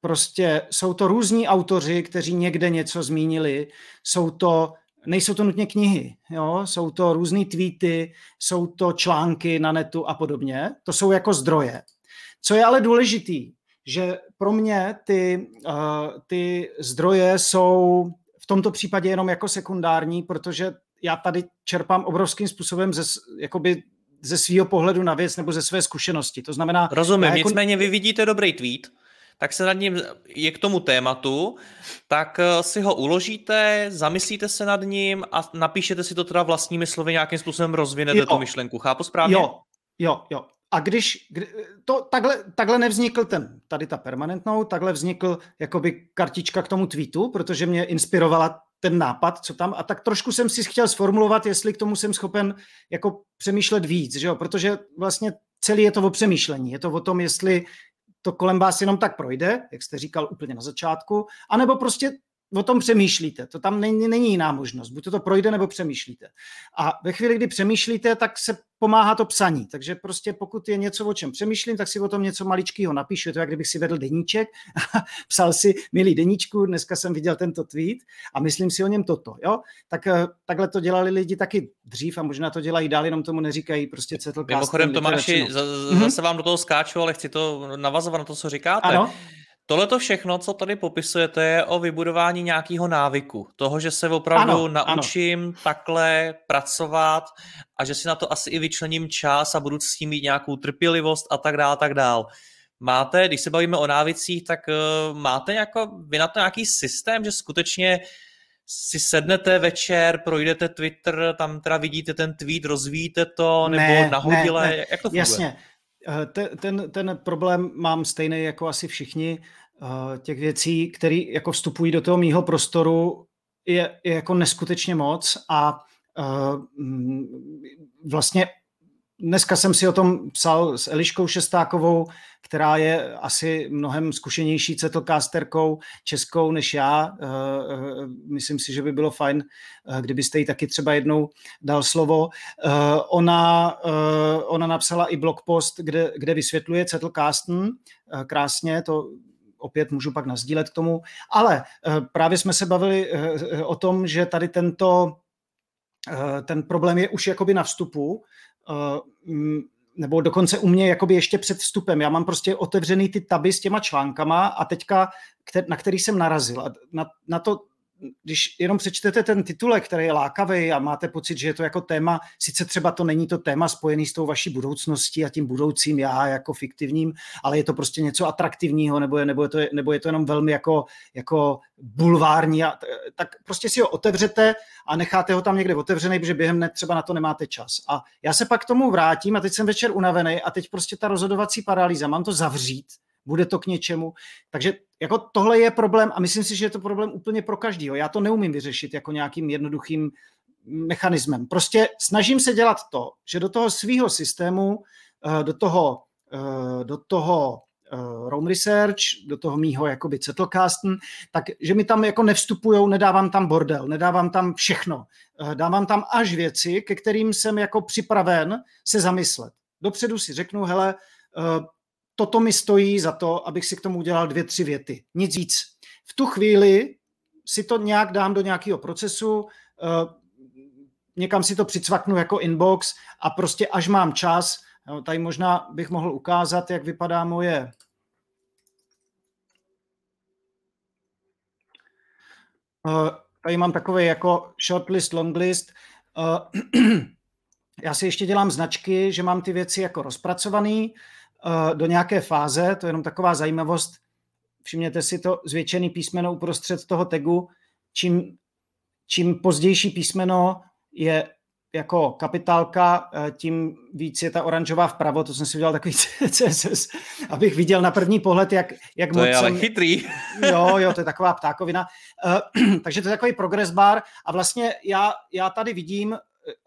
prostě jsou to různí autoři, kteří někde něco zmínili, jsou to, nejsou to nutně knihy, jo? jsou to různé tweety, jsou to články na netu a podobně, to jsou jako zdroje. Co je ale důležitý, že pro mě ty, uh, ty zdroje jsou tomto případě jenom jako sekundární, protože já tady čerpám obrovským způsobem ze, jakoby ze svého pohledu na věc nebo ze své zkušenosti. To znamená... Rozumím, jako... nicméně vy vidíte dobrý tweet, tak se nad ním je k tomu tématu, tak eh, si ho uložíte, zamyslíte se nad ním a napíšete si to teda vlastními slovy, nějakým způsobem rozvinete jo. tu myšlenku. Chápu správně? Jo, jo, jo. A když, kdy, to takhle, takhle nevznikl ten, tady ta permanentnou, takhle vznikl jakoby kartička k tomu tweetu, protože mě inspirovala ten nápad, co tam, a tak trošku jsem si chtěl sformulovat, jestli k tomu jsem schopen jako přemýšlet víc, že jo? protože vlastně celý je to o přemýšlení, je to o tom, jestli to kolem vás jenom tak projde, jak jste říkal úplně na začátku, anebo prostě o tom přemýšlíte. To tam není, není jiná možnost. Buď to, to projde, nebo přemýšlíte. A ve chvíli, kdy přemýšlíte, tak se pomáhá to psaní. Takže prostě pokud je něco, o čem přemýšlím, tak si o tom něco maličkého napíšu. Je to, jak kdybych si vedl deníček a [laughs] psal si, milý deníčku, dneska jsem viděl tento tweet a myslím si o něm toto. Jo? Tak eh, takhle to dělali lidi taky dřív a možná to dělají dál, jenom tomu neříkají prostě cetl Mimochodem, Tomáši, mhm. zase vám do toho skáču, ale chci to navazovat na to, co říkáte. Ano. Tohle to všechno, co tady popisujete, je o vybudování nějakého návyku. Toho, že se opravdu ano, naučím ano. takhle pracovat a že si na to asi i vyčlením čas a budu s tím mít nějakou trpělivost a tak dále, tak dál. Máte, když se bavíme o návicích, tak uh, máte jako, vy na to nějaký systém, že skutečně si sednete večer, projdete Twitter, tam teda vidíte ten tweet, rozvíjíte to, nebo ne, nahodile, ne, ne. jak to funguje? Jasně, Eh, ten, ten problém mám stejný jako asi všichni. Eh, těch věcí, které jako vstupují do toho mýho prostoru, je, je jako neskutečně moc a uh, vlastně dneska jsem si o tom psal s Eliškou Šestákovou, která je asi mnohem zkušenější cetlcasterkou českou než já. Eh, eh, myslím si, že by bylo fajn, eh, kdybyste jí taky třeba jednou dal slovo. Ona, ona napsala i blogpost, kde, kde vysvětluje cetlcasten krásně, to opět můžu pak nazdílet k tomu, ale právě jsme se bavili o tom, že tady tento ten problém je už jakoby na vstupu, nebo dokonce u mě jakoby ještě před vstupem. Já mám prostě otevřený ty taby s těma článkama a teďka, na který jsem narazil. A na, na to když jenom přečtete ten titulek, který je lákavý a máte pocit, že je to jako téma, sice třeba to není to téma spojený s tou vaší budoucností a tím budoucím já jako fiktivním, ale je to prostě něco atraktivního, nebo je, nebo je, to, nebo je to jenom velmi jako, jako bulvární, a, tak prostě si ho otevřete a necháte ho tam někde otevřený, protože během dne třeba na to nemáte čas. A já se pak k tomu vrátím a teď jsem večer unavený a teď prostě ta rozhodovací paralýza, mám to zavřít, bude to k něčemu. Takže jako tohle je problém a myslím si, že je to problém úplně pro každýho. Já to neumím vyřešit jako nějakým jednoduchým mechanismem. Prostě snažím se dělat to, že do toho svého systému, eh, do toho, eh, do toho uh, Roam Research, do toho mýho jakoby Cetlcasten, tak že mi tam jako nevstupujou, nedávám tam bordel, nedávám tam všechno. Dávám tam až věci, ke kterým jsem jako připraven se zamyslet. Dopředu si řeknu, hele, toto mi stojí za to, abych si k tomu udělal dvě, tři věty. Nic víc. V tu chvíli si to nějak dám do nějakého procesu, eh, někam si to přicvaknu jako inbox a prostě až mám čas, jo, tady možná bych mohl ukázat, jak vypadá moje Uh, tady mám takový jako shortlist, longlist. Uh, [clears throat] já si ještě dělám značky, že mám ty věci jako rozpracovaný do nějaké fáze, to je jenom taková zajímavost. Všimněte si to zvětšený písmeno uprostřed toho tagu. Čím, čím pozdější písmeno je jako kapitálka, eh, tím víc je ta oranžová vpravo, to jsem si udělal takový [laughs] CSS, abych viděl na první pohled, jak, jak to moc je ale jsem... chytrý. [laughs] Jo, jo, to je taková ptákovina. Uh, [clears throat] takže to je takový progress bar a vlastně já, já tady vidím eh,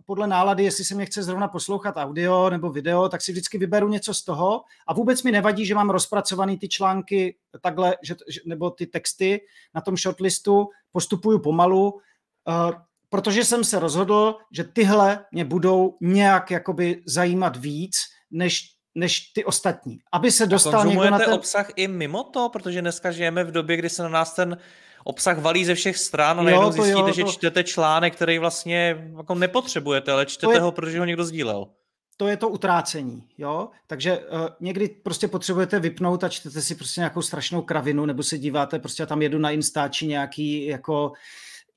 podle nálady, jestli se mě chce zrovna poslouchat audio nebo video, tak si vždycky vyberu něco z toho a vůbec mi nevadí, že mám rozpracovaný ty články takhle, že, nebo ty texty na tom shortlistu, postupuju pomalu, uh, protože jsem se rozhodl, že tyhle mě budou nějak jakoby zajímat víc, než než ty ostatní. Aby se dostal někdo na ten... obsah i mimo to? Protože dneska žijeme v době, kdy se na nás ten obsah valí ze všech stran a najednou zjistíte, jo, to... že čtete článek, který vlastně jako nepotřebujete, ale čtete je... ho, protože ho někdo sdílel. To je to utrácení, jo? Takže uh, někdy prostě potřebujete vypnout a čtete si prostě nějakou strašnou kravinu, nebo se díváte, prostě tam jedu na Instači nějaký jako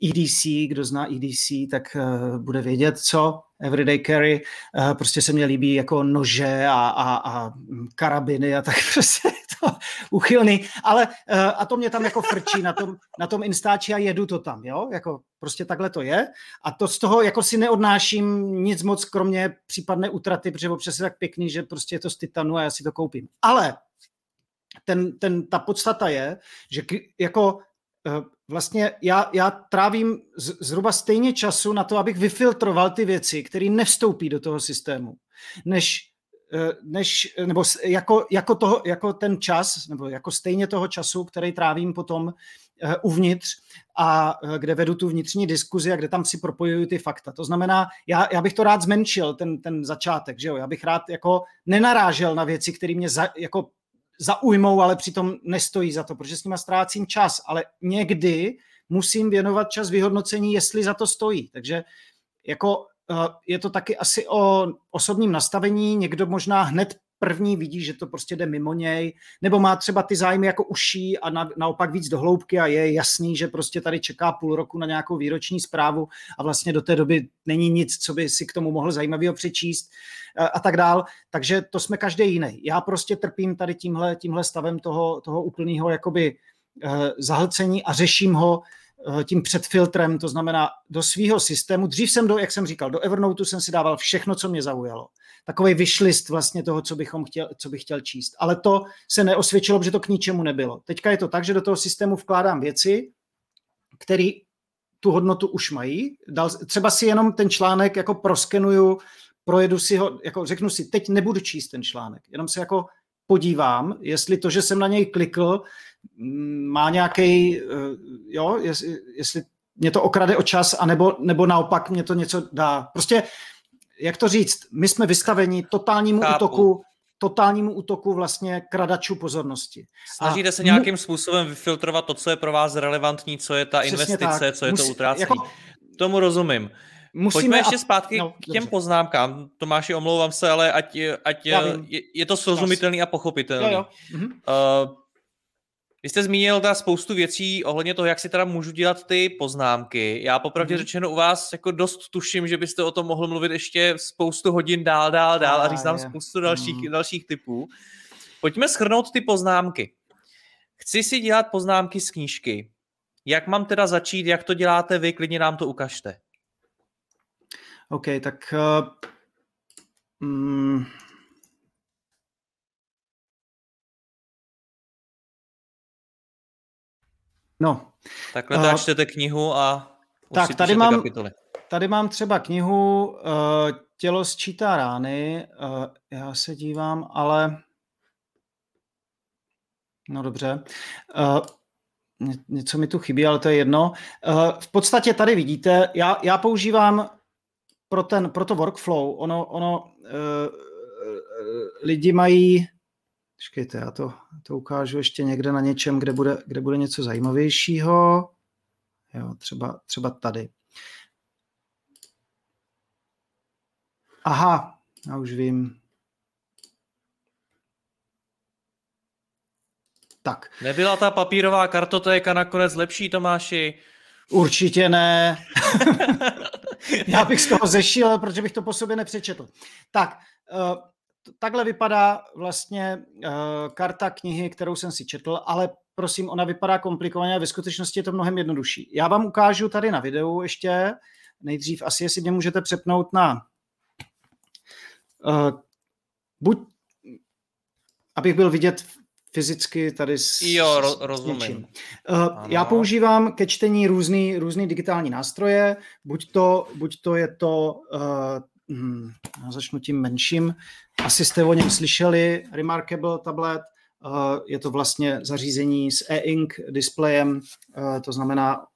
EDC, kdo zná EDC, tak uh, bude vědět, co Everyday Carry. Uh, prostě se mně líbí jako nože a, a, a karabiny a tak [laughs] prostě to uchylný. Ale uh, a to mě tam jako frčí na tom, na tom Instači a jedu to tam, jo? Jako prostě takhle to je. A to z toho jako si neodnáším nic moc, kromě případné utraty, protože občas je tak pěkný, že prostě je to z titanu a já si to koupím. Ale ten, ten, ta podstata je, že jako vlastně já, já trávím z, zhruba stejně času na to, abych vyfiltroval ty věci, které nevstoupí do toho systému, než, eh, než nebo jako, jako, toho, jako ten čas, nebo jako stejně toho času, který trávím potom eh, uvnitř a eh, kde vedu tu vnitřní diskuzi a kde tam si propojuju ty fakta. To znamená, já, já bych to rád zmenšil, ten, ten začátek, že jo? Já bych rád jako nenarážel na věci, které mě za, jako zaujmou, ale přitom nestojí za to, protože s nima ztrácím čas, ale někdy musím věnovat čas vyhodnocení, jestli za to stojí. Takže jako eh, je to taky asi o osobním nastavení, někdo možná hned první vidí, že to prostě jde mimo něj, nebo má třeba ty zájmy jako uší a na, naopak víc do hloubky a je jasný, že prostě tady čeká půl roku na nějakou výroční zprávu a vlastně do té doby není nic, co by si k tomu mohl zajímavého přečíst a tak dál. Takže to jsme každý jiný. Já prostě trpím tady tímhle, tímhle stavem toho, toho úplného jakoby eh, zahlcení a řeším ho Eh, tím předfiltrem, to znamená do svého systému. Dřív jsem, do, jak jsem říkal, do Evernote jsem si dával všechno, co mě zaujalo. Takový vyšlist vlastně toho, co, bychom chtěl, co bych chtěl číst. Ale to se neosvědčilo, že to k ničemu nebylo. Teďka je to tak, že do toho systému vkládám věci, které tu hodnotu už mají. Dal, třeba si jenom ten článek jako proskenuju, projedu si ho, jako řeknu si, teď nebudu číst ten článek, jenom se jako podívám, jestli to, že jsem na něj klikl, má nějaký, eh, jo, jestli, jestli mě to okrade o čas, anebo, nebo naopak mě to něco dá. Prostě, jak to říct, my jsme vystaveni totálnímu Chápu. útoku, totálnímu útoku vlastně kradačů pozornosti. Snažíte a se nějakým mu... způsobem vyfiltrovat to, co je pro vás relevantní, co je ta Přesně investice, tak. co je Musí, to utrácení. Jako... Tomu rozumím. Musíme Pojďme ještě zpátky no, k těm dobře. poznámkám. Tomáši, omlouvám se, ale ať, ať je, je to srozumitelný a pochopitelný. Jo, jo. Mhm. Uh, vy jste zmínil teda spoustu věcí ohledně toho, jak si teda můžu dělat ty poznámky. Já popravdě mm-hmm. řečeno u vás jako dost tuším, že byste o tom mohl mluvit ještě spoustu hodin dál, dál, dál a, a říct nám spoustu dalších, mm. dalších typů. Pojďme schrnout ty poznámky. Chci si dělat poznámky z knížky. Jak mám teda začít, jak to děláte vy, klidně nám to ukažte. OK, tak uh, mm, No. Takhle uh, čtete knihu a tak, tady mám, kapitoly. Tady mám třeba knihu uh, Tělo sčítá rány. Uh, já se dívám, ale... No dobře. Uh, něco mi tu chybí, ale to je jedno. Uh, v podstatě tady vidíte, já, já používám pro, ten, pro to workflow, ono, ono uh, lidi mají Počkejte, já to, to ukážu ještě někde na něčem, kde bude, kde bude něco zajímavějšího. Jo, třeba, třeba tady. Aha, já už vím. Tak. Nebyla ta papírová kartotéka nakonec lepší, Tomáši? Určitě ne. [laughs] Já bych z toho zešil, protože bych to po sobě nepřečetl. Tak, uh, takhle vypadá vlastně uh, karta knihy, kterou jsem si četl, ale prosím, ona vypadá komplikovaně a ve skutečnosti je to mnohem jednodušší. Já vám ukážu tady na videu ještě, nejdřív asi, jestli mě můžete přepnout na uh, buď abych byl vidět fyzicky tady s, jo, ro, rozumím. Uh, já používám ke čtení různý, různý digitální nástroje, buď to, buď to je to, uh, hm, začnu tím menším, asi jste o něm slyšeli, Remarkable tablet, uh, je to vlastně zařízení s e-ink displejem, uh, to znamená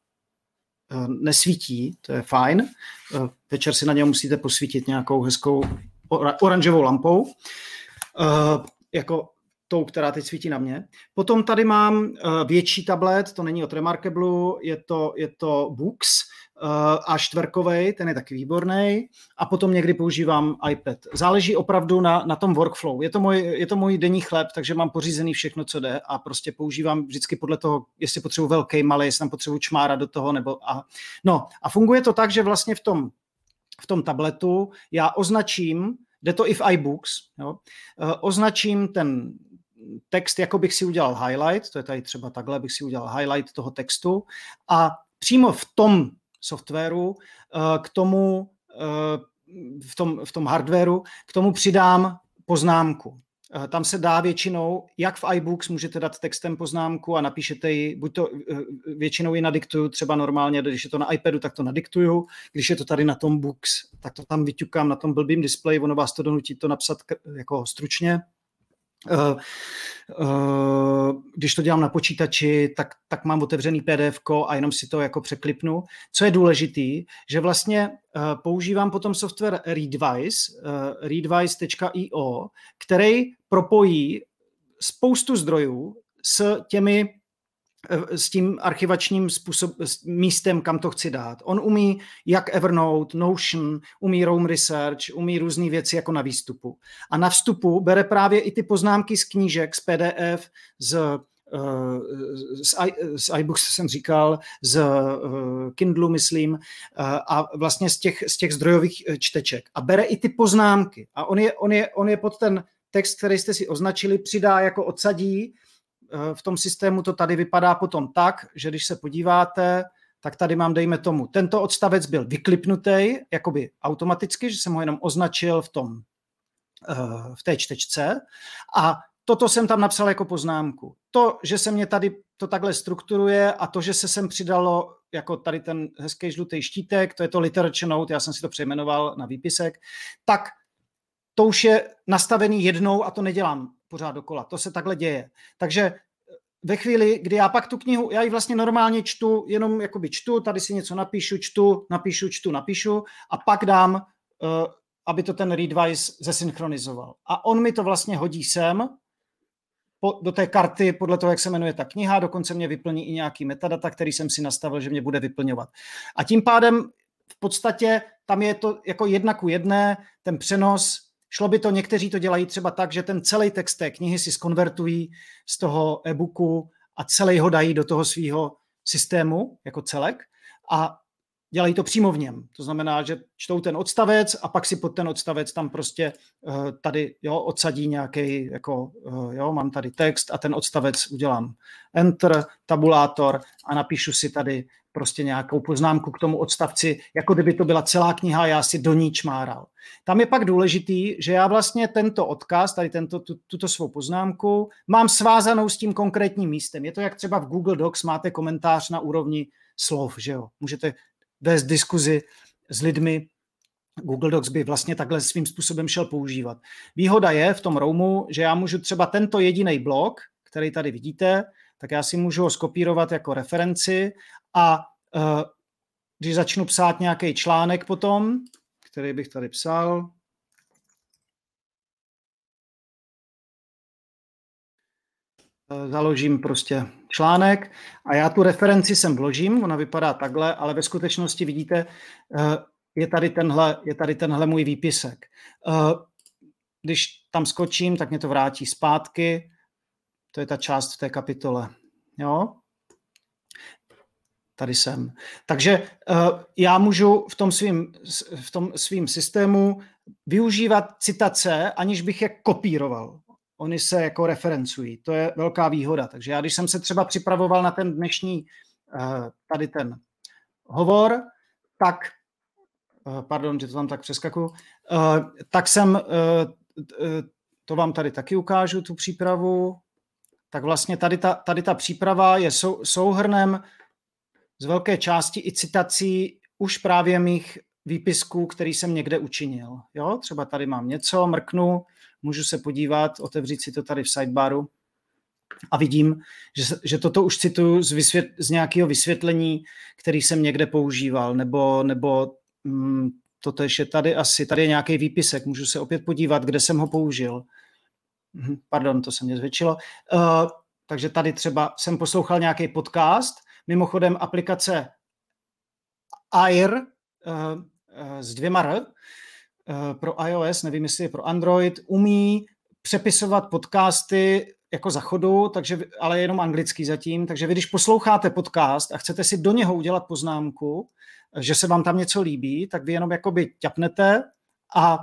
uh, nesvítí, to je fajn, uh, večer si na něm musíte posvítit nějakou hezkou oranžovou lampou. Uh, jako tou, která teď svítí na mě. Potom tady mám uh, větší tablet, to není od Remarkable, je to, je to Books uh, a čtverkovej, ten je taky výborný. A potom někdy používám iPad. Záleží opravdu na, na tom workflow. Je to, můj, je to můj denní chleb, takže mám pořízený všechno, co jde a prostě používám vždycky podle toho, jestli potřebuji velký, malý, jestli tam potřebuji čmára do toho, nebo a... No a funguje to tak, že vlastně v tom, v tom tabletu já označím, jde to i v iBooks, jo, uh, označím ten text, jako bych si udělal highlight, to je tady třeba takhle, bych si udělal highlight toho textu a přímo v tom softwaru eh, k tomu, eh, v tom, v tom hardwareu, k tomu přidám poznámku. Eh, tam se dá většinou, jak v iBooks můžete dát textem poznámku a napíšete ji, buď to většinou ji nadiktuju, třeba normálně, když je to na iPadu, tak to nadiktuju, když je to tady na tom Books, tak to tam vyťukám na tom blbým displeji, ono vás to donutí to napsat jako stručně, když to dělám na počítači, tak, tak mám otevřený PDF a jenom si to jako překlipnu. Co je důležitý, že vlastně eh, používám potom software Readwise, readwise.io, který propojí spoustu zdrojů s těmi s tím archivačním způsob, místem, kam to chci dát. On umí jak Evernote, Notion, umí Roam Research, umí různé věci jako na výstupu. A na vstupu bere právě i ty poznámky z knížek, z PDF, z Uh, z, I, z iBooks jsem říkal, z uh, Kindlu, myslím, a vlastně z těch, z těch zdrojových čteček. A bere i ty poznámky. A on je, on, je, on je pod ten text, který jste si označili, přidá jako odsadí Eh, v tom systému to tady vypadá potom tak, že když se podíváte, tak tady mám, dejme tomu, tento odstavec byl vyklipnutý, jakoby automaticky, že jsem ho jenom označil v tom, eh, v té čtečce a toto jsem tam napsal jako poznámku. To, že se mě tady to takhle strukturuje a to, že se sem přidalo jako tady ten hezký žlutý štítek, to je to literature note, já jsem si to přejmenoval na výpisek, tak to už je nastavený jednou a to nedělám pořád dokola. To se takhle děje. Takže eh, ve chvíli, kdy já pak tu knihu, já ji vlastně normálně čtu, jenom jakoby čtu, tady si něco napíšu, čtu, napíšu, čtu, napíšu a pak dám, uh, aby to ten Readwise zesynchronizoval. A on mi to vlastně hodí sem, do té karty podle toho, jak se jmenuje ta kniha, dokonce mě vyplní i nějaký metadata, který jsem si nastavil, že mě bude vyplňovat. A tím pádem v podstatě tam je to jako jedna ku jedné, ten přenos Šlo by to, někteří to dělají třeba tak, že ten celý text té knihy si skonvertují z toho e-booku a celý ho dají do toho svého systému jako celek. A dělají to přímo v něm. To znamená, že čtou ten odstavec a pak si pod ten odstavec tam prostě uh, tady jo, odsadí nějaký, jako uh, jo, mám tady text a ten odstavec udělám enter, tabulátor a napíšu si tady prostě nějakou poznámku k tomu odstavci, jako kdyby to byla celá kniha a já si do ní čmáral. Tam je pak důležitý, že já vlastně tento odkaz, tady tento, tu, tuto svou poznámku, mám svázanou s tím konkrétním místem. Je to jak třeba v Google Docs máte komentář na úrovni slov, že jo? Můžete vést diskuzi s lidmi, Google Docs by vlastně takhle svým způsobem šel používat. Výhoda je v tom Roamu, že já můžu třeba tento jediný blok, který tady vidíte, tak já si můžu ho skopírovat jako referenci a uh, když začnu psát nějaký článek potom, který bych tady psal, založím prostě článek a já tu referenci sem vložím, ona vypadá takhle, ale ve skutečnosti vidíte, e, je tady tenhle, je tady tenhle můj výpisek. Když tam skočím, tak mě to vrátí zpátky. To je ta část v té kapitole. Jo? Tady jsem. Takže já můžu v tom svým, v tom svým systému využívat citace, aniž bych je kopíroval. Oni se jako referencují. To je velká výhoda. Takže já, když jsem se třeba připravoval na ten dnešní, uh, tady ten hovor, tak, uh, pardon, že to tam tak přeskakuju, uh, tak jsem, to vám tady taky ukážu, tu přípravu, tak vlastně tady ta, tady ta příprava je sou, souhrnem z velké části i citací už právě mých výpisků, který jsem někde učinil. Jo, třeba tady mám něco, mrknu, můžu se podívat, otevřít si to tady v sidebaru a vidím, že, že toto už cituju z, vysvět, z nějakého vysvětlení, který jsem někde používal, nebo, nebo mm, toto ještě tady asi, tady je nějaký výpisek, můžu se opět podívat, kde jsem ho použil. Mhm, pardon, to se mě zvětšilo. Uh, takže tady třeba jsem poslouchal nějaký podcast, mimochodem aplikace Air uh, uh, s dvěma R pro iOS, nevím, jestli je pro Android, umí přepisovat podcasty jako za chodu, takže, ale jenom anglický zatím, takže vy, když posloucháte podcast a chcete si do něho udělat poznámku, že se vám tam něco líbí, tak vy jenom jakoby ťapnete a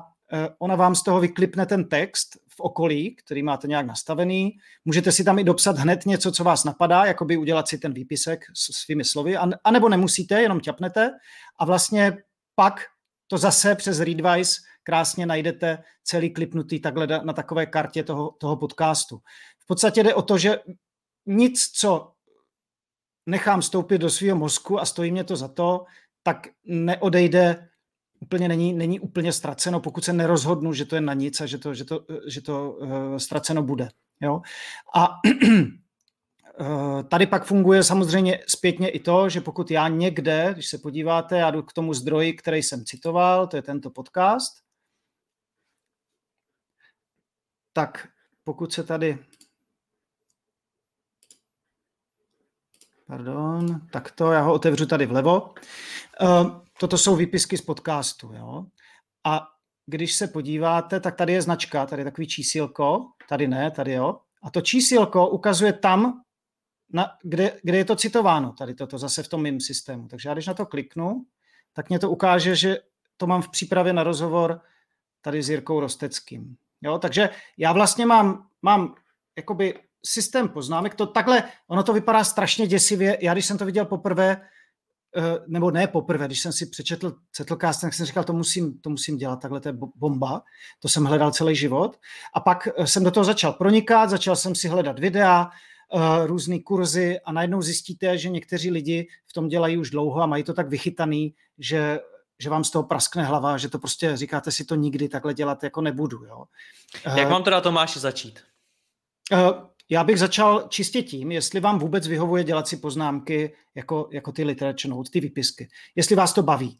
ona vám z toho vyklipne ten text v okolí, který máte nějak nastavený. Můžete si tam i dopsat hned něco, co vás napadá, jako by udělat si ten výpisek svými slovy, anebo nemusíte, jenom ťapnete. A vlastně pak to zase přes Readwise krásně najdete celý klipnutý takhle na takové kartě toho, toho podcastu. V podstatě jde o to, že nic, co nechám vstoupit do svého mozku a stojí mě to za to, tak neodejde úplně není, není úplně ztraceno, pokud se nerozhodnu, že to je na nic a že to, že to, že to uh, ztraceno bude. Jo? A [clears throat] tady pak funguje samozřejmě zpětně i to, že pokud já někde, když se podíváte, já jdu k tomu zdroji, který jsem citoval, to je tento podcast, tak pokud se tady Pardon, tak to já ho otevřu tady vlevo. Uh, toto jsou výpisky z podcastu, jo. A když se podíváte, tak tady je značka, tady je takový čísílko, tady ne, tady jo. A to čísílko ukazuje tam, na, kde, kde je to citováno, tady toto zase v tom mým systému. Takže já když na to kliknu, tak mě to ukáže, že to mám v přípravě na rozhovor tady s Jirkou Rosteckým. Jo, takže já vlastně mám, mám jakoby systém poznámek, to takhle, ono to vypadá strašně děsivě. Já když jsem to viděl poprvé, Eh, nebo ne poprvé, když jsem si přečetl Cetlcast, tak jsem říkal, to musím, to musím dělat, takhle to je bomba, to jsem hledal celý život. A pak eh, jsem do toho začal pronikat, začal jsem si hledat videa, různé kurzy a najednou zjistíte, že někteří lidi v tom dělají už dlouho a mají to tak vychytaný, že že vám z toho praskne hlava, že to prostě říkáte si to nikdy takhle dělat jako nebudu. Jo. Jak mám teda Tomáši začít? Já bych začal čistě tím, jestli vám vůbec vyhovuje dělat si poznámky jako, jako ty literature notes, ty výpisky. Jestli vás to baví.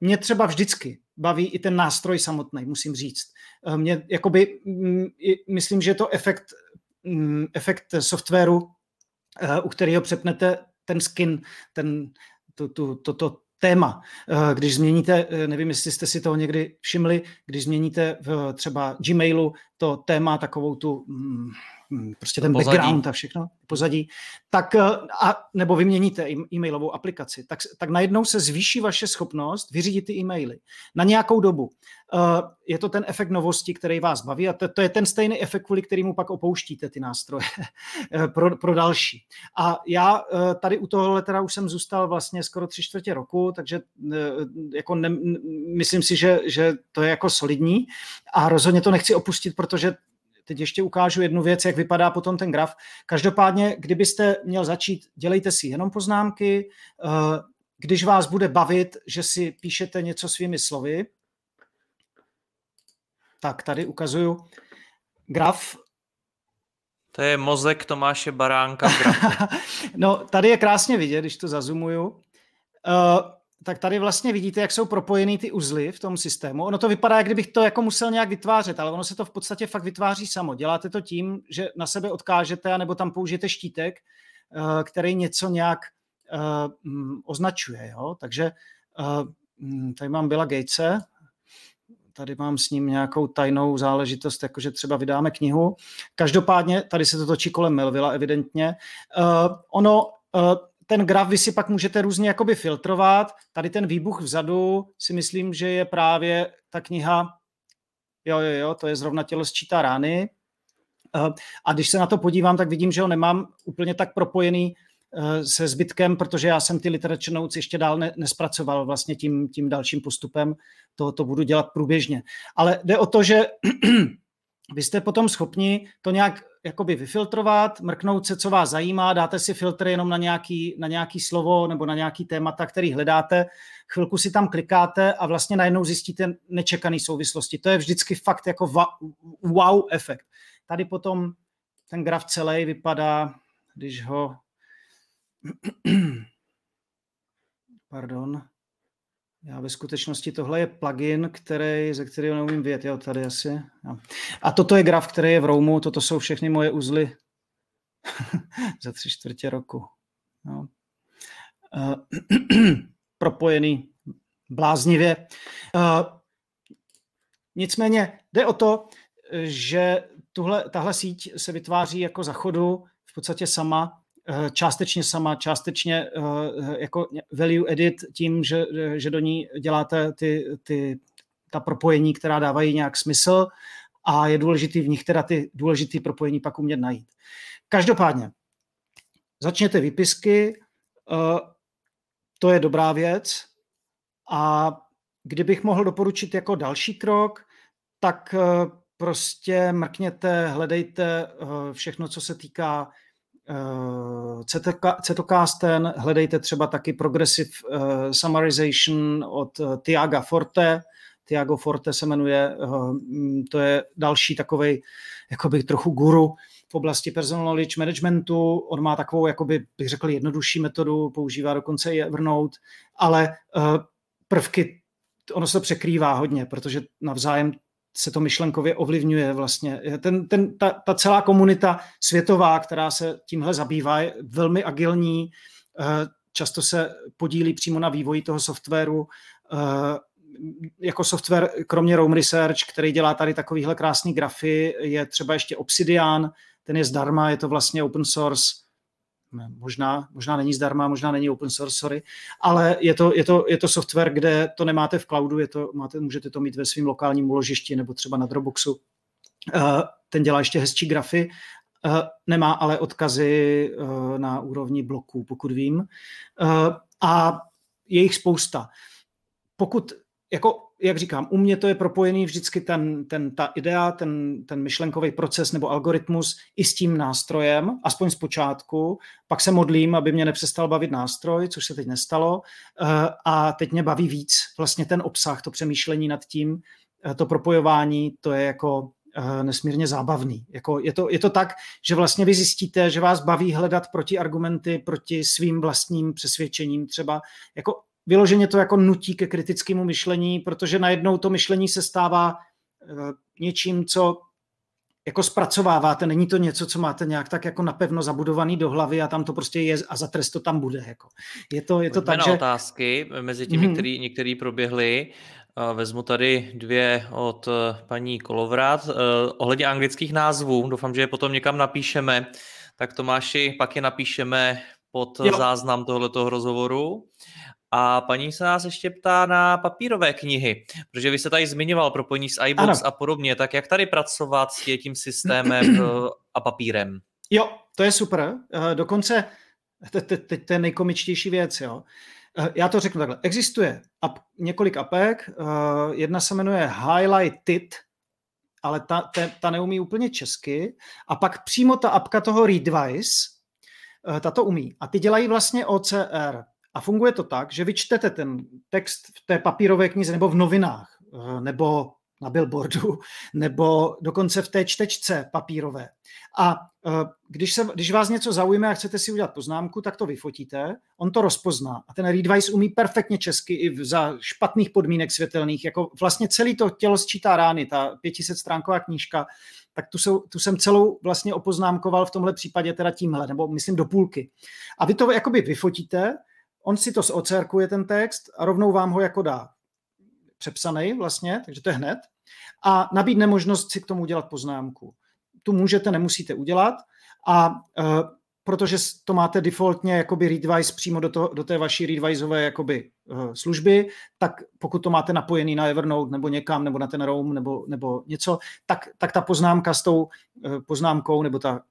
Mě třeba vždycky baví i ten nástroj samotný, musím říct. Mě jakoby, mm, myslím, že je to efekt, efekt softwaru, uh, u kterého přepnete ten skin, ten, to, to, to, to téma. Když změníte, nevím, jestli jste si toho někdy všimli, když změníte v třeba Gmailu to téma, takovou tu mm, prostě ten pozadí. background a všechno, pozadí, tak eh, a, nebo vyměníte e-mailovou aplikaci, tak, tak najednou se zvýší vaše schopnost vyřídit ty e-maily na nějakou dobu. Eh, je to ten efekt novosti, který vás baví a to, to je ten stejný efekt, kvůli kterému pak opouštíte ty nástroje [laughs] eh, pro, pro další. A já tady u tohohle teda už jsem zůstal vlastně skoro tři čtvrtě roku, takže jako ne, myslím si, že, že to je jako solidní a rozhodně to nechci opustit, protože teď ještě ukážu jednu věc, jak vypadá potom ten graf. Každopádně, kdybyste měl začít, dělejte si jenom poznámky, eh, když vás bude bavit, že si píšete něco svými slovy, tak tady ukazuju graf. To je mozek Tomáše Baránka [laughs] no, tady je krásně vidět, když to zazumuju. Uh, tak tady vlastně vidíte, jak jsou propojený ty uzly v tom systému. Ono to vypadá, jak kdybych to jako musel nějak vytvářet, ale ono se to v podstatě fakt vytváří samo. Děláte to tím, že na sebe odkážete, nebo tam použijete štítek, eh, který něco nějak eh, mm, označuje. Jo? Takže eh, hm, tady mám Billa Gatese, tady mám s ním nějakou tajnou záležitost, jakože třeba vydáme knihu. Každopádně, tady se to točí kolem Melvilla evidentně. Ono, ten graf vy si pak můžete různě jakoby filtrovat. Tady ten výbuch vzadu si myslím, že je právě ta kniha, jo, jo, jo, to je zrovna tělo sčítá rány. Uh, a když se na to podívám, tak vidím, že ho nemám úplně tak propojený Eh, se zbytkem, protože já jsem ty literature notes ještě dál ne, nespracoval vlastně tím, tím dalším postupem, to, to budu dělat průběžně. Ale jde o to, že [clears throat] vy jste potom schopni to nějak jakoby vyfiltrovat, mrknout se, co vás zajímá, dáte si filtr jenom na nějaký, na nějaký slovo nebo na nějaký témata, který hledáte, chvilku si tam klikáte a vlastně najednou zjistíte nečekané souvislosti. To je vždycky fakt jako wow efekt. Tady potom ten graf celý vypadá, když ho [clears throat] Pardon. Já ve skutečnosti tohle je plugin, který, ze kterého neumím vědět. Jo, tady asi. Jo. A toto je graf, který je v Roamu. Toto jsou všechny moje uzly [laughs] za tři čtvrtě roku. Jo. Uh, [clears throat] propojený bláznivě. Uh, nicméně jde o to, že tuhle, tahle síť se vytváří jako za chodu v podstatě sama částečně sama, částečně eh, jako value edit tím, že, že do ní děláte ty, ty, ta propojení, která dávají nějak smysl a je důležitý v nich teda ty důležité propojení pak umět najít. Každopádně, začněte výpisky, eh, to je dobrá věc a kdybych mohl doporučit jako další krok, tak prostě mrkněte, hledejte všechno, co se týká uh, Cetocasten, hledejte třeba taky Progressive uh, Summarization od uh, Tiaga Forte, Tiago Forte se jmenuje, uh, to je další takovej, jakoby trochu guru v oblasti personal knowledge managementu. On má takovou, jakoby bych řekl, jednodušší metodu, používá dokonce i Evernote, ale prvky, ono se překrývá hodně, protože navzájem se to myšlenkově ovlivňuje vlastně. Ten, ten, ta, ta celá komunita světová, která se tímhle zabývá, je velmi agilní, eh, často se podílí přímo na vývoji toho softwaru. Eh, jako software, kromě Roam Research, který dělá tady takovýhle krásný grafy, je třeba ještě Obsidian, ten je zdarma, je to vlastně open source možná, možná není zdarma, možná není open source, sorry, ale je to, je, to, je to software, kde to nemáte v cloudu, je to, máte, můžete to mít ve svém lokálním uložišti nebo třeba na Dropboxu. Uh, ten dělá ještě hezčí grafy, uh, nemá ale odkazy uh, na úrovni bloků, pokud vím. A je jich spousta. Pokud jako jak říkám, u mě to je propojený vždycky ten, ten, ta idea, ten, ten myšlenkový proces nebo algoritmus i s tím nástrojem, aspoň z počátku. Pak se modlím, aby mě nepřestal bavit nástroj, což se teď nestalo. Eh, a teď mě baví víc vlastně ten obsah, to přemýšlení nad tím, eh, to propojování, to je jako eh, nesmírně zábavný. Jako je, to, je to tak, že vlastně vy zjistíte, že vás baví hledat protiargumenty proti svým vlastním přesvědčením. Třeba jako vyloženě to jako nutí ke kritickému myšlení, protože najednou to myšlení se stává eh, něčím, co jako zpracováváte, není to něco, co máte nějak tak jako napevno zabudovaný do hlavy a tam to prostě je a za trest to tam bude. Jako. Je to, je to tak, na že... otázky, mezi těmi, mm-hmm. který, některý proběhly. Vezmu tady dvě od eh, paní Kolovrat. Eh, ohledně anglických názvů, doufám, že je potom někam napíšeme, tak Tomáši, pak je napíšeme pod jo. záznam tohoto rozhovoru. A paní se nás ještě ptá na papírové knihy, protože vy se tady zmiňoval propojení s iBooks ano. a podobně, tak jak tady pracovat s tím systémem [clears throat] eh, a papírem? Jo, to je super. Eh, dokonce, teď to je nejkomičtější věc, jo. Eh, já to řeknu takhle. Existuje ap, několik apek, jedna se jmenuje Highlighted, ale ta, ta, ta neumí úplně česky, a pak přímo ta apka toho Readwise, ta to umí. A ty dělají vlastně OCR, a funguje to tak, že vy čtete ten text v té papírové knize nebo v novinách, eh, nebo na billboardu, [laughs] nebo dokonce v té čtečce papírové. A eh, když, se, když vás něco zaujme a chcete si udělat poznámku, tak to vyfotíte, on to rozpozná. A ten Readwise umí perfektně česky i za špatných podmínek světelných. Jako vlastně celý to tělo sčítá rány, ta 500 stránková knížka, tak tu, jsou, tu jsem celou vlastně opoznámkoval v tomhle případě teda tímhle, nebo myslím do půlky. A vy to jakoby vyfotíte, on si to ocerkuje ten text a rovnou vám ho jako dá přepsaný vlastně, takže to je hned, a nabídne možnost si k tomu udělat poznámku. Tu můžete, nemusíte udělat a uh, protože to máte defaultně jakoby readwise přímo do, toho, do té vaší readwiseové jakoby, uh, služby, tak pokud to máte napojený na Evernote nebo někam, nebo na ten Roam, nebo, nebo něco, tak, tak ta poznámka s tou uh, poznámkou, nebo ta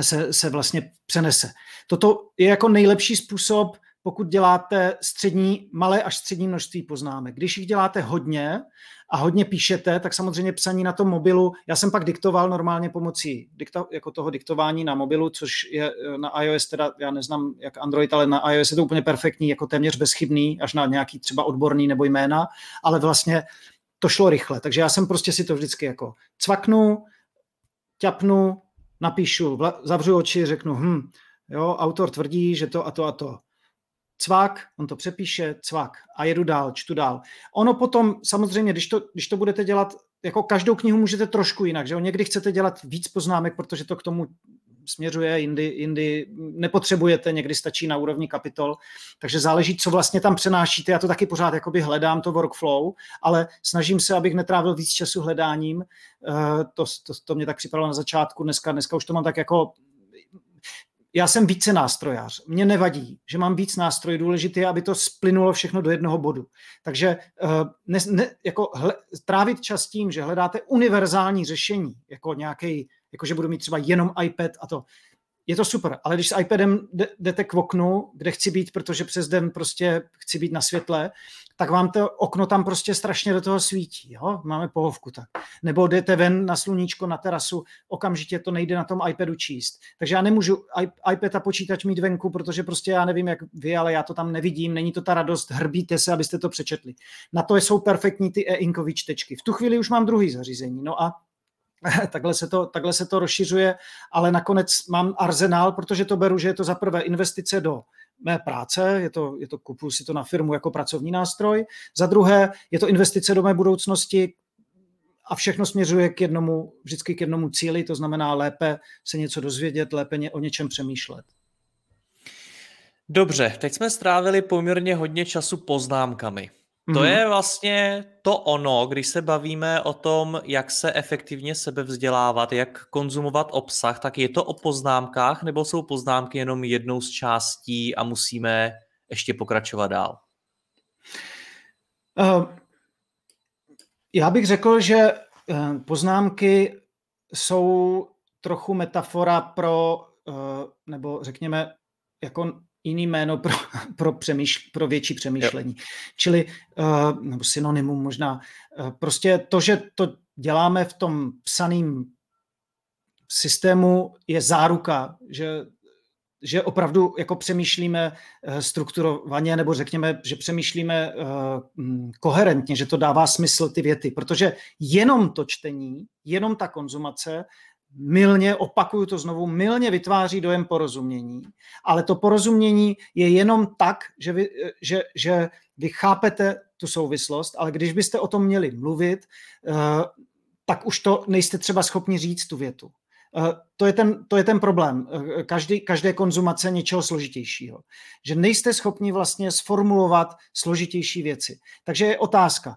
se, se vlastně přenese. Toto je jako nejlepší způsob, pokud děláte střední, malé až střední množství poznámek. Když jich děláte hodně a hodně píšete, tak samozřejmě psaní na tom mobilu, já jsem pak diktoval normálně pomocí dikta, jako toho diktování na mobilu, což je eh, na iOS teda, já neznám jak Android, ale na iOS je to úplně perfektní, jako téměř bezchybný, až na nějaký třeba odborný nebo jména, ale vlastně to šlo rychle, takže já jsem prostě si to vždycky jako cvaknu, ťapnu, napíšu, zavřu oči, řeknu, hm, jo, autor tvrdí, že to a to a to cvak, on to přepíše, cvak a jedu dál, čtu dál. Ono potom, samozřejmě, když to, když to budete dělat, jako každou knihu můžete trošku jinak, že jo? někdy chcete dělat víc poznámek, protože to k tomu směřuje, jindy, jindy nepotřebujete, někdy stačí na úrovni kapitol, takže záleží, co vlastně tam přenášíte, já to taky pořád jakoby hledám, to workflow, ale snažím se, abych netrávil víc času hledáním, eh, to, to, to mě tak připadalo na začátku, dneska, dneska už to mám tak jako já jsem více nástrojář. Mně nevadí, že mám víc nástrojů. Důležité je, aby to splynulo všechno do jednoho bodu. Takže uh, ne, ne, jako hle, trávit čas tím, že hledáte univerzální řešení, jako nějaký, jako že budu mít třeba jenom iPad a to, je to super, ale když s iPadem jdete k oknu, kde chci být, protože přes den prostě chci být na světle, tak vám to okno tam prostě strašně do toho svítí. Jo? Máme pohovku tak. Nebo jdete ven na sluníčko, na terasu, okamžitě to nejde na tom iPadu číst. Takže já nemůžu iPad a počítač mít venku, protože prostě já nevím, jak vy, ale já to tam nevidím, není to ta radost, hrbíte se, abyste to přečetli. Na to jsou perfektní ty e-inkové čtečky. V tu chvíli už mám druhý zařízení. No a [laughs] takhle se, to, takhle se to rozšiřuje, ale nakonec mám arzenál, protože to beru, že je to za prvé investice do mé práce, je to, je to kupuju si to na firmu jako pracovní nástroj, za druhé je to investice do mé budoucnosti a všechno směřuje k jednomu, vždycky k jednomu cíli, to znamená lépe se něco dozvědět, lépe o něčem přemýšlet. Dobře, teď jsme strávili poměrně hodně času poznámkami. To mm-hmm. je vlastně to ono, když se bavíme o tom, jak se efektivně sebevzdělávat, jak konzumovat obsah, tak je to o poznámkách, nebo jsou poznámky jenom jednou z částí a musíme ještě pokračovat dál? Uh, já bych řekl, že uh, poznámky jsou trochu metafora pro, uh, nebo řekněme, jako jiný jméno pro, [laughs] pro, přemýšl, pro větší přemýšlení. Jo. Čili, uh, nebo synonymum možná, uh, prostě to, že to děláme v tom psaném systému, je záruka, že že opravdu jako přemýšlíme uh, strukturovaně, nebo řekněme, že přemýšlíme uh, koherentně, že to dává smysl ty věty, protože jenom to čtení, jenom ta konzumace milně, opakuju to znovu, milně vytváří dojem porozumění, ale to porozumění je jenom tak, že vy, že, že vy chápete tu souvislost, ale když byste o tom měli mluvit, eh, tak už to nejste třeba schopni říct tu větu. Eh, to je ten, to je ten problém eh, každý, každé konzumace něčeho složitějšího. Že nejste schopni vlastně sformulovat složitější věci. Takže je otázka,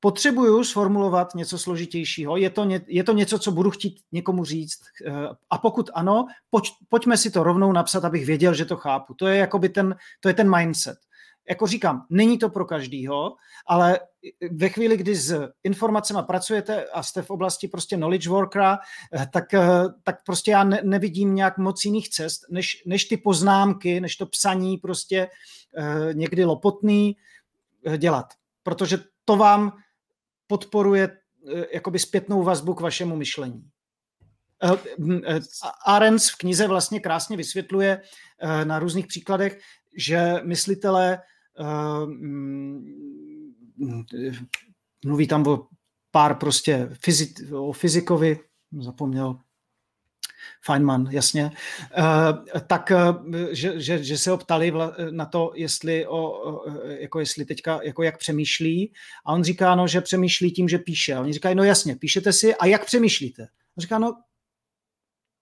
potřebuju sformulovat něco složitějšího? Je to, ně, je to něco, co budu chtít někomu říct? Eh, a pokud ano, pojď, pojďme si to rovnou napsat, abych věděl, že to chápu. To je, jakoby ten, to je ten mindset jako říkám, není to pro každýho, ale ve chvíli, kdy s informacemi pracujete a jste v oblasti prostě knowledge workera, eh, tak, eh, tak prostě já ne, nevidím nějak moc jiných cest, než, než ty poznámky, než to psaní prostě eh, někdy lopotný dělat. Protože to vám podporuje jakoby zpětnou vazbu k vašemu myšlení. Arens v knize vlastně krásně vysvětluje na různých příkladech, že myslitelé uh, mluví tam o pár prostě fyzi- o fyzikovi, zapomněl, Feynman, jasně, uh, tak, uh, že, že, že se ho ptali na to, jestli, o, jako jestli teďka, jako jak přemýšlí a on říká, no, že přemýšlí tím, že píše. A oni říkají, no jasně, píšete si a jak přemýšlíte? On říká, no,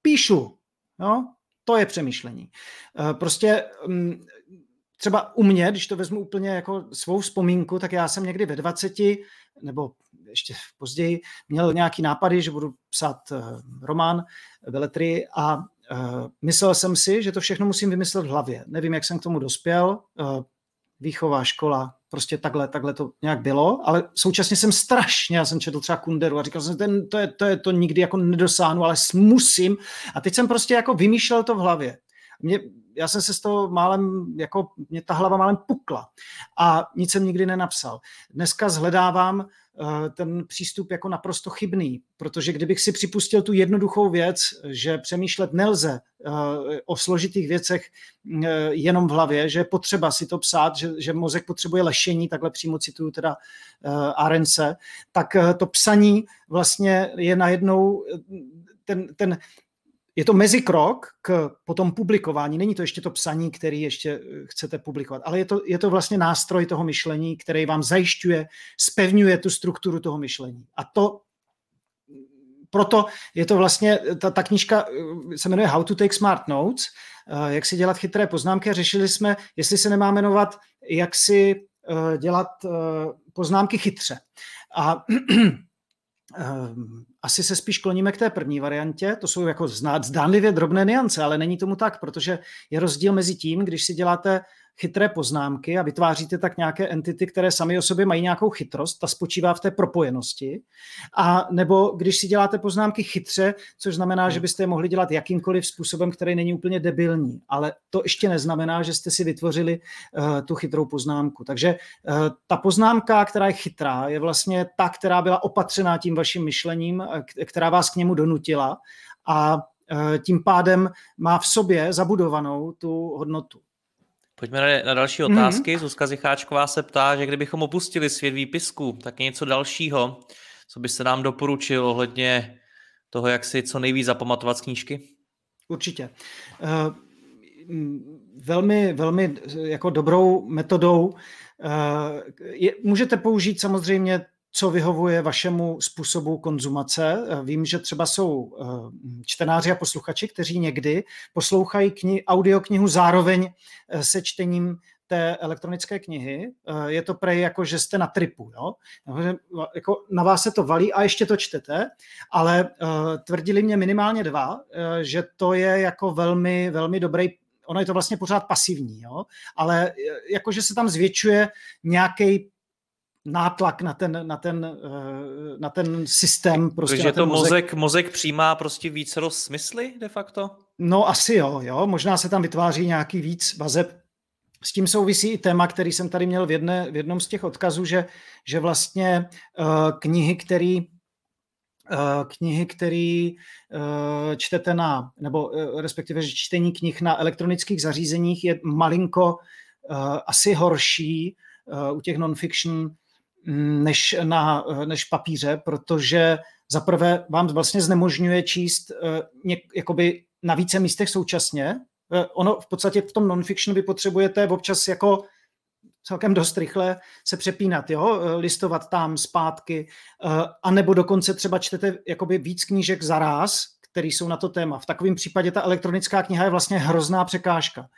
píšu, no, to je přemýšlení. Prostě um, třeba u mě, když to vezmu úplně jako svou vzpomínku, tak já jsem někdy ve 20 nebo ještě později měl nějaký nápady, že budu psát román, veletry a myslel jsem si, že to všechno musím vymyslet v hlavě. Nevím, jak jsem k tomu dospěl, výchová škola, prostě takhle, takhle to nějak bylo, ale současně jsem strašně, já jsem četl třeba Kunderu a říkal jsem, ten, to, je, to, je, to nikdy jako nedosáhnu, ale musím. A teď jsem prostě jako vymýšlel to v hlavě. Mě, já jsem se z toho málem, jako mě ta hlava málem pukla a nic jsem nikdy nenapsal. Dneska zhledávám Eh, ten přístup jako naprosto chybný, protože kdybych si připustil tu jednoduchou věc, že přemýšlet nelze eh, o složitých věcech eh, jenom v hlavě, že je potřeba si to psát, že, že mozek potřebuje lešení, takhle přímo cituju teda Arence, tak to psaní vlastně je najednou ten, ten je to mezikrok k potom publikování. Není to ještě to psaní, který ještě eh, chcete publikovat, ale je to, je to vlastně nástroj toho myšlení, který vám zajišťuje, spevňuje tu strukturu toho myšlení. A to proto je to vlastně, ta, ta knížka eh, se jmenuje How to take smart notes, eh, jak si dělat chytré poznámky a řešili jsme, jestli se nemá jmenovat, jak si dělat poznámky chytře. A [clears throat] asi se spíš kloníme k té první variantě, to jsou jako zdánlivě drobné niance, ale není tomu tak, protože je rozdíl mezi tím, když si děláte chytré poznámky a vytváříte tak nějaké entity, které sami o sobě mají nějakou chytrost, ta spočívá v té propojenosti. A nebo když si děláte poznámky chytře, což znamená, že byste je mohli dělat jakýmkoliv způsobem, který není úplně debilní, ale to ještě neznamená, že jste si vytvořili uh, tu chytrou poznámku. Takže uh, ta poznámka, která je chytrá, je vlastně ta, která byla opatřená tím vaším myšlením, která vás k němu donutila a tím pádem má v sobě zabudovanou tu hodnotu. Pojďme na, na další mhm. otázky. Mm-hmm. Zuzka Zicháčková se ptá, že kdybychom opustili svět výpisku, tak něco dalšího, co by se nám doporučil ohledně toho, jak si co nejvíc zapamatovat z knížky? Určitě. Uh, velmi, velmi jako dobrou metodou uh, je, můžete použít samozřejmě co vyhovuje vašemu způsobu konzumace. Vím, že třeba jsou eh, čtenáři a posluchači, kteří někdy poslouchají kni- audioknihu zároveň eh, se čtením té elektronické knihy. Eh, je to prej jako, že jste na tripu. Jo? Jako na vás se to valí a ještě to čtete, ale tvrdili mě minimálně dva, že to je jako velmi, velmi dobrý ono je to vlastně pořád pasivní, jo? ale jakože se tam zvětšuje nějaký nátlak na ten, na ten, eh, na ten systém. Prostě Takže to mozek. mozek, mozek přijímá prostě více smysly de facto? No asi jo, jo. Možná se tam vytváří nějaký víc vazeb. S tím souvisí i téma, který jsem tady měl v, jedné, v jednom z těch odkazů, že, že vlastně uh, knihy, který uh, knihy, který uh, čtete na, nebo respektive že čtení knih na elektronických zařízeních je malinko asi horší u těch non-fiction než na než papíře, protože za prvé vám vlastně znemožňuje číst eh, něk, jakoby na více místech současně. Eh, ono v podstatě v tom non-fiction vy potřebujete občas jako celkem dost rychle se přepínat, jo? Eh, listovat tam zpátky, a nebo dokonce třeba čtete jakoby víc knížek za ráz, který jsou na to téma. V takovém případě ta elektronická kniha je vlastně hrozná překážka.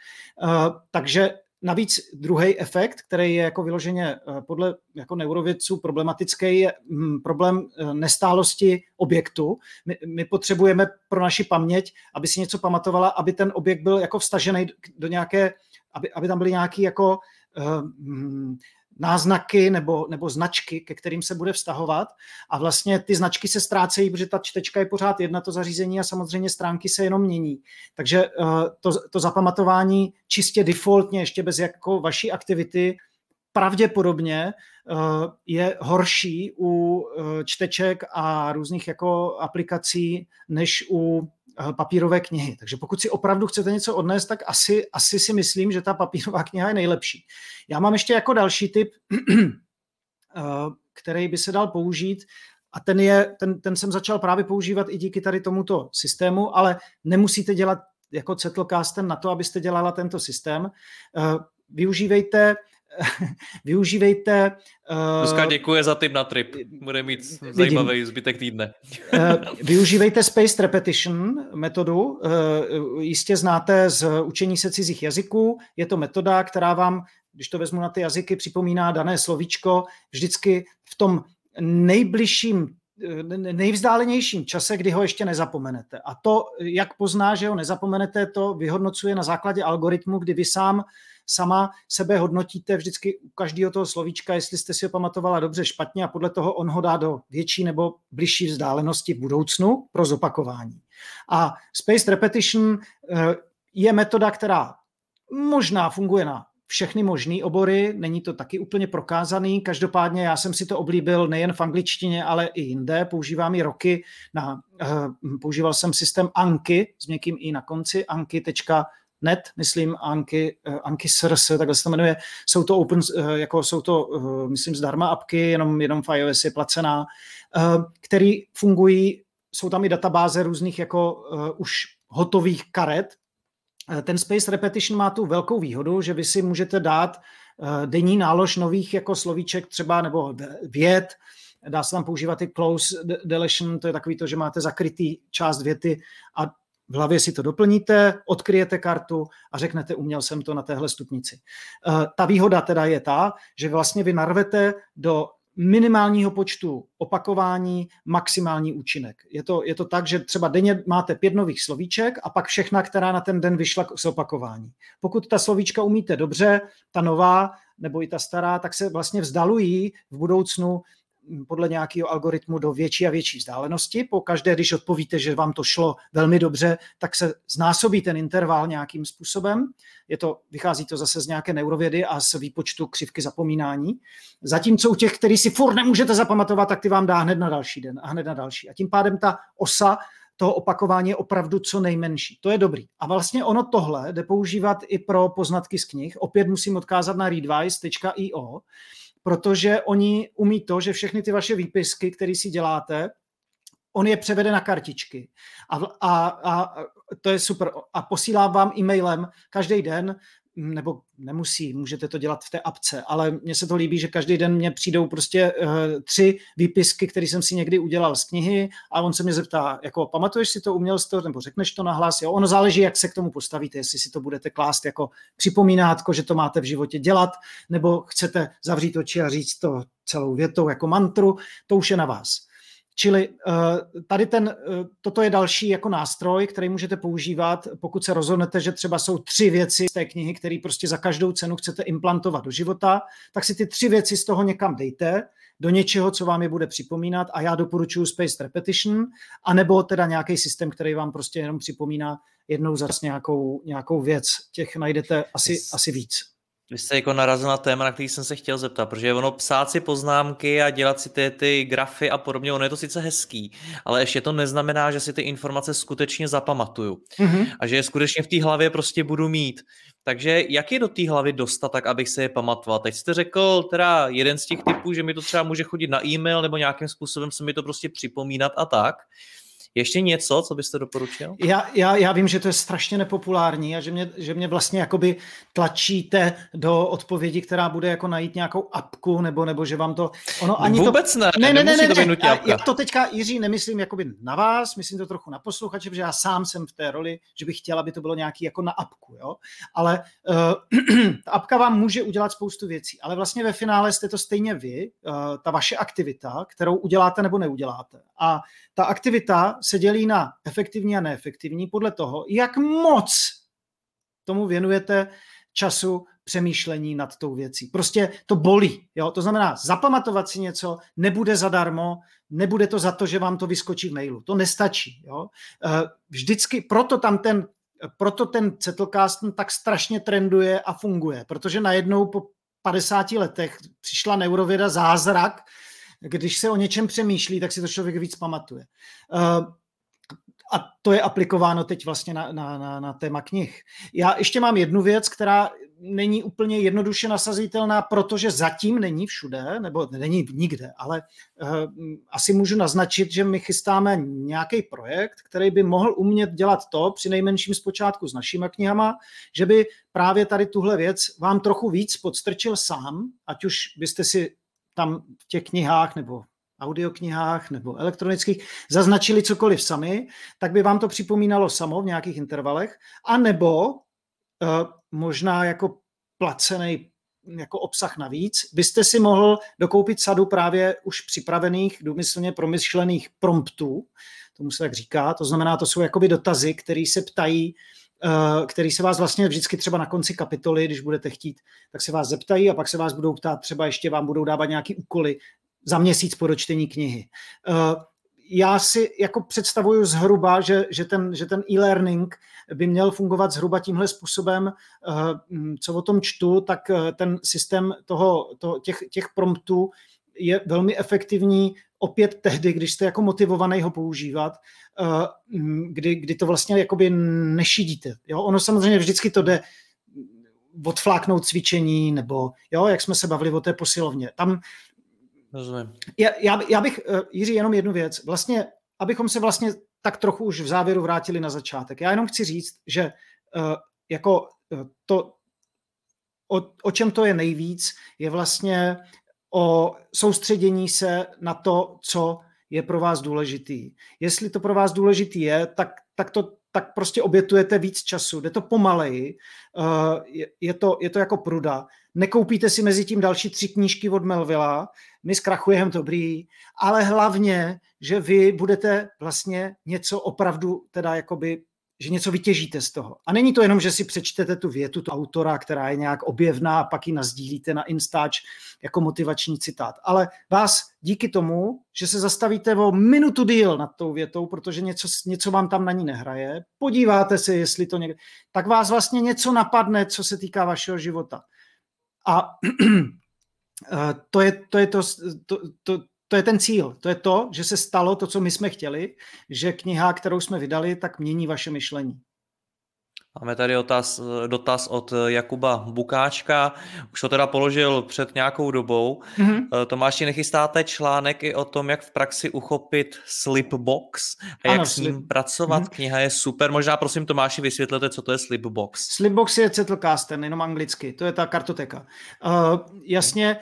Takže Navíc druhý efekt, který je jako vyloženě eh, podle jako neurovědců problematický, je hm, problém eh, nestálosti objektu. My, my potřebujeme pro naši paměť, aby si něco pamatovala, aby ten objekt byl jako vstažený do nějaké, aby, aby tam byly nějaký jako uh, náznaky nebo, nebo značky, ke kterým se bude vztahovat a vlastně ty značky se ztrácejí, protože ta čtečka je pořád jedna to zařízení a samozřejmě stránky se jenom mění. Takže uh, to, to zapamatování čistě defaultně, ještě bez jako vaší aktivity, pravděpodobně uh, je horší u uh, čteček a různých jako aplikací, než u Eh, papírové knihy. Takže pokud si opravdu chcete něco odnést, tak asi, asi si myslím, že ta papírová kniha je nejlepší. Já mám ještě jako další tip, [clears throat] eh, který by se dal použít, a ten, je, ten, ten jsem začal právě používat i díky tady tomuto systému, ale nemusíte dělat jako Zettelkasten na to, abyste dělala tento systém. Eh, [laughs] využívejte. Dneska děkuje za tip na trip. Bude mít zajímavý vidím. zbytek týdne. využívejte Spaced Repetition metodu. Jistě znáte z učení se cizích jazyků. Je to metoda, která vám, když to vezmu na ty jazyky, připomíná dané slovíčko vždycky v tom nejbližším nejvzdálenějším čase, kdy ho ještě nezapomenete. A to, jak pozná, že ho nezapomenete, to vyhodnocuje na základě algoritmu, kdy vy sám sama sebe hodnotíte vždycky u každého toho slovíčka, jestli jste si ho pamatovala dobře, špatně a podle toho on ho dá do větší nebo bližší vzdálenosti v budoucnu pro zopakování. A Spaced Repetition eh, je metoda, která možná funguje na všechny možné obory, není to taky úplně prokázaný, každopádně já jsem si to oblíbil nejen v angličtině, ale i jinde, používám i roky, na, uh, používal jsem systém Anki s měkkým i na konci, anki.net, myslím, Anki, uh, Anki SRS, takhle se to jmenuje, jsou to open, uh, jako jsou to, uh, myslím, zdarma apky, jenom, jenom v iOS je placená, který fungují, jsou tam i databáze různých jako už hotových karet, Eh, ten Space Repetition má tu velkou výhodu, že vy si můžete dát eh, denní nálož nových jako slovíček třeba nebo věd, dá se tam používat i close deletion, to je takový to, že máte zakrytý část věty a v hlavě si to doplníte, odkryjete kartu a řeknete, uměl jsem to na téhle stupnici. Eh, ta výhoda teda je ta, že vlastně vy narvete do minimálního počtu opakování maximální účinek. Je to, je to tak, že třeba denně máte pět nových slovíček a pak všechna, která na ten den vyšla z opakování. Pokud ta slovíčka umíte dobře, ta nová nebo i ta stará, tak se vlastně vzdalují v budoucnu podle nějakého algoritmu do větší a větší vzdálenosti. Po každé, když odpovíte, že vám to šlo velmi dobře, tak se znásobí ten interval nějakým způsobem. Je to, vychází to zase z nějaké neurovědy a z výpočtu křivky zapomínání. Zatímco u těch, který si furt nemůžete zapamatovat, tak ty vám dá hned na další den a hned na další. A tím pádem ta osa toho opakování je opravdu co nejmenší. To je dobrý. A vlastně ono tohle jde používat i pro poznatky z knih. Opět musím odkázat na readwise.io, protože oni umí to, že všechny ty vaše výpisky, které si děláte, on je převede na kartičky. A, a, a to je super. A posílá vám e-mailem každý den nebo nemusí, můžete to dělat v té apce, ale mně se to líbí, že každý den mě přijdou prostě uh, tři výpisky, které jsem si někdy udělal z knihy a on se mě zeptá, jako pamatuješ si to, uměl jsi to, nebo řekneš to nahlas, jo, ono záleží, jak se k tomu postavíte, jestli si to budete klást jako připomínátko, že to máte v životě dělat, nebo chcete zavřít oči a říct to celou větou jako mantru, to už je na vás. Čili eh, tady ten, eh, toto je další jako nástroj, který můžete používat, pokud se rozhodnete, že třeba jsou tři věci z té knihy, které prostě za každou cenu chcete implantovat do života, tak si ty tři věci z toho někam dejte, do něčeho, co vám je bude připomínat a já doporučuji Spaced Repetition, anebo teda nějaký systém, který vám prostě jenom připomíná jednou za nějakou, nějakou věc. Těch najdete asi, asi víc. Vy jste jako narazil na téma, na který jsem se chtěl zeptat, protože ono psát si poznámky a dělat si ty, ty grafy a podobně, ono je to sice hezký, ale ještě to neznamená, že si ty informace skutečně zapamatuju mm-hmm. a že je skutečně v té hlavě prostě budu mít. Takže jak je do té hlavy dostat, tak abych se je pamatoval? Teď jste řekl teda jeden z těch typů, že mi to třeba může chodit na e-mail nebo nějakým způsobem se mi to prostě připomínat a tak. Ještě něco, co byste doporučil? Já, já, já vím, že to je strašně nepopulární a že mě, že mě vlastně jakoby tlačíte do odpovědi, která bude jako najít nějakou apku, nebo, nebo že vám to... Ono ani Vůbec to, ne, ne, ne, ne, ne, ne, ne. Já, to teďka, Jiří, nemyslím jakoby na vás, myslím to trochu na posluchače, protože já sám jsem v té roli, že bych chtěl, aby to bylo nějaký jako na apku, jo? Ale uh, [clears throat] ta apka vám může udělat spoustu věcí, ale vlastně ve finále jste to stejně vy, uh, ta vaše aktivita, kterou uděláte nebo neuděláte. A ta aktivita se dělí na efektivní a neefektivní podle toho, jak moc tomu věnujete času přemýšlení nad tou věcí. Prostě to bolí. Jo? To znamená, zapamatovat si něco nebude zadarmo, nebude to za to, že vám to vyskočí v mailu. To nestačí. Jo? Eh, vždycky, proto tam ten proto ten Settlecast tak strašně trenduje a funguje, protože najednou po 50 letech přišla neurověda zázrak, když se o něčem přemýšlí, tak si to člověk víc pamatuje. Uh, a to je aplikováno teď vlastně na, na, na, na téma knih. Já ještě mám jednu věc, která není úplně jednoduše nasazitelná, protože zatím není všude, nebo není nikde, ale uh, asi můžu naznačit, že my chystáme nějaký projekt, který by mohl umět dělat to, při nejmenším zpočátku s našimi knihama, že by právě tady tuhle věc vám trochu víc podstrčil sám, ať už byste si tam v těch knihách nebo audioknihách nebo elektronických zaznačili cokoliv sami, tak by vám to připomínalo samo v nějakých intervalech, a nebo uh, možná jako placený jako obsah navíc, byste si mohl dokoupit sadu právě už připravených, důmyslně promyšlených promptů, tomu se tak říká, to znamená, to jsou jakoby dotazy, které se ptají, který se vás vlastně vždycky třeba na konci kapitoly, když budete chtít, tak se vás zeptají a pak se vás budou ptát, třeba ještě vám budou dávat nějaký úkoly, za měsíc po dočtení knihy. Eh, já si jako představuju zhruba, že, že ten, že ten e-learning by měl fungovat zhruba tímhle způsobem, eh, co o tom čtu, tak eh, ten systém toho, to, těch, těch promptů je velmi efektivní opět tehdy, když jste jako motivovaný ho používat, kdy, kdy to vlastně jakoby nešidíte. Jo? Ono samozřejmě vždycky to jde odfláknout cvičení, nebo jo, jak jsme se bavili o té posilovně. Tam Rozumím. Já, já, já bych, uh, Jiří, jenom jednu věc. Vlastně, abychom se vlastně tak trochu už v závěru vrátili na začátek. Já jenom chci říct, že uh, jako to, o, o čem to je nejvíc, je vlastně o soustředění se na to, co je pro vás důležitý. Jestli to pro vás důležitý je, tak, tak to tak prostě obětujete víc času, jde to pomaleji, je, je, to, je to jako pruda. Nekoupíte si mezi tím další tři knížky od Melvilla, my zkrachujeme dobrý, ale hlavně, že vy budete vlastně něco opravdu teda jakoby že něco vytěžíte z toho. A není to jenom, že si přečtete tu větu, tu autora, která je nějak objevná a pak ji nazdílíte na Instač jako motivační citát. Ale vás díky tomu, že se zastavíte o minutu díl nad tou větou, protože něco, něco vám tam na ní nehraje, podíváte se, jestli to někde, tak vás vlastně něco napadne, co se týká vašeho života. A [clears throat] Eh, to je, to, je to, to, to, to je ten cíl. To je to, že se stalo to, co my jsme chtěli, že kniha, kterou jsme vydali, tak mění vaše myšlení. Máme tady otaz, dotaz od Jakuba Bukáčka. Už to teda položil před nějakou dobou. Mm-hmm. Tomáši, nechystáte článek i o tom, jak v praxi uchopit Slipbox a ano, jak s ním slip... pracovat? Mm-hmm. Kniha je super. Možná prosím Tomáši vysvětlete, co to je Slipbox. Slipbox je Zettelkasten, jenom anglicky. To je ta kartoteka. Uh, jasně,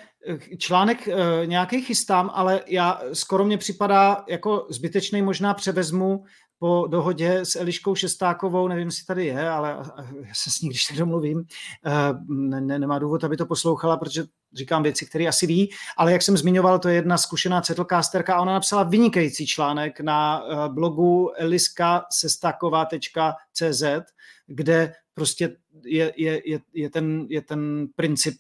článek uh, nějaký chystám, ale já skoro mě připadá jako zbytečný, možná převezmu po dohodě s Eliškou Šestákovou, nevím, jestli tady je, ale já se s ní, když tak domluvím, eh, ne, ne, nemá důvod, aby to poslouchala, protože říkám věci, které asi ví, ale jak jsem zmiňoval, to je jedna zkušená cetlcasterka a ona napsala vynikající článek na eh, blogu eliskasestáková.cz, kde prostě je, je, je, je, ten, je ten princip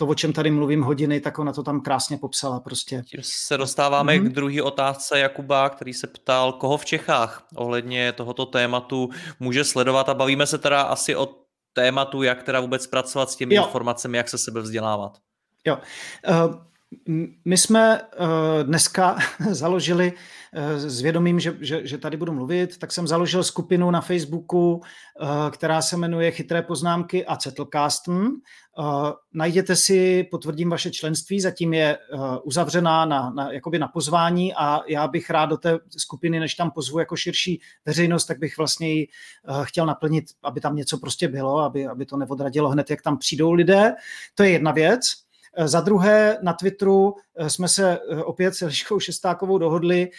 to, o čem tady mluvím hodiny, tak ona to tam krásně popsala prostě. Tím se dostáváme mm-hmm. k druhé otázce Jakuba, který se ptal, koho v Čechách ohledně tohoto tématu může sledovat a bavíme se teda asi o tématu, jak teda vůbec pracovat s těmi jo. informacemi, jak se sebe vzdělávat. Jo. Uh, my jsme uh, dneska [laughs] založili uh, s vědomím, že, že, že tady budu mluvit, tak jsem založil skupinu na Facebooku, uh, která se jmenuje Chytré poznámky a Zettelkasten. Najděte si, potvrdím vaše členství, zatím je uzavřená na, na, jakoby na pozvání a já bych rád do té skupiny, než tam pozvu jako širší veřejnost, tak bych vlastně ji chtěl naplnit, aby tam něco prostě bylo, aby, aby to neodradilo hned, jak tam přijdou lidé. To je jedna věc. Eh, za druhé, na Twitteru eh, jsme se eh, opět s Eliškou Šestákovou dohodli,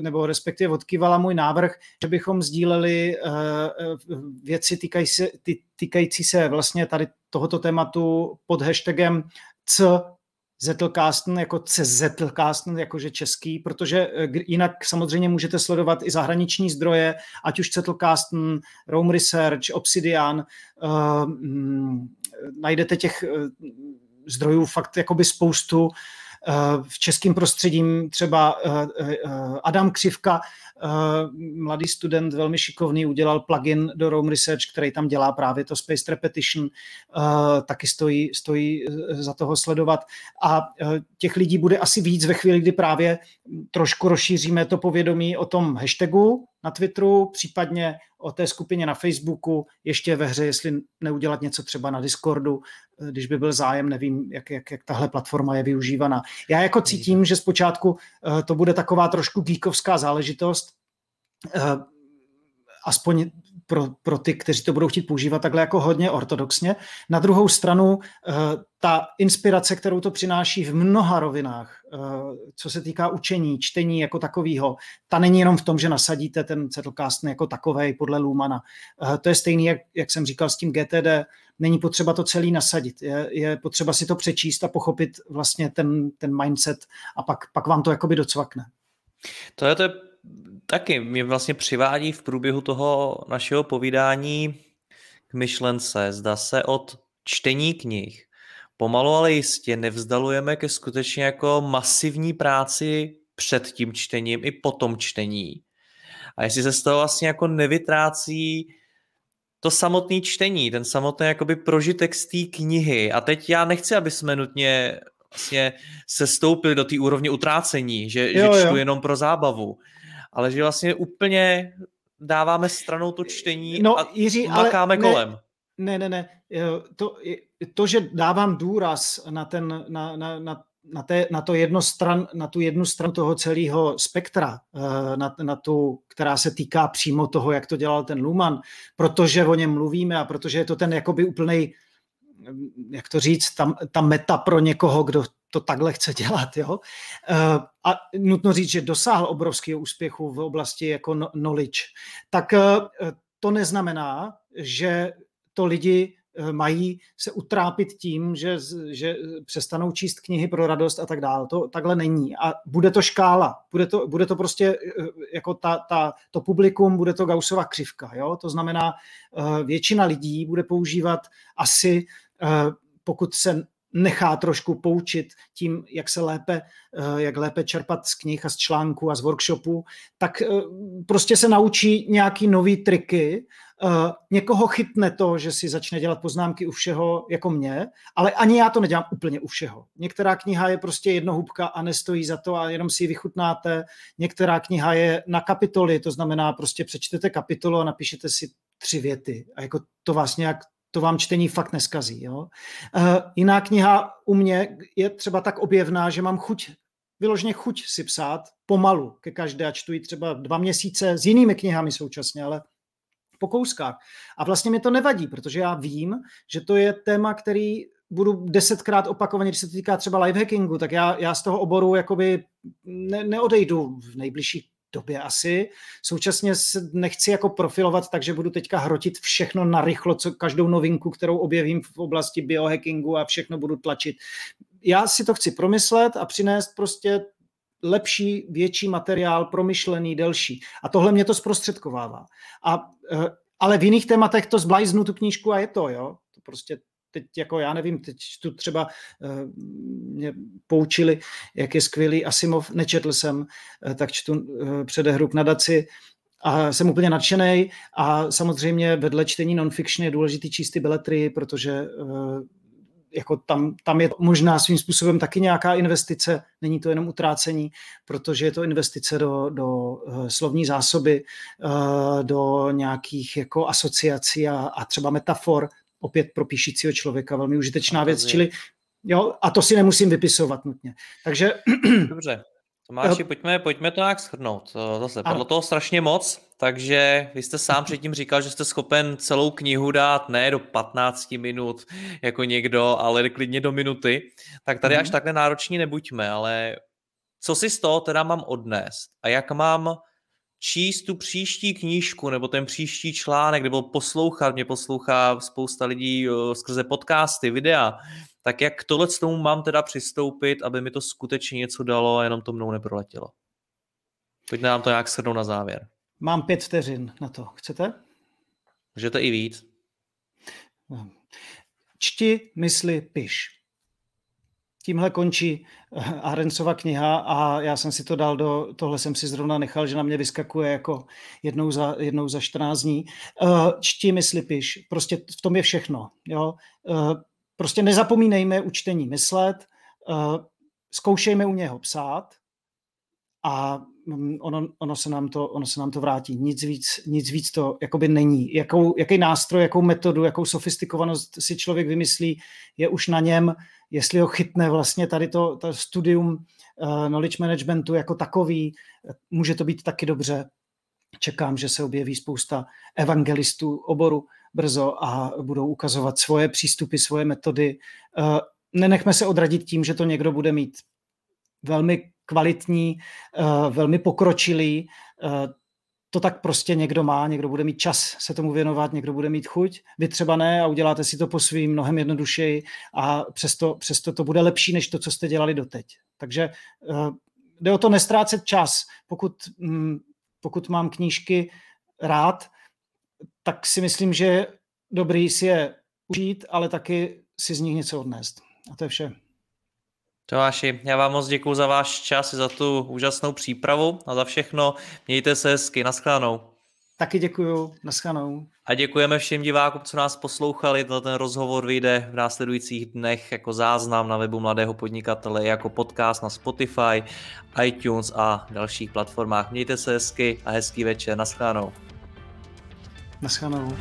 nebo respektive odkývala můj návrh, že bychom sdíleli věci týkající se, týkající se vlastně tady tohoto tématu pod hashtagem C Zettelkasten jako Zettelkasten, jakože český, protože jinak samozřejmě můžete sledovat i zahraniční zdroje, ať už Zettelkasten, Rome Research, Obsidian, uh, najdete těch zdrojů fakt jakoby spoustu. Eh, v českém prostředí třeba eh, eh, Adam Křivka mladý student, velmi šikovný, udělal plugin do Rome Research, který tam dělá právě to Spaced Repetition, taky stojí, stojí za toho sledovat. A těch lidí bude asi víc ve chvíli, kdy právě trošku rozšíříme to povědomí o tom hashtagu na Twitteru, případně o té skupině na Facebooku, ještě ve hře, jestli neudělat něco třeba na Discordu, eh, když by byl zájem, nevím, jak, jak, jak tahle platforma je využívaná. Já jako cítím, že zpočátku eh, to bude taková trošku geekovská záležitost, eh, aspoň pro, pro ty, kteří to budou chtít používat takhle jako hodně ortodoxně. Na druhou stranu eh, ta inspirace, kterou to přináší v mnoha rovinách, eh, co se týká učení, čtení jako takového, ta není jenom v tom, že nasadíte ten Zettelcast jako takovej podle Lumana. Eh, to je stejný, jak, jak jsem říkal s tím GTD, není potřeba to celý nasadit. Je, je potřeba si to přečíst a pochopit vlastně ten, ten mindset a pak, pak vám to jakoby docvakne. To je, to taky mě vlastně přivádí v průběhu toho našeho povídání k myšlence. Zda se od čtení knih pomalu, ale jistě nevzdalujeme ke skutečně jako masivní práci před tím čtením i po tom čtení. A jestli se z toho vlastně jako nevytrácí to samotné čtení, ten samotný jakoby prožitek z té knihy. A teď já nechci, aby jsme nutně vlastně se stoupili do té úrovně utrácení, že, jo, že čtu jo. jenom pro zábavu ale že vlastně úplně dáváme stranou to čtení no, a Jiří, ale kolem. Ne, ne, ne. To, to, že dávám důraz na, ten, na, na, na, na, té, na, to jedno stran, na tu jednu stranu toho celého spektra, eh, na, na tu, která se týká přímo toho, jak to dělal ten Luman, protože o něm mluvíme a protože je to ten jakoby úplnej, jak to říct, ta, ta meta pro někoho, kdo to takhle chce dělat. Jo? Eh, a nutno říct, že dosáhl obrovského úspěchu v oblasti jako no, knowledge. Tak eh, to neznamená, že to lidi eh, mají se utrápit tím, že, že přestanou číst knihy pro radost a tak dále. To takhle není. A bude to škála. Bude to, bude to prostě jako ta, ta, to publikum, bude to Gaussova křivka. Jo? To znamená, většina lidí bude používat asi pokud se nechá trošku poučit tím, jak se lépe, eh, jak lépe čerpat z knih a z článků a z workshopů, tak eh, prostě se naučí nějaký nový triky, eh, někoho chytne to, že si začne dělat poznámky u všeho jako mě, ale ani já to nedělám úplně u všeho. Některá kniha je prostě jednohubka a nestojí za to a jenom si ji vychutnáte. Některá kniha je na kapitoly, to znamená prostě přečtete kapitolu a napíšete si tři věty a jako to vás nějak to vám čtení fakt neskazí. Jo? Uh, jiná kniha u mě je třeba tak objevná, že mám chuť, vyloženě chuť si psát pomalu ke každé a čtu ji třeba dva měsíce s jinými knihami současně, ale po kouskách. A vlastně mi to nevadí, protože já vím, že to je téma, který budu desetkrát opakovaně, když se to týká třeba lifehackingu, tak já, já z toho oboru jakoby ne, neodejdu v nejbližších době asi. Současně se nechci jako profilovat, takže budu teďka hrotit všechno na rychlo, co každou novinku, kterou objevím v oblasti biohackingu a všechno budu tlačit. Já si to chci promyslet a přinést prostě lepší, větší materiál, promyšlený, delší. A tohle mě to zprostředkovává. A, eh, ale v jiných tématech to zblajznu tu knížku a je to, jo. To prostě teď jako já nevím, teď tu třeba uh, mě poučili, jak je skvělý Asimov, nečetl jsem, uh, tak čtu uh, předehru k nadaci a jsem úplně nadšený a samozřejmě vedle čtení non-fiction je důležitý číst ty beletry, protože jako tam, tam je možná svým způsobem taky nějaká investice, není to jenom utrácení, protože je to investice do, do slovní zásoby, do nějakých jako asociací a, a třeba metafor, opět pro píšícího člověka velmi užitečná věc, čili jo, a to si nemusím vypisovat nutně. Takže... [clears throat] Dobře, Tomáši, pojďme, pojďme to nějak shrnout. Zase, padlo toho strašně moc, takže vy jste sám [laughs] předtím říkal, že jste schopen celou knihu dát ne do 15 minut jako někdo, ale klidně do minuty. Tak tady mm-hmm. až takhle nároční nebuďme, ale co si z toho teda mám odnést a jak mám číst tu příští knížku nebo ten příští článek nebo poslouchat, mě poslouchá spousta lidí skrze podcasty, videa, tak jak k tohle tomu mám teda přistoupit, aby mi to skutečně něco dalo a jenom to mnou neproletělo. Pojďme nám to nějak shrnout na závěr. Mám pět vteřin na to. Chcete? Můžete i víc. Čti, mysli, piš. Tímhle končí Arencova kniha a já jsem si to dal do, tohle jsem si zrovna nechal, že na mě vyskakuje jako jednou za, jednou za 14 dní. Čti, mysli, piš, prostě v tom je všechno. Jo? Prostě nezapomínejme u čtení myslet, zkoušejme u něho psát a ono, ono, se nám to, ono se nám to vrátí. Nic víc, nic víc to jakoby není. Jakou, jaký nástroj, jakou metodu, jakou sofistikovanost si člověk vymyslí, je už na něm, jestli ho chytne vlastně tady to, to studium uh, knowledge managementu jako takový, může to být taky dobře. Čekám, že se objeví spousta evangelistů oboru brzo a budou ukazovat svoje přístupy, svoje metody. Uh, nenechme se odradit tím, že to někdo bude mít velmi kvalitní, eh, velmi pokročilý. Eh, to tak prostě někdo má, někdo bude mít čas se tomu věnovat, někdo bude mít chuť, vy třeba ne a uděláte si to po svým mnohem jednodušeji a přesto, přesto to bude lepší, než to, co jste dělali doteď. Takže eh, jde o to nestrácet čas. Pokud, mm, pokud mám knížky rád, tak si myslím, že dobrý si je užít, ale taky si z nich něco odnést. A to je vše. Tomáši, já vám moc děkuji za váš čas i za tu úžasnou přípravu a za všechno. Mějte se hezky, naschledanou. Taky děkuji, naschledanou. A děkujeme všem divákům, co nás poslouchali. Ten rozhovor vyjde v následujících dnech jako záznam na webu Mladého podnikatele, jako podcast na Spotify, iTunes a dalších platformách. Mějte se hezky a hezký večer. Naschledanou. Naschledanou.